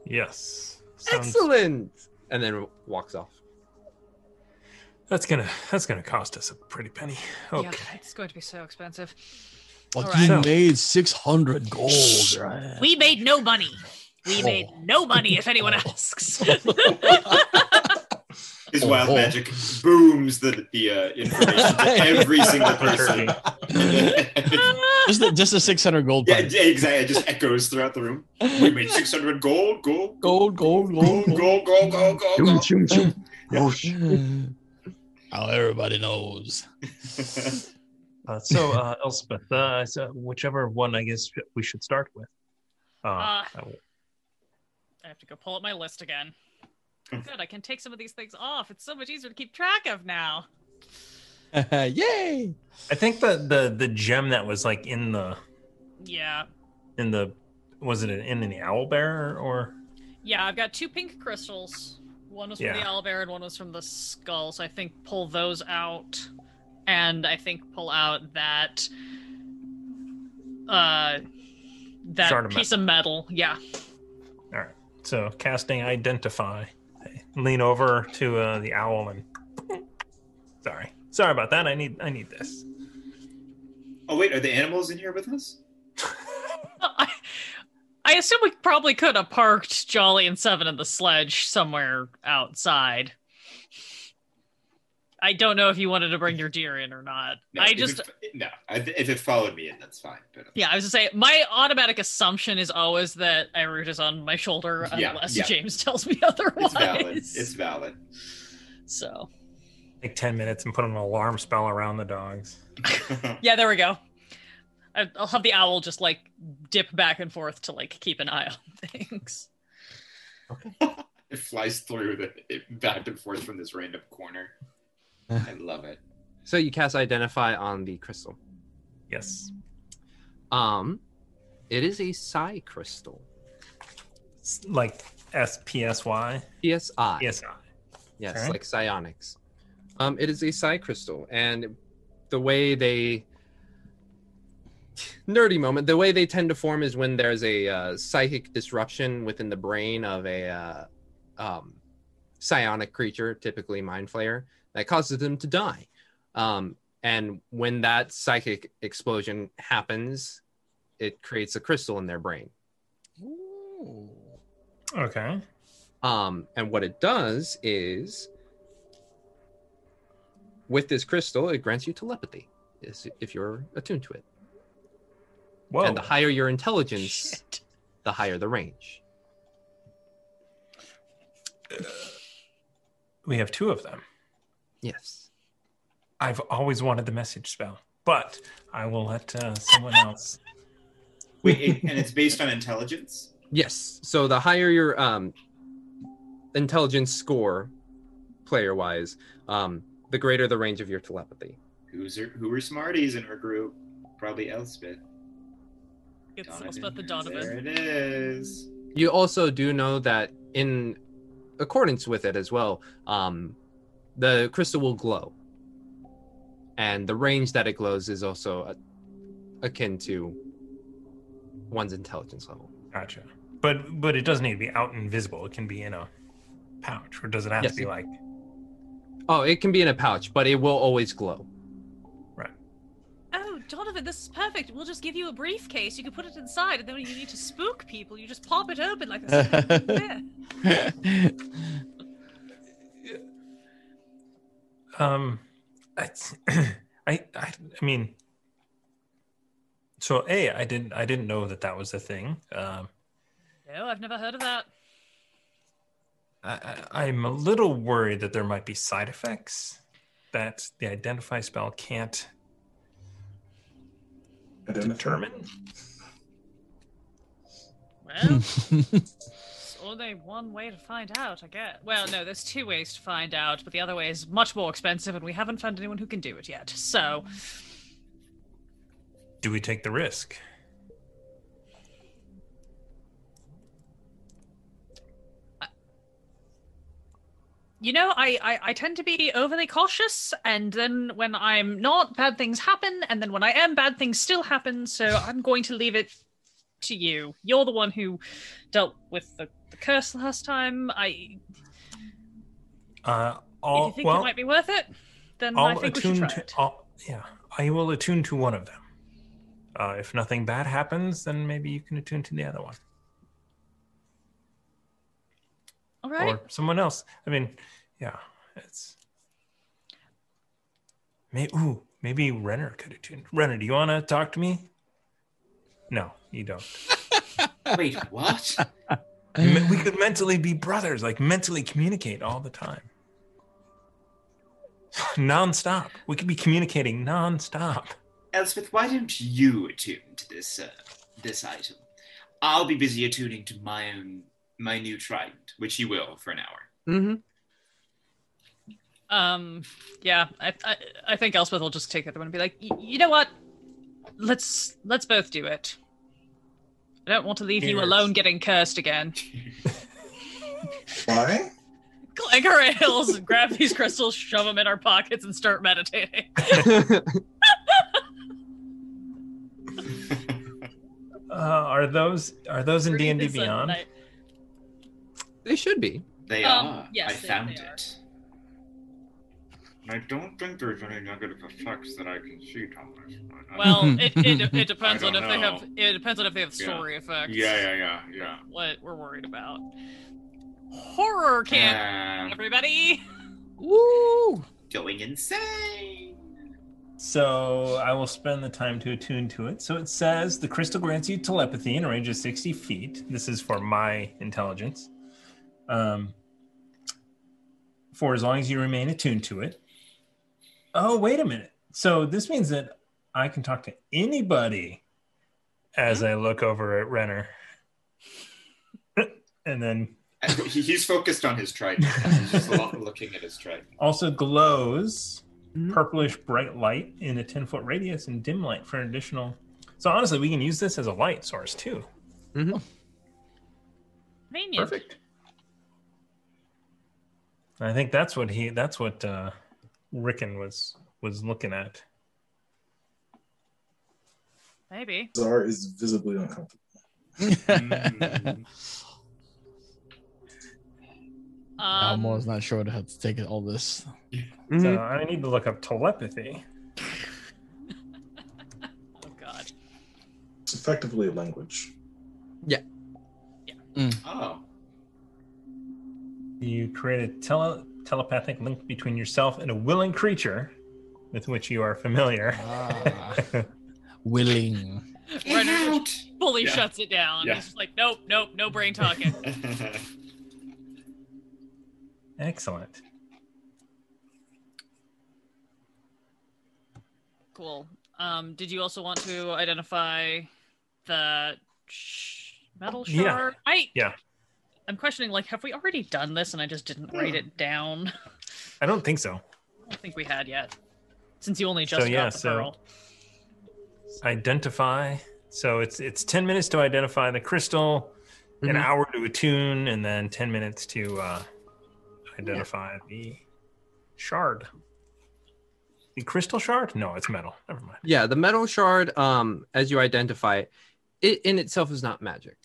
yes. Sounds- Excellent. And then walks off. That's gonna that's gonna cost us a pretty penny. Okay. Yeah, it's going to be so expensive. But All you right. made six hundred gold, right? We made no money. We Oh. made no money if anyone asks. His wild oh. magic booms the, the uh, information to every single person. just the, just a six hundred gold yeah, pie. exactly. It just echoes throughout the room. We made 600 gold, gold, Gold, gold, gold, gold, gold, gold, gold, gold, gold. gold. How everybody knows. Uh, so, uh, Elspeth, uh, so whichever one I guess we should start with. Uh, Uh, I will- I have to go pull up my list again. Good, I can take some of these things off. It's so much easier to keep track of now. Yay! I think the the the gem that was like in the Yeah. in the was it in the owlbear or Yeah, I've got two pink crystals. One was from the Yeah. owlbear and one was from the skull. So I think pull those out. And I think pull out that uh that Shard of piece of metal. Yeah. all right. So casting identify. Lean over to uh, the owl and sorry, sorry about that. I need I need this. Oh, wait, are the animals in here with us? I, I assume we probably could have parked Jolly and Seven in the sledge somewhere outside. I don't know if you wanted to bring your deer in or not. No, I if just it- no. If it followed me in, that's fine. But uh, Yeah, I was to say my automatic assumption is always that Root is on my shoulder Yeah, unless yeah. James tells me otherwise. it's valid. It's valid. So Take ten minutes and put an alarm spell around the dogs. yeah, there we go. I- I'll have the owl just like dip back and forth to like keep an eye on things. it flies through the it, back and forth from this random corner. I love it. So you cast identify on the crystal. Yes. Um, it is a psi crystal. It's like S P S Y. PSI. PSI. Yes, Okay. like psionics. Um, it is a psi crystal, and the way they nerdy moment, the way they tend to form is when there's a uh, psychic disruption within the brain of a uh, um, psionic creature, typically mind flayer, that causes them to die. Um, and when that psychic explosion happens, it creates a crystal in their brain. Ooh. Okay. Um, and what it does is, with this crystal, it grants you telepathy, if you're attuned to it. Whoa. And the higher your intelligence, the higher the range. we have two of them. Yes. I've always wanted the message spell, but I will let uh, someone else. Wait, and it's based on intelligence. Yes. So the higher your um, intelligence score, player wise, um, the greater the range of your telepathy. Who's her, who are smarties in her group? Probably Elspeth. It's Donovan. Elspeth the There it is. You also do know that in accordance with it as well, um, the crystal will glow, and the range that it glows is also a, akin to one's intelligence level. Gotcha. But but it doesn't need to be out and visible. It can be in a pouch, or does it have Yes. to be like? Oh, it can be in a pouch, but it will always glow. Donovan, this is perfect. We'll just give you a briefcase. You can put it inside, and then when you need to spook people, you just pop it open like this. Um, I, I, I, I mean, so a, I didn't, I didn't know that that was a thing. Um, No, I've never heard of that. I, I, I'm a little worried that there might be side effects that the identify spell can't determine. Well, it's only one way to find out, I guess. Well, no, there's two ways to find out, but the other way is much more expensive, and we haven't found anyone who can do it yet. So, Do we take the risk? You know, I, I I tend to be overly cautious, and then when I'm not, bad things happen, and then when I am, bad things still happen. So I'm going to leave it to you. You're the one who dealt with the, the curse last time. I Uh, if you think well, it might be worth it, then I I'll think we should try to. it. I'll, yeah, I will attune to one of them. Uh, if nothing bad happens, then maybe you can attune to the other one. All right. or someone else. I mean, yeah, it's maybe. Ooh, maybe Renner could attune. Renner, do you want to talk to me? No, you don't. Wait, what? We could mentally be brothers, like mentally communicate all the time, nonstop. We could be communicating nonstop. Elspeth, why don't you attune to this uh, this item? I'll be busy attuning to my own my new trident, which you will for an hour. Mm-hmm. Um, yeah, I, I, I think Elspeth will just take the other one and be like, "Y- you know what? Let's let's both do it. I don't want to leave you alone getting cursed again. Why? Clank our heels, grab these crystals, shove them in our pockets, and start meditating. Uh, are those are those in D and D Beyond? night. They should be. They Um, are. yes, I they- found they are. it. I don't think there's any negative effects that I can see, Thomas. I- I- Well, it, it, it depends on if don't they have it depends on if they have Yeah. story effects. yeah, yeah, yeah, yeah. What we're worried about. Horror camp, Um, everybody. Woo! going insane. So I will spend the time to attune to it. So it says the crystal grants you telepathy in a range of 60 feet. This is for my intelligence. Um, for as long as you remain attuned to it. Oh, wait a minute. So this means that I can talk to anybody as I look over at Renner. and then He's focused on his trident. He's just looking at his trident. also glows purplish bright light in a 10 foot radius and dim light for an additional. So honestly, we can use this as a light source too. Mm-hmm. Perfect. I think that's what he that's what uh Rickon was was looking at. Maybe. Azar is visibly uncomfortable. Now Um, Mo's not sure how to take all this. So I need to look up telepathy. oh God. It's effectively a language. Yeah. Yeah. Mm. Oh. You create a tele- telepathic link between yourself and a willing creature with which you are familiar. Ah, willing. Renner out. fully Yeah. shuts it down. Yeah. He's just like, nope, nope, no brain talking. Excellent. cool. Um, did you also want to identify the sh- metal Yeah. shard? I Yeah. I'm questioning like, have we already done this and I just didn't write it down? I don't think so. I don't think we had yet. Since you only just So, yeah, got the so- pearl. Identify. So it's it's 10 minutes to identify the crystal, an Mhm. hour to attune, and then 10 minutes to uh, identify the shard. The crystal shard? No, it's metal. Never mind. Yeah, the metal shard, um, as you identify it, it in itself is not magic.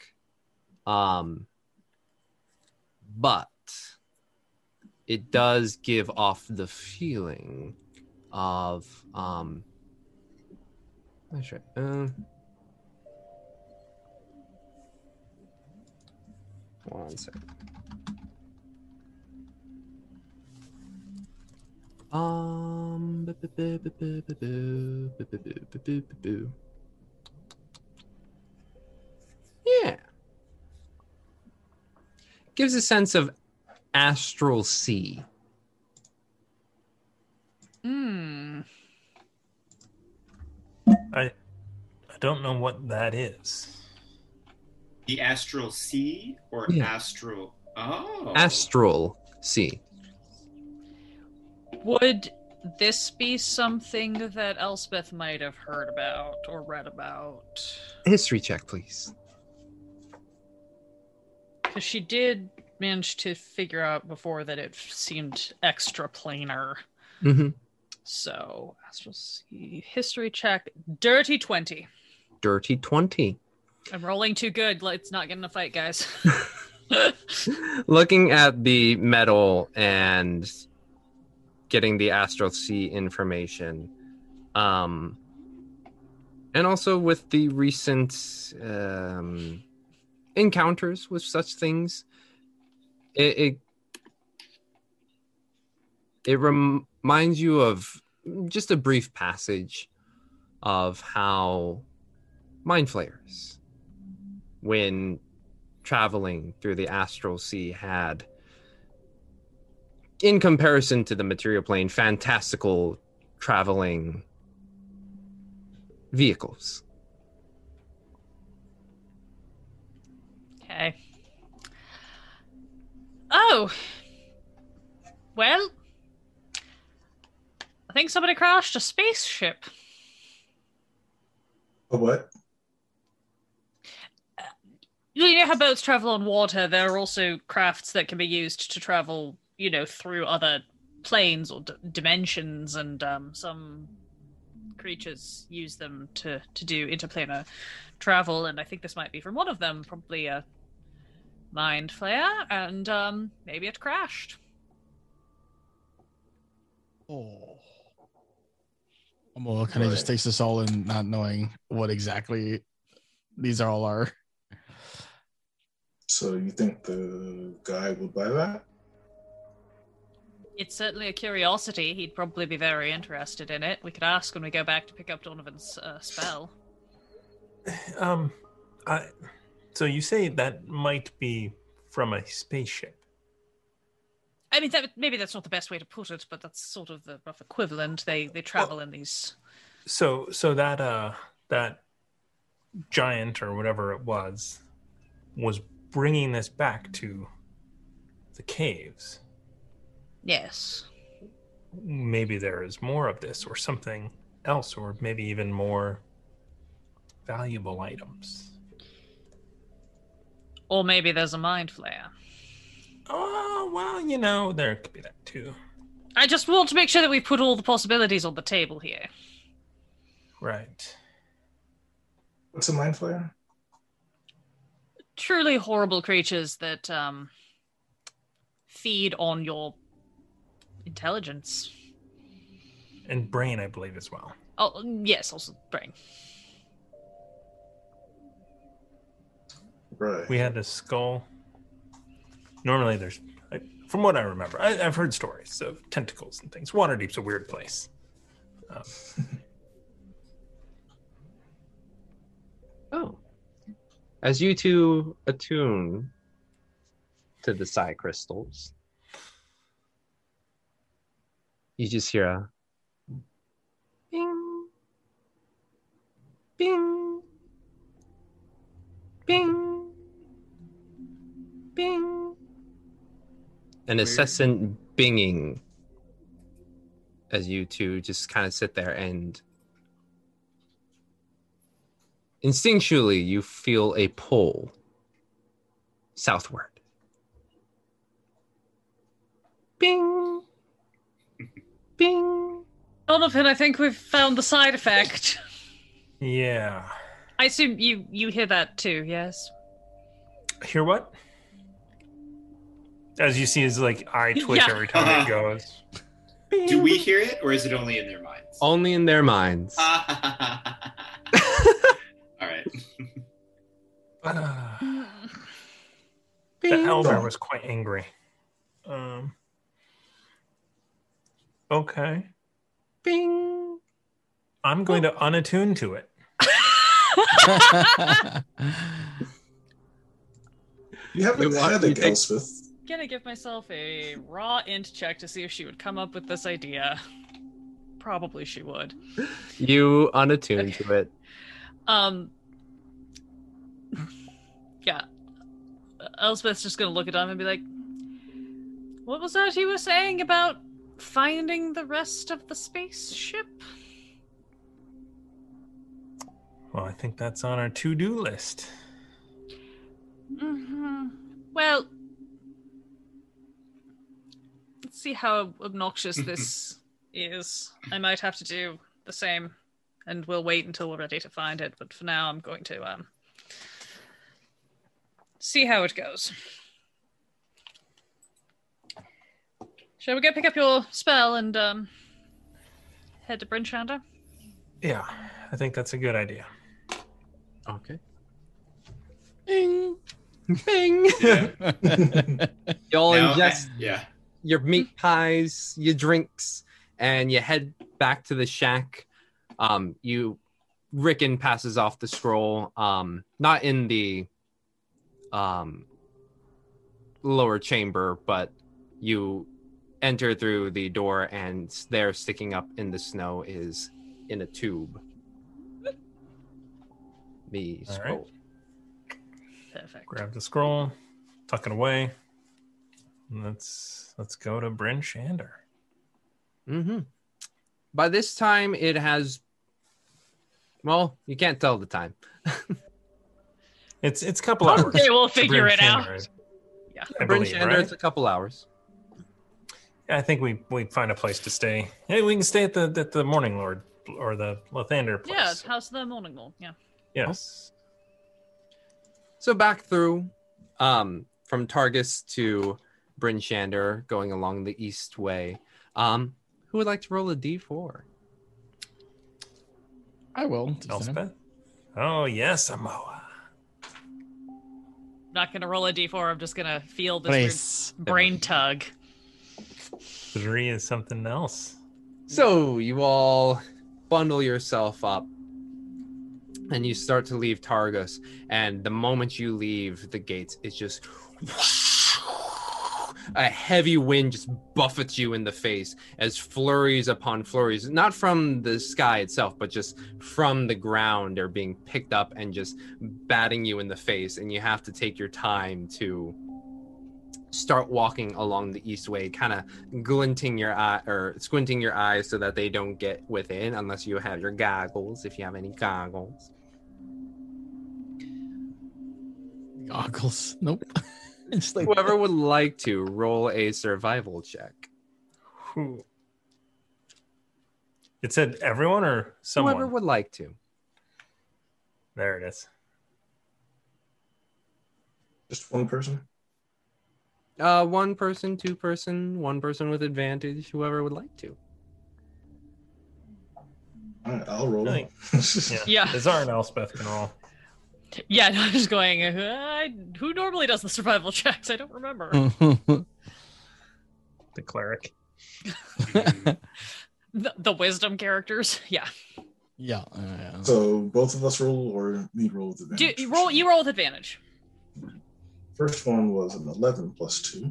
Um, but it does give off the feeling of um that's right. Um one second. Um bu- Gives a sense of astral sea. Hmm. I I don't know what that is. the astral sea or Yeah. astral? Oh. Astral sea. Would this be something that Elspeth might have heard about or read about? History check, please. Because she did manage to figure out before that it seemed extra planar. Mm-hmm. So, astral sea history check, dirty twenty. Dirty 20. I'm rolling too good. Let's not get in a fight, guys. Looking at the metal and getting the astral sea information. Um, and also with the recent um, encounters with such things, it, it, it rem- reminds you of just a brief passage of how mind flayers when traveling through the astral sea had in comparison to the material plane fantastical traveling vehicles okay. Oh. Well, I think somebody crashed a spaceship. A what? You know how boats travel on water. There are also crafts that can be used to travel, you know, through other planes or d- dimensions, and um, some creatures use them to to do interplanar travel. And I think this might be from one of them, probably a mind flayer, and um, maybe it crashed. Oh. Well, kind of just Right. takes this all in, not knowing what exactly these all are. So you think the guy would buy that? It's certainly a curiosity. He'd probably be very interested in it. We could ask when we go back to pick up Donovan's uh, spell. Um, I. So you say that might be from a spaceship. I mean, that, maybe that's not the best way to put it, but that's sort of the rough equivalent. They they travel in these. So so that uh that giant or whatever it was was bringing this back to the caves. Yes. maybe there is more of this or something else, or maybe even more valuable items. Or maybe there's a mind flayer. Oh, well, you know, there could be that too. I just want to make sure that we put all the possibilities on the table here. Right. What's a mind flayer? Truly horrible creatures that um, feed on your intelligence. And brain, I believe, as well. Oh, yes, also brain. Right. We had a skull. Normally, there's, I- from what I remember, I, I've heard stories of tentacles and things. Waterdeep's a weird place. Um, Oh. As you two attune to the psi crystals, you just hear a bing, bing, bing, bing, an incessant binging as you two just kind of sit there and instinctually you feel a pull southward. Bing. Bing. Donovan, I think we've found the side effect. yeah. I assume you you hear that too, yes? Hear what? As you see his like eye twitch Yeah. every time it goes. Do we hear it, or is it only in their minds? Only in their minds. All right. Uh, the elder was quite angry. Um. Okay. Bing. I'm going to unattune to it. You have You a want- you headache, Elspeth. Gonna give myself a raw int check to see if she would come up with this idea. Probably she would. You unattune to it. Um. Yeah. Elspeth's just gonna look at him and be like, "What was that you were saying about finding the rest of the spaceship?" Well, I think that's on our to-do list. hmm Well, see how obnoxious this is. I might have to do the same, and we'll wait until we're ready to find it. But for now, I'm going to um see how it goes. Shall we go pick up your spell and um head to Bryn Shander? Yeah, I think that's a good idea. Okay. Bing. Bing. Yeah. Y'all Now, ingest yeah. Your meat pies, your drinks, and you head back to the shack. Um, you Rickon passes off the scroll. Um, not in the um lower chamber, but you enter through the door, and there, sticking up in the snow, is in a tube. The All right. scroll. Perfect. Grab the scroll, tuck it away. Let's let's go to Bryn Shander. Mm-hmm. By this time, it has. Well, you can't tell the time. It's it's a couple hours. Okay, we'll figure Bryn it out. Yeah. I Bryn believe, Shander, right? it's a couple hours. Yeah, I think we we find a place to stay. Hey, we can stay at the at the Morning Lord or the Lathander place. Yeah, House of the Morning Lord. Yeah. Yes. So back through, um, from Targos to Bryn Shander, going along the east way. Um, who would like to roll a d4? I will. just then. Elspeth. Oh yes, Amoa. not gonna roll a d4. I'm just gonna feel this weird brain tug. Three is something else. So you all bundle yourself up and you start to leave Targos. And the moment you leave the gates, it's just a heavy wind just buffets you in the face as flurries upon flurries, not from the sky itself, but just from the ground are being picked up and just batting you in the face. And you have to take your time to start walking along the east way, kind of glinting your eye or squinting your eyes so that they don't get within, unless you have your goggles. If you have any goggles, Goggles. Nope. it's like whoever would like to roll a survival check. Who? It said everyone or someone. Whoever would like to. There it is. Just one person. Uh, one person, two person, one person with advantage. Whoever would like to. All right, I'll roll. Really? Yeah. Yeah. Azar and Elspeth can roll. Yeah, no, I'm just going. Uh, who normally does the survival checks? I don't remember. The cleric. the, the wisdom characters. Yeah. yeah. uh, So both of us roll, or me roll with Do advantage. you roll. You roll with advantage. First one was an 11 plus 2.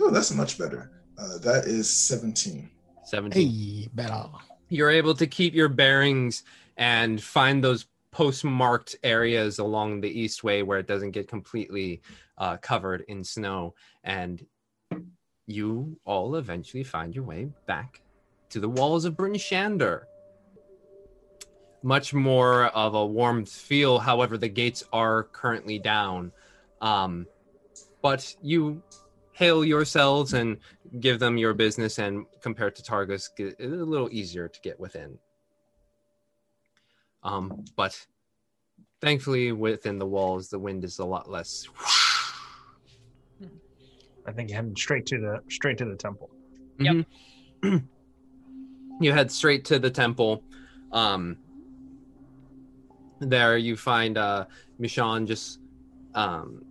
Oh, that's much better. Uh, that is 17. 17. hey, better. You're able to keep your bearings and find those postmarked areas along the east way where it doesn't get completely uh, covered in snow. And you all eventually find your way back to the walls of Bryn Shander. Much more of a warm feel. However, the gates are currently down. Um, but you hail yourselves and give them your business, and compared to Targos, it's a little easier to get within. Um, but thankfully, within the walls, the wind is a lot less. I think heading straight to the straight to the temple. Yep. Mhm. you head straight to the temple. Um, there you find uh, Mishan just um,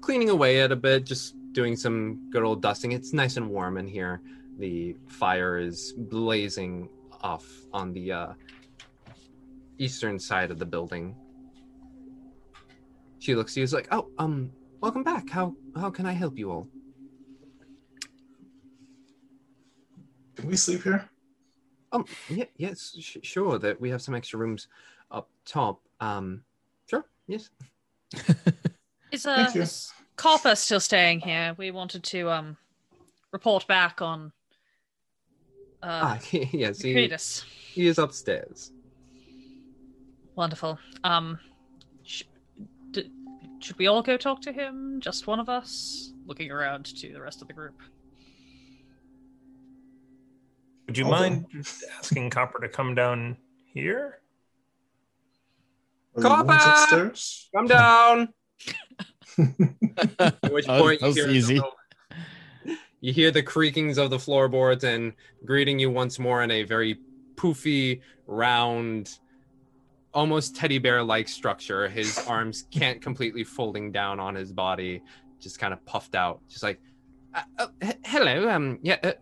cleaning away at a bit, just doing some good old dusting. It's nice and warm in here. The fire is blazing off on the uh, eastern side of the building. She looks to you, is like, "Oh, um, welcome back. How how can I help you all?" Can we sleep here? Um, yeah, yes, sh- sure. That we have some extra rooms up top. Um, sure, yes. Is uh Thank you. is Copper still staying here? We wanted to um report back on uh ah, yes, he, he is upstairs. Wonderful. Um, sh- d- should we all go talk to him? Just one of us? Looking around to the rest of the group. Would you I'll mind just asking Copper to come down here? Are the ones Copper! Come down. At which That was- point that was you hear easy. the- you hear the creakings of the floorboards and greeting you once more in a very poofy, round, almost teddy bear like structure. His arms can't completely folding down on his body, just kind of puffed out, just like, uh, uh, h- hello, um, yeah, uh,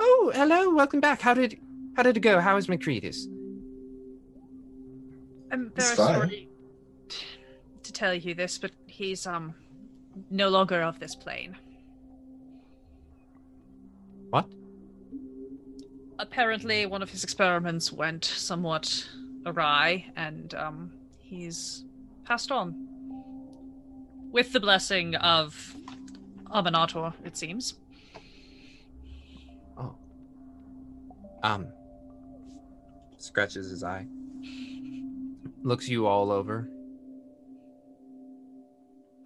oh, hello, welcome back. How did how did it go? How is Macretus? I'm It's very sorry to tell you this, but he's um no longer of this plane. What? Apparently, one of his experiments went somewhat awry, and um, he's passed on. With the blessing of Amaunator, it seems. Oh. Um. Scratches his eye. Looks you all over.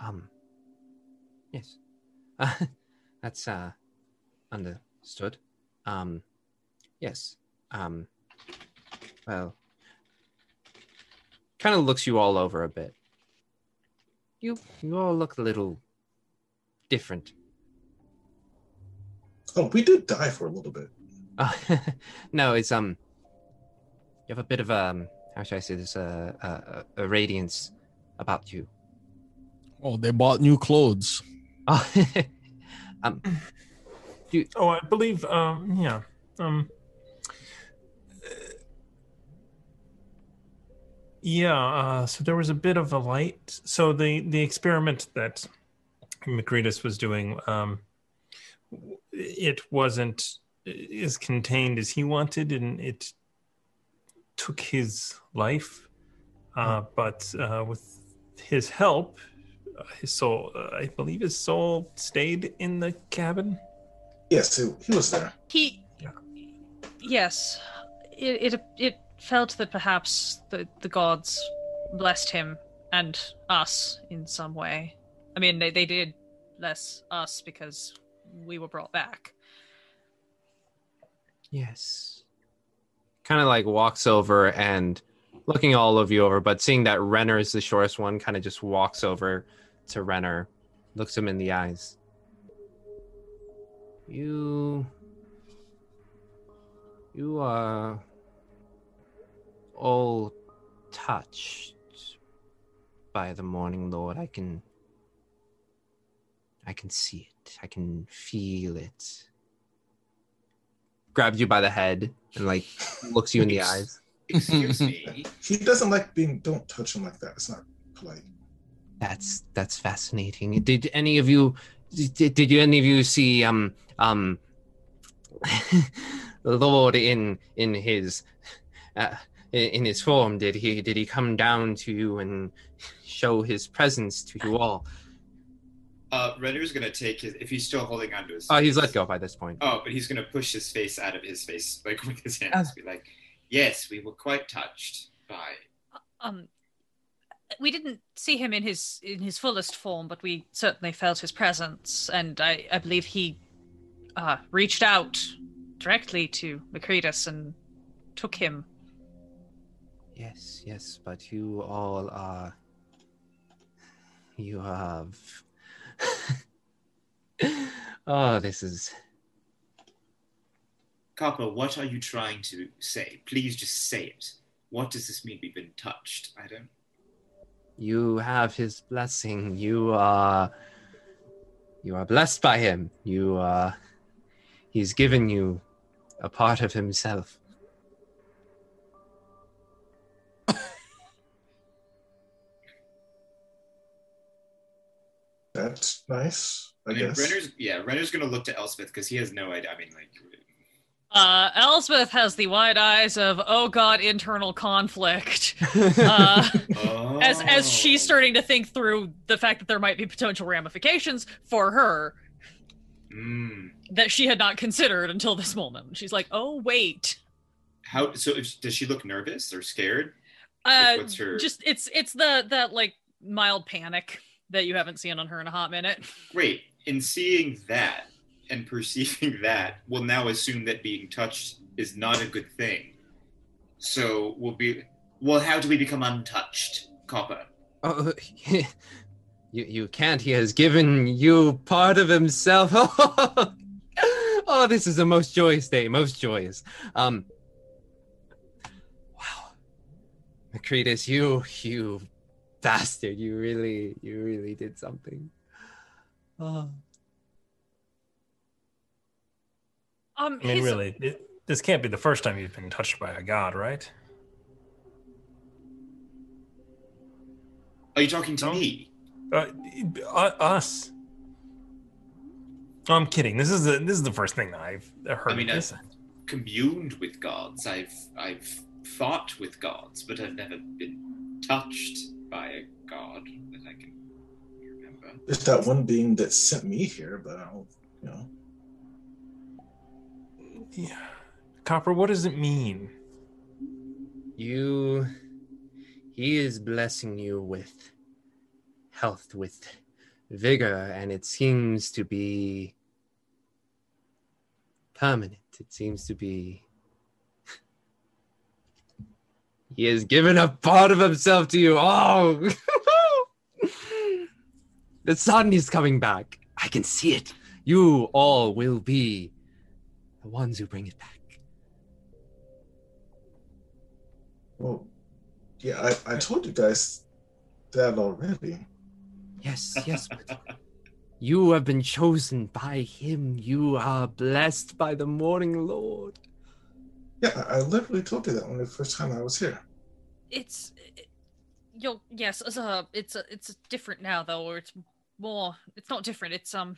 Um. Yes. that's uh understood. Um. Yes. Um. Well. Kind of looks you all over a bit. You you all look a little different. Oh, we did die for a little bit. Uh, no, it's um. You have a bit of um. How should I say this? Uh, uh, a radiance about you. Oh, they bought new clothes. Oh, um. Do Oh, I believe. Um, yeah. Um. Yeah. Uh, so there was a bit of a light. So the the experiment that Macretus was doing, um, it wasn't as contained as he wanted, and it took his life. Uh, but uh, with his help, uh, his soul, uh, I believe his soul stayed in the cabin. Yes, he, he was there. He. Yeah. Yes, it, it it felt that perhaps the the gods blessed him and us in some way. I mean, they they did bless us because we were brought back. Yes. Kind of like walks over and looking all of you over, but seeing that Renner is the shortest one, kind of just walks over to Renner, looks him in the eyes. You. You are all touched by the morning lord. I can. I can see it. I can feel it. Grabs you by the head and like looks you in the eyes. Excuse me. He doesn't like being. Don't touch him like that. It's not polite. That's that's fascinating. Did any of you did, did you any of you see um um Lord in in his uh, in in his form? Did he did he come down to you and show his presence to you all? Uh, Renner's gonna take his if he's still holding onto his. Oh, he's let go by this point. Oh, but he's gonna push his face out of his face, like with his hands. Be like, "Yes, we were quite touched by." Um, we didn't see him in his in his fullest form, but we certainly felt his presence, and I I believe he uh, reached out directly to Macretus and took him. Yes, yes, but you all are. You have. oh, this is. Copper, what are you trying to say? Please just say it. What does this mean? We've been touched. I don't. You have his blessing. You are. You are blessed by him. You are. He's given you a part of himself. That's nice. I I mean, guess. Renner's yeah, Renner's gonna look to Elspeth because he has no idea. I mean, like, Uh, Elspeth has the wide eyes of oh god, internal conflict. Uh, oh. as as she's starting to think through the fact that there might be potential ramifications for her Mm. that she had not considered until this moment. She's like, oh wait. How so? If, does she look nervous or scared? Uh, what's her- just it's it's the that like mild panic that you haven't seen on her in a hot minute. Great. In seeing that and perceiving that, we'll now assume that being touched is not a good thing. So we'll be. Well, how do we become untouched, Copper? Oh, you you can't. He has given you part of himself. oh, this is the most joyous day. Most joyous. Um. Wow, Macretus, you you bastard! You really you really did something. Oh. Um, I mean, really, it, this can't be the first time you've been touched by a god, right? Are you talking to No. me? Uh, uh, us. No, I'm kidding. This is the this is the first thing I've heard. I mean, of I- this. Communed with gods. I've I've fought with gods, but I've never been touched by a god that I can remember. There's that one being that sent me here, but I don't, you know. Yeah. Copper, what does it mean? You. He is blessing you with health, with vigor, and it seems to be permanent. It seems to be. He has given a part of himself to you. Oh! the sun is coming back. I can see it. You all will be the ones who bring it back. Well, yeah, I, I told you guys that already. Yes, yes. You have been chosen by him. You are blessed by the morning Lord. Yeah, I, I literally told you that when the first time I was here. It's you'll yes it's a it's a it's different now though or it's more it's not different it's um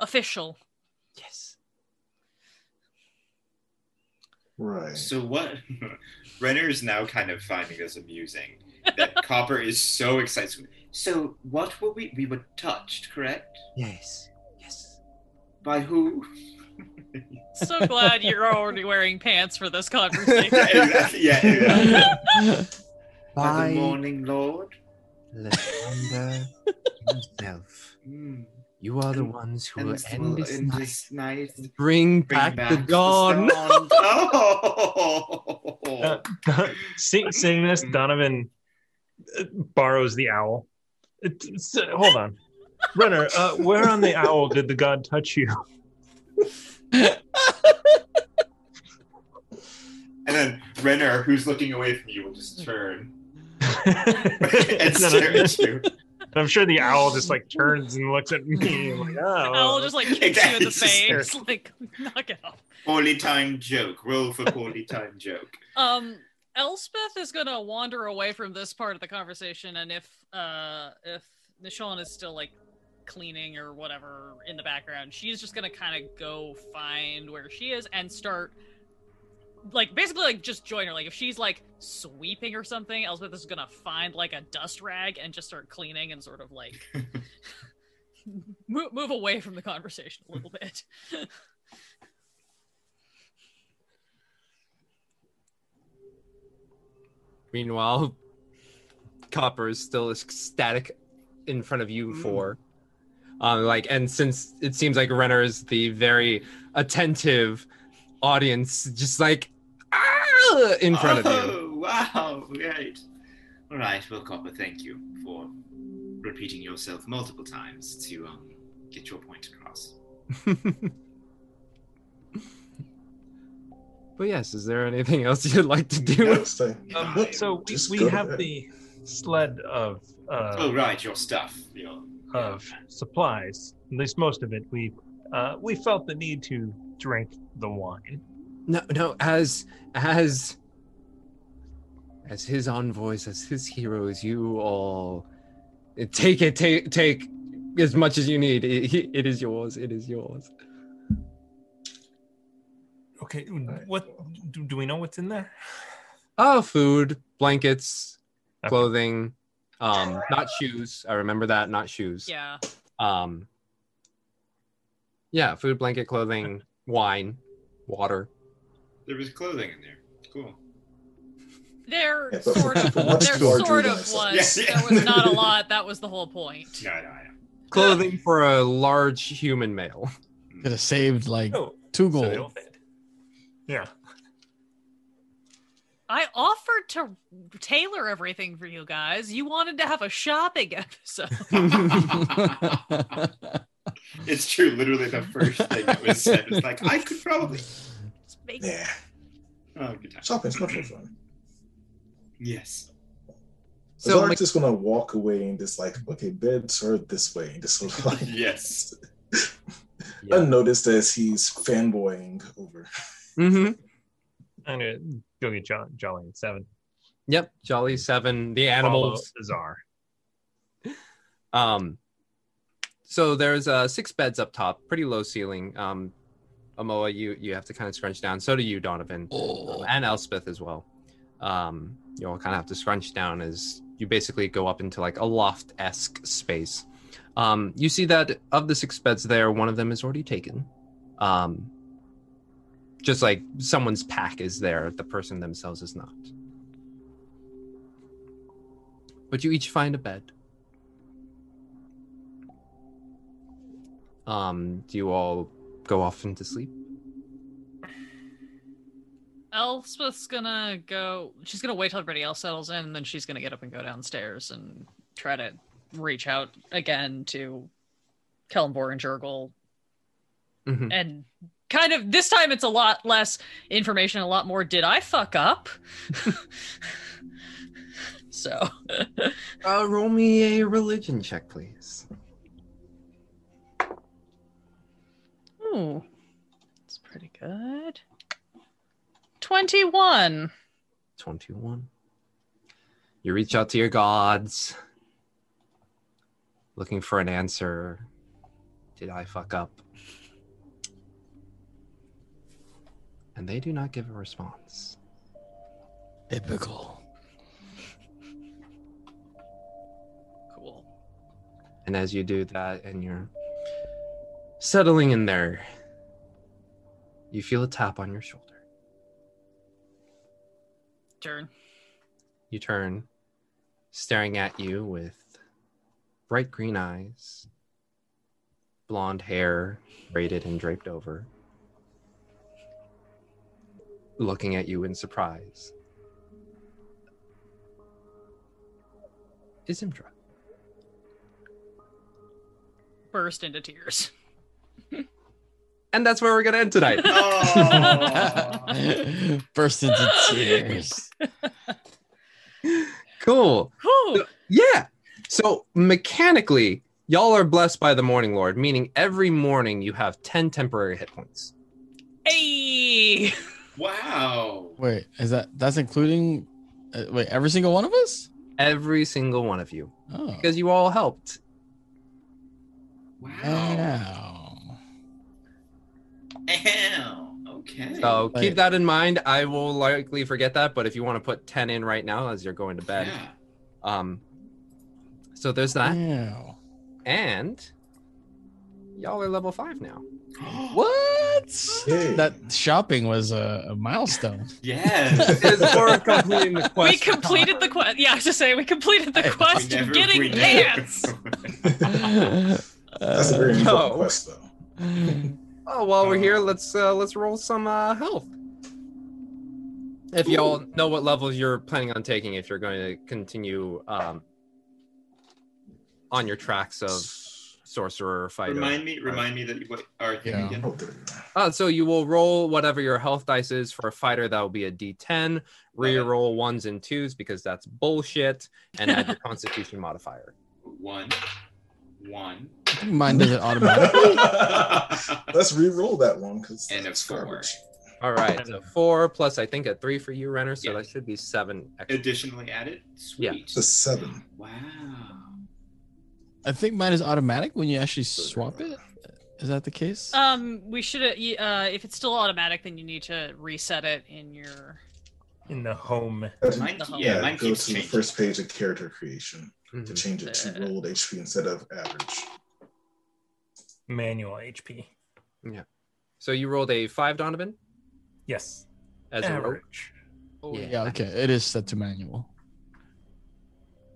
official Yes. Right. So what? Renner is now kind of finding this amusing. that Copper is so excited. So, what were we? We were touched, correct? Yes. Yes. By who? So glad you're already wearing pants for this conversation. exactly. Yeah. exactly. By the Morning Lord. Lathander himself. Mm. You are the ones who will end this in night. this night, Bring, bring back, back the dawn. dawn. Oh. Uh, see, seeing this, Donovan uh, borrows the owl. It's- uh, hold on, Renner. Uh, where on the owl did the god touch you? And then Renner, who's looking away from you, will just turn and and stare at you. I'm sure the owl just like turns and looks at me. I'm like, oh, I'll just like kick you in the Exactly. face, like knock it off. Poorly timed joke. Roll for poorly timed joke. Um, Elspeth is gonna wander away from this part of the conversation, and if uh if Nishon is still like cleaning or whatever in the background, she's just gonna kind of go find where she is and start like basically like just join her. Like if she's like sweeping or something, Elspeth is gonna find like a dust rag and just start cleaning and sort of like move, move away from the conversation a little bit. Meanwhile, Copper is still ecstatic in front of you mm. four. Um, like, and since it seems like Renner is the very attentive audience, just like ah, in front of you. Oh, wow. Right. All right. Well, Copper, thank you for repeating yourself multiple times to um, get your point across. but yes, is there anything else you'd like to do? Let's Um, so we, we have bed. the sled of uh, oh, right. Your stuff. Your, of supplies. At least most of it. We uh, we felt the need to drink the wine. No, no, as as as his envoys, as his heroes, you all take it, take take as much as you need. It, it is yours. It is yours. Okay, what do, do we know what's in there? Oh, food, blankets, Okay. clothing, um, not shoes. I remember that, not shoes. yeah. Um, yeah, food, blanket, clothing, wine, water. there was clothing in there. Cool. There sort of, much there sort of this. was. Yes, yeah. There was not a lot. That was the whole point. No, no, no. Clothing for a large human male. Could have saved like Oh, two gold. don't. Yeah. I offered to tailor everything for you guys. You wanted to have a shopping episode. It's true. Literally, the first thing that was said was like, I could probably. Make- Yeah, Oh, good time. shopping's much more fun. Yes. So, So I'm like- just gonna walk away and just like, okay, beds are this way, and just sort of like Yes. Yeah. unnoticed as he's fanboying over. Mm-hmm. I'm gonna go get jo- Jolly and Seven. Yep, Jolly Seven, the animals. the czar. Um, so there's uh six beds up top, pretty low ceiling. Um, Amoa, you you have to kind of scrunch down. So do you, Donovan, um, and Elspeth as well. Um, you all kind of have to scrunch down as you basically go up into like a loft esque space. Um, you see that of the six beds there, one of them is already taken. Um, just like someone's pack is there, the person themselves is not. But you each find a bed. Um, do you all go off into sleep? Elspeth's gonna go. She's gonna wait till everybody else settles in, and then she's gonna get up and go downstairs and try to reach out again to Kellenborg and Jurgle. Mhm. And kind of this time, it's a lot less information, a lot more. Did I fuck up? so Uh, roll me a religion check, please. Ooh, it's pretty good. 21. 21. You reach out to your gods, looking for an answer. Did I fuck up? and they do not give a response. Typical. Cool. And as you do that and you're settling in there, you feel a tap on your shoulder. Turn. You turn, staring at you with bright green eyes, blonde hair braided and draped over looking at you in surprise. Isimdra. Burst into tears. And that's where we're going to end tonight. Oh. Burst into tears. cool. Whew. Yeah. So mechanically, y'all are blessed by the Morning Lord, meaning every morning you have 10 temporary hit points. Hey. Wow. Wait, is that that's including? Uh, wait, every single one of us? Every single one of you. Oh, Because you all helped. Wow. wow. Ow. Okay. So Wait. keep that in mind. I will likely forget that, but if you want to put 10 in right now as you're going to bed. yeah. Um so there's that. Wow. And y'all are level five now. What? Yay. That shopping was a, a milestone. Yes. For completing the quest. we completed the quest. Yeah, I was just saying we completed the quest of getting we pants. That's a very Uh, important no. quest, though. Oh, while we're here, let's uh let's roll some uh health. If y'all know what levels you're planning on taking, if you're going to continue um on your tracks of sorcerer or fighter. Remind me. Remind me that what our thing Yeah. again. Oh, there you go. Uh, so you will roll whatever your health dice is for a fighter. That will be a D10. Reroll ones and twos because that's bullshit, and add your Constitution modifier. One. One. I mine does it automatically. Let's re-roll that one because And a four. All right, so four plus I think a three for you, Renner. So Yeah. that should be seven. Extra. Additionally added. Yeah. Sweet. It's a seven. Wow. I think mine is automatic when you actually swap it. Is that the case? Um, we should. Uh, if it's still automatic, then you need to reset it in your. in the home. Mine, The home. yeah, Yeah, mine go keeps to the first page of character creation to Mhm. change it to Uh, rolled HP instead of average. Manual HP. Yeah. So you rolled a five, Donovan, Yes. as a. Average. Oh, yeah. yeah. Okay. It is set to manual.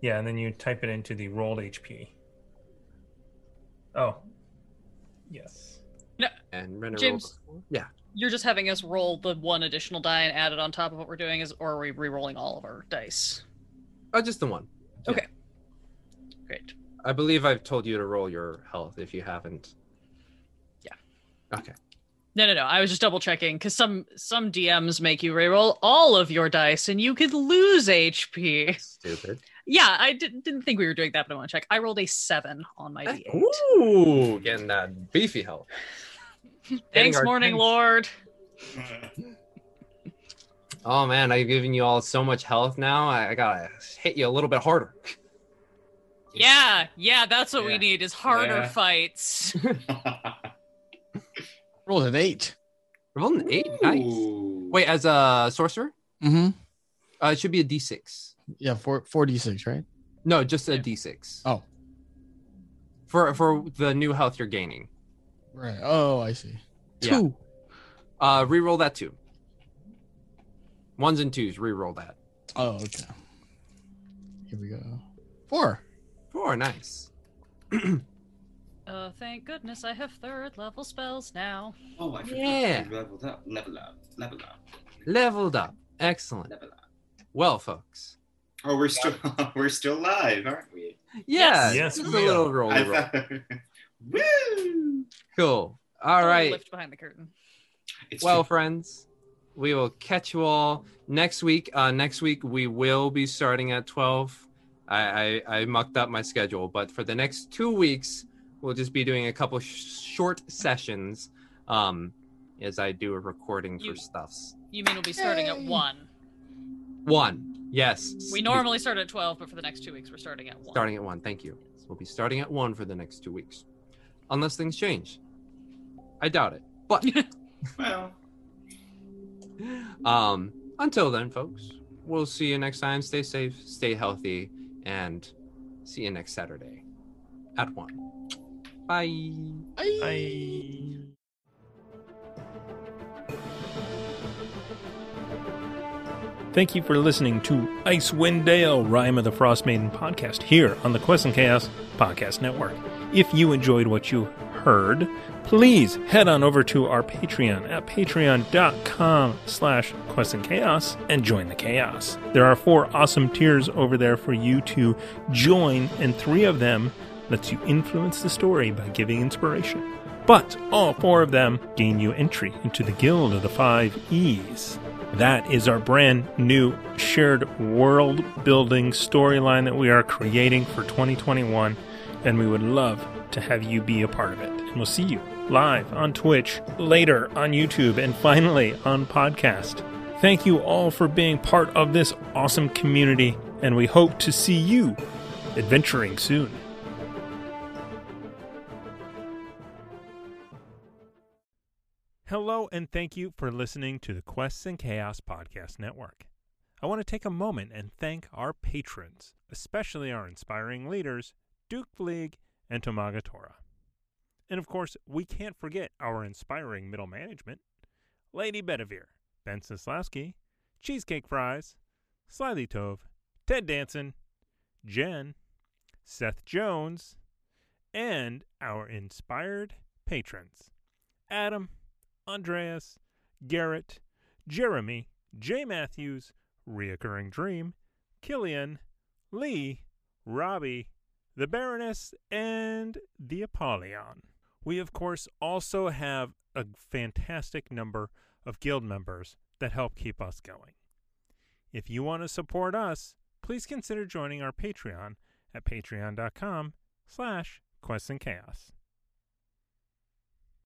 Yeah, and then you type it into the rolled HP. Oh. Yes. and Renner James. rolled. Yeah. You're just having us roll the one additional die and add it on top of what we're doing, is or are we re-rolling all of our dice? Oh, just the one. Okay. Great. I believe I've told you to roll your health if you haven't. Yeah. Okay. No, no, no. I was just double checking because some some DMs make you re-roll all of your dice and you could lose HP. Stupid. Yeah, I didn't didn't think we were doing that, but I want to check. I rolled a seven on my d8. Ooh, getting that beefy health. Thanks, Morning tens. Lord. Oh man, I've given you all so much health now. I, I gotta hit you a little bit harder. Yeah, yeah, that's what we need is harder Yeah. fights. Rolled an eight. Rolled an eight. Nice. Wait, as a sorcerer, Mm-hmm. uh, it should be a D6. Yeah, four four d six, right? No, just a Yeah. D6 Oh, for for the new health you're gaining. right. Oh, I see. Yeah. Two. Uh, reroll that too. Ones and twos. Reroll that. Oh, okay. Here we go. Four. Four. Nice. Uh, thank goodness I have third level spells now. Oh, I forgot. Yeah. to Level up. Level up. Level up. Leveled up. Excellent. Level up. Well, folks. Oh, we're still we're still live, aren't we? Yeah. Yes, just a we little are. roll. I roll. thought... Woo! Cool. All Don't right. Lift behind the curtain. It's Well, true. friends, we will catch you all next week. Uh, next week we will be starting at twelve. I, I I mucked up my schedule, but for the next two weeks, we'll just be doing a couple sh- short sessions. Um, as I do a recording You- for stuffs. You mean we'll be starting at one? One. Yes. We normally start at twelve, but for the next two weeks we're starting at one. starting at one. Thank you. We'll be starting at one for the next two weeks, unless things change. I doubt it. But well, um, until then, folks, we'll see you next time. Stay safe, stay healthy, and see you next Saturday. at one. Bye. Bye. Thank you for listening to Icewind Dale, Rime of the Frostmaiden podcast here on the Quest and Chaos Podcast Network. If you enjoyed what you heard, please head on over to our Patreon at patreon.com slash quest and chaos and join the chaos. There are four awesome tiers over there for you to join, and three of them lets you influence the story by giving inspiration. But all four of them gain you entry into the Guild of the Five E's. That is our brand new shared world building storyline that we are creating for 2021, and we would love to have you be a part of it. And we'll see you live on Twitch, later on YouTube, and finally on podcast. Thank you all for being part of this awesome community, and we hope to see you adventuring soon. Hello, and thank you for listening to the Quests and Chaos Podcast Network. I want to take a moment and thank our patrons, especially our inspiring leaders, Duke Fleeg and Tomaga Tora. And of course, we can't forget our inspiring middle management Lady Bedivere, Ben Sislowski, Cheesecake Fries, Slyly Tove, Ted Danson, Jen, Seth Jones, and our inspired patrons Adam, Andreas, Garrett, Jeremy, Jay Matthews, Reoccurring Dream, Killian, Lee, Robbie, the Baroness, and the Apollyon. We, of course, also have a fantastic number of guild members that help keep us going. If you want to support us, please consider joining our Patreon at patreon.com slash quests and chaos.